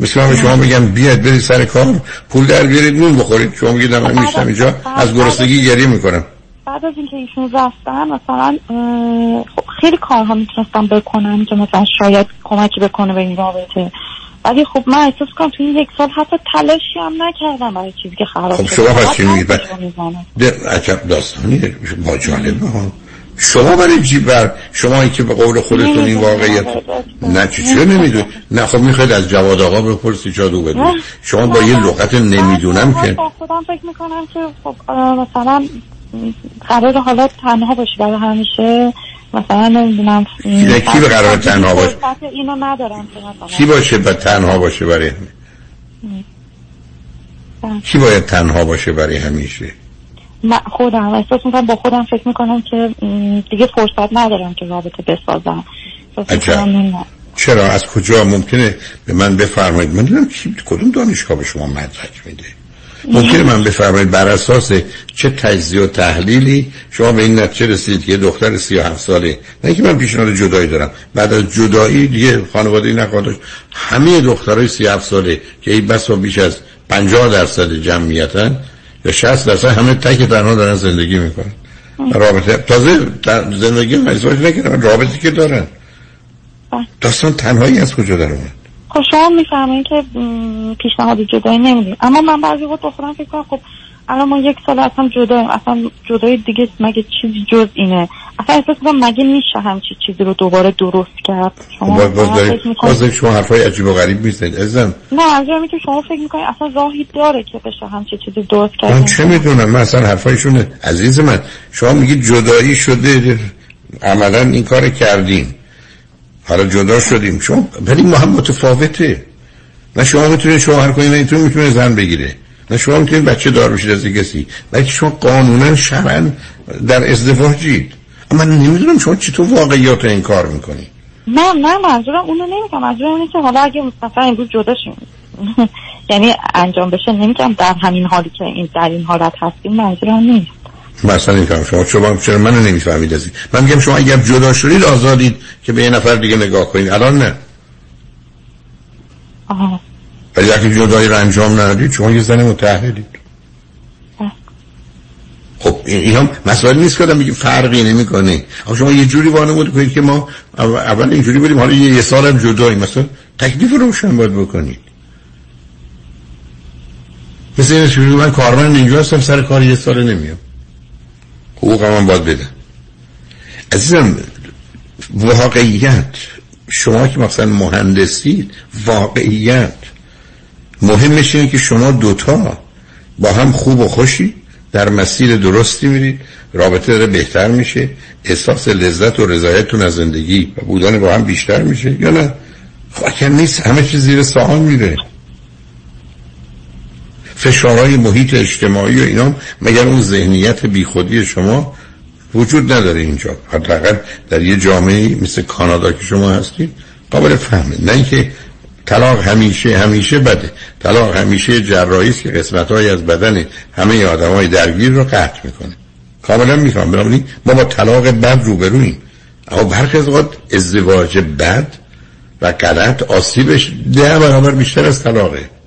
مثل من شما بگم بیاد برید سر کار پول در بیارید نون بخورید. شما بگید من میشتم اینجا از گرسنگی گریه می‌کنم. بعد از اینکه ایشون رفتن مثلا خب خیلی کارها می‌تونستم بکنم که مثلا شاید کمکی بکنه به این رابطه. ولی خب من احساس کنم تو این یک سال حتی تلاشی هم نکردم برای چیزی که خراب خب شما پس چی میگید عجب داستانی با جالبه ها. شما برای چی بر شما که به قول خودتون این واقعیت نه چی نمیدون نه خب می‌خواید از جواد آقا بپرسی جادو بدون شما با یه لغت نمی‌دونم که با خودم فکر می‌کنم که خب مثلا قرار حالا تنها باشی برای همیشه مثلا نمی‌دونم کی به قرار تنها باشه؟ اینو ندارم کی باشه به تنها باشه برای همیشه کی باید تنها باشه برای همیشه؟ من خودم. احساس می‌کنم با خودم فکر می‌کنم که دیگه فرصت ندارم که رابطه بسازم. چرا؟ از کجا؟ ممکنه به من بفرمایید. من دیدم کدوم دانشگاه به شما مدرک میده؟ ممکنه من بفرمایید بر اساس چه تجزیه و تحلیلی شما به این نتیجه رسید که دختر 37 ساله. نه که من پیشنهاد جدایی دارم. بعد از جدایی دیگه خانواده نخواهد همه دخترای 37 ساله که این بس و بیش از 50 درصد جمعیتن یا 60 درصد همه تک تنها دارن زندگی می‌کنن. رابطه تازه زندگی ازدواج نکردن رابطه که دارن. داستان تنهایی از کجا در اومد؟ خب شما می‌فهمین که پیشنهاد جدایی نمیدیم اما من بعضی وقت خودم فکر کنم خب الان ما یک سال اصلا جدا اصلا جدای دیگه مگه چیزی جز اینه؟ اصلا احساس کنم مگه میشه همچی چیزی رو دوباره درست کرد؟ شما باز, باز, باز شما حرفای عجیب و غریب می‌زنید عزیزم. نه از که شما فکر می‌کنید اصلا راهی داره که بشه همچی چیزی درست کرد. من چه می‌دونم؟ من اصلا حرفایشونه عزیز من شما میگید جدایی شده عملا این کار کردیم حالا جدا شدیم. شما ولی ما هم متفاوته. نه شما می‌تونید شوهر کنید نه اینطور می‌تونه زن بگیره. نه شما می‌تونید بچه دار بشید از کسی. بلکه شما قانونا شرعا در ازدواجید اما نمی‌دونم شما چطور واقعیات این کار می‌کنی. نه نه منظورم اونو نمیگم منظورم اینه که حالا اگه مثلا امروز جدا شیم. یعنی انجام بشه نمیگم در همین حالی که این در این حالت هستیم منظورم نیست. مثلا این کام شما شما چرا منو نمی‌فهمید از من میگم شما اگر جدا شدید آزادید که به یه نفر دیگه نگاه کنید. الان نه. آها. ولی اگه جدایی رو انجام ندید شما یه زن متحدید. خب این هم مسئله نیست که میگه فرقی نمی‌کنه. آخه شما یه جوری وانمود کنید که ما اول اینجوری بریم حالا یه, سال هم جدایی. مثلا تکلیف روشن باید بکنید. مثل این شروع من کارمند اینجا هستم سر کار یه سال نمیام حقوق من باید بده. عزیزم واقعیت. شما که مثلا مهندسی واقعیت. مهمش اینه که شما دوتا با هم خوب و خوشی در مسیر درستی میرید رابطه داره بهتر میشه احساس لذت و رضایتتون از زندگی و بودن با هم بیشتر میشه یا نه؟ خب نیست همه چیز زیر ساحل میره. فشارهای محیط اجتماعی و اینا مگر اون ذهنیت بیخودی شما وجود نداره اینجا؟ حداقل در یه جامعه مثل کانادا که شما هستید قابل فهمه. نه اینکه طلاق همیشه همیشه بده. طلاق همیشه جراحی است که قسمت های از بدن همه آدم های درگیر رو قطع می‌کنه. کاملا میفهم بنابراین ما با طلاق بد روبرویم اما برخی از اوقات ازدواج بد و غلط آسیبش ده برابر بیشتر از طلاقه.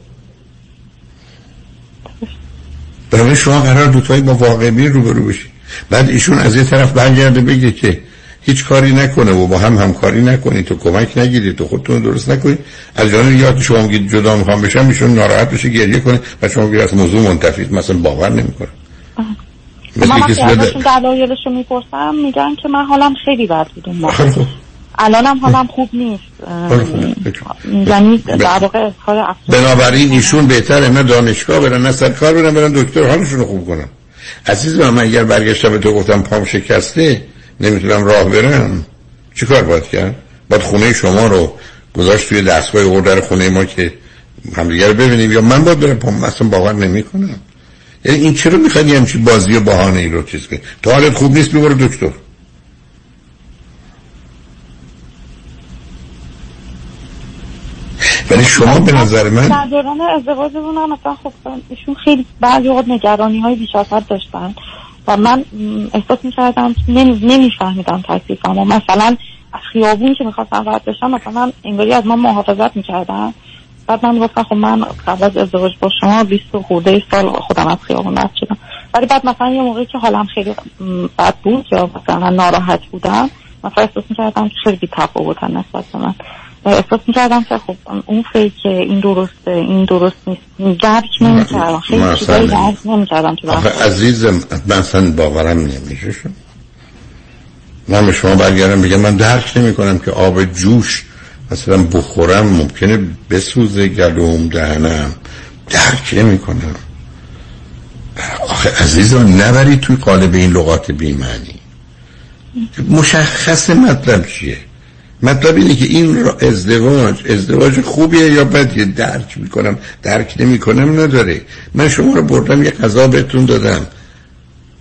برای شما قرار دوتایی با واقع بین روبرو بشید بعد ایشون از یه طرف برگرده بگه که هیچ کاری نکنه و با هم همکاری نکنید تو کمک نگیرید تو خودتون درست نکنید از جانب یاد شما میگید جدا می‌خوام بشم ایشون ناراحت بشه گریه کنه. و شما بگید از موضوع منتفید مثلا باور نمی‌کنه من وقتی ازشون دلایلش رو می‌پرسم میگن که من حالم خیلی بد بود الانم حالم خوب نیست. یعنی در واقع بنابراین ایشون بهتره. نه دانشگاه برن نه سرکار برن برن دکتر حالشون رو خوب کنن عزیز من اگر برگشتم به تو گفتم پام شکسته نمی‌تونم راه برم. چیکار باید کرد؟ باید خونه شما رو گذاشت توی دستگاه در خونه ما که همدیگه رو ببینیم. یا من باید برم پام؟ اصلا باور نمی‌کنم. یعنی این چرا می‌خواد یه همچین بازی و بهانه ای رو چیز کنی؟ تو حالت خوب نیست ببر دکتر. ولی شما به نظر من در دوران ازدواجمون هم مثلا خب ایشون خیلی بعضی وقت نگرانی های بیش از حد داشتن. و من احساس می‌کردم نمیفهمیدم تکلیفم و مثلا خیابون که می‌خواستم رد بشم مثلا انگاری از من محافظت می‌کردن. بعد من گفتم خب من قبل از ازدواج با شما 20 خورده سال خودم از خیابون رد شدم. ولی بعد مثلا یه موقعی که حالم خیلی بد بود یا مثلا ناراحت بودم مثلا احساس می‌کردم که خیلی بی تفاوتن نسبت به من. احساس می‌کردم که خب اون فکر این درسته این درست نیست. درک نمی‌کردم. خیلی چیزایی درک نمی‌کردم تو عزیزم مثلا باورم نمیشه. شد من به شما برگردم بگم من درک نمی کنم که آب جوش مثلا بخورم ممکنه بسوزه گلوم دهنم. درک نمی کنم آخه عزیزم نبری توی قالب این لغات بیمعنی. مشخص مطلب چیه؟ مطلب اینه که این ازدواج ازدواج خوبیه یا بدیه درک می‌کنم. درک نمی‌کنم نداره. من شما رو بردم یه غذا بهتون دادم.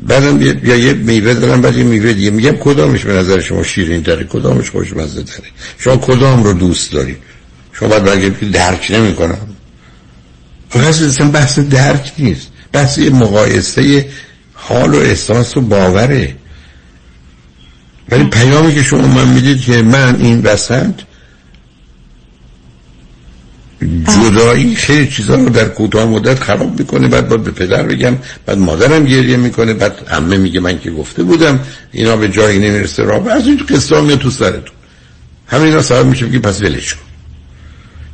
بعدم یا یه میوه دارم بعد یه میوه دیگه. میگم کدامش به نظر شما شیرین داره؟ کدامش خوشمزه داره؟ شما کدام رو دوست دارید؟ شما باید بگید درک نمی‌کنم. اصلا بحث درک نیست. بحث یه مقایسه حال و احساس و باوره. ولی پیامی که شما من می‌دید که من این وسط جدایی خیلی چیزا رو در کوتاه مدت خراب می‌کنه. بعد باید به پدر بگم بعد مادرم گریه می‌کنه بعد عمه میگه من که گفته بودم اینا به جایی نمی‌رسه. راه از این قصه میاد تو سرتون. همین اینا سبب میشه که پس ولش کن.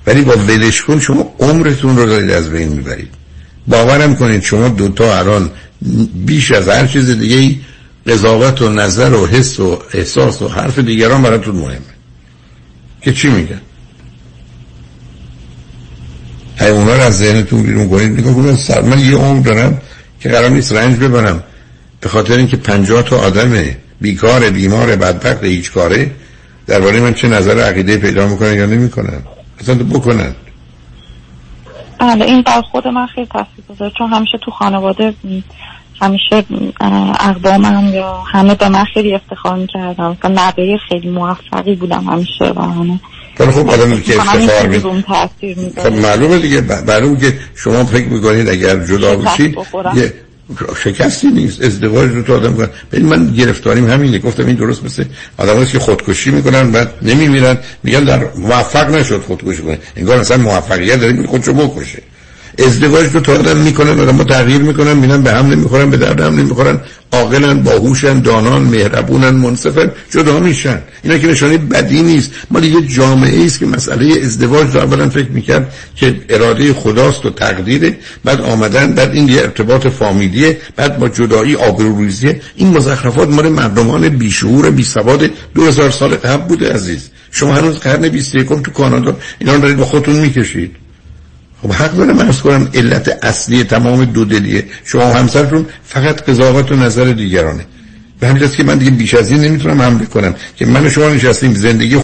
ولی با ولش کن شما عمرتون رو دارید از بین می‌برید. باورم کنید شما دوتا الان بیش از هر چیز دیگه ای قضاوت و نظر و حس و احساس و حرف دیگران براتون مهمه که چی میگن؟ های اونا رو از ذهنتون بیرون کنید. نگاه کنید سر من یه عمر دارم که قرار نیست رنج ببرم. به خاطر اینکه پنجاه تا آدم بیکار بیمار بدبخت هیچ کاره درباره من چه نظر عقیده پیدا می‌کنن یا نمی‌کنن؟ اصلا تو بکنن. بله این بر خود من خیلی تاثیر گذاره چون همیشه تو خانواده همیشه اقوامم یا همه به من خیلی افتخار می‌کردم و نقیه خیلی موفقی بودم همیشه و همه. خیلی خوب آدم که افتخار می خب معلومه دیگه. معلومه که شما فکر می‌کنید اگر جدا بشید شکستی نیست ازدواج رو تو آدم کنن ببین من گرفتاریم همینه. گفتم این درست مثل آدم که خودکشی می‌کنن بعد نمیمیرن. میگن در موفق نشد خودکشی کنه. انگار اصلا موفقیت داره خودشو بکشه ازدواج رو تا آدم می‌کنن آدم تغییر می‌کنن میرن به هم نمی‌خورن به درد هم نمی‌خورن. عاقلن باهوشن دانان مهربونن منصفن جدا میشن. اینا که نشانه بدی نیست. ما دیگه جامعه است که مسئله ازدواج رو اولا فکر می‌کرد که اراده خداست و تقدیره. بعد آمدن بعد این یه ارتباط فامیلیه بعد با جدایی آبروریزیه. این مزخرفات مال مردمان بیشعور بیسواد دو هزار سال قبل بوده عزیز. شما هنوز قرن 21 تو کانادا اینا رو دارید با خودتون می‌کشید. خب حق دارم ارز کنم علت اصلی تمام دو دلیه. شما همسرتون فقط قضاوت و نظر دیگرانه. به همین که من دیگه بیش از این نمی‌تونم حمله کنم که من و شما نشستیم زندگی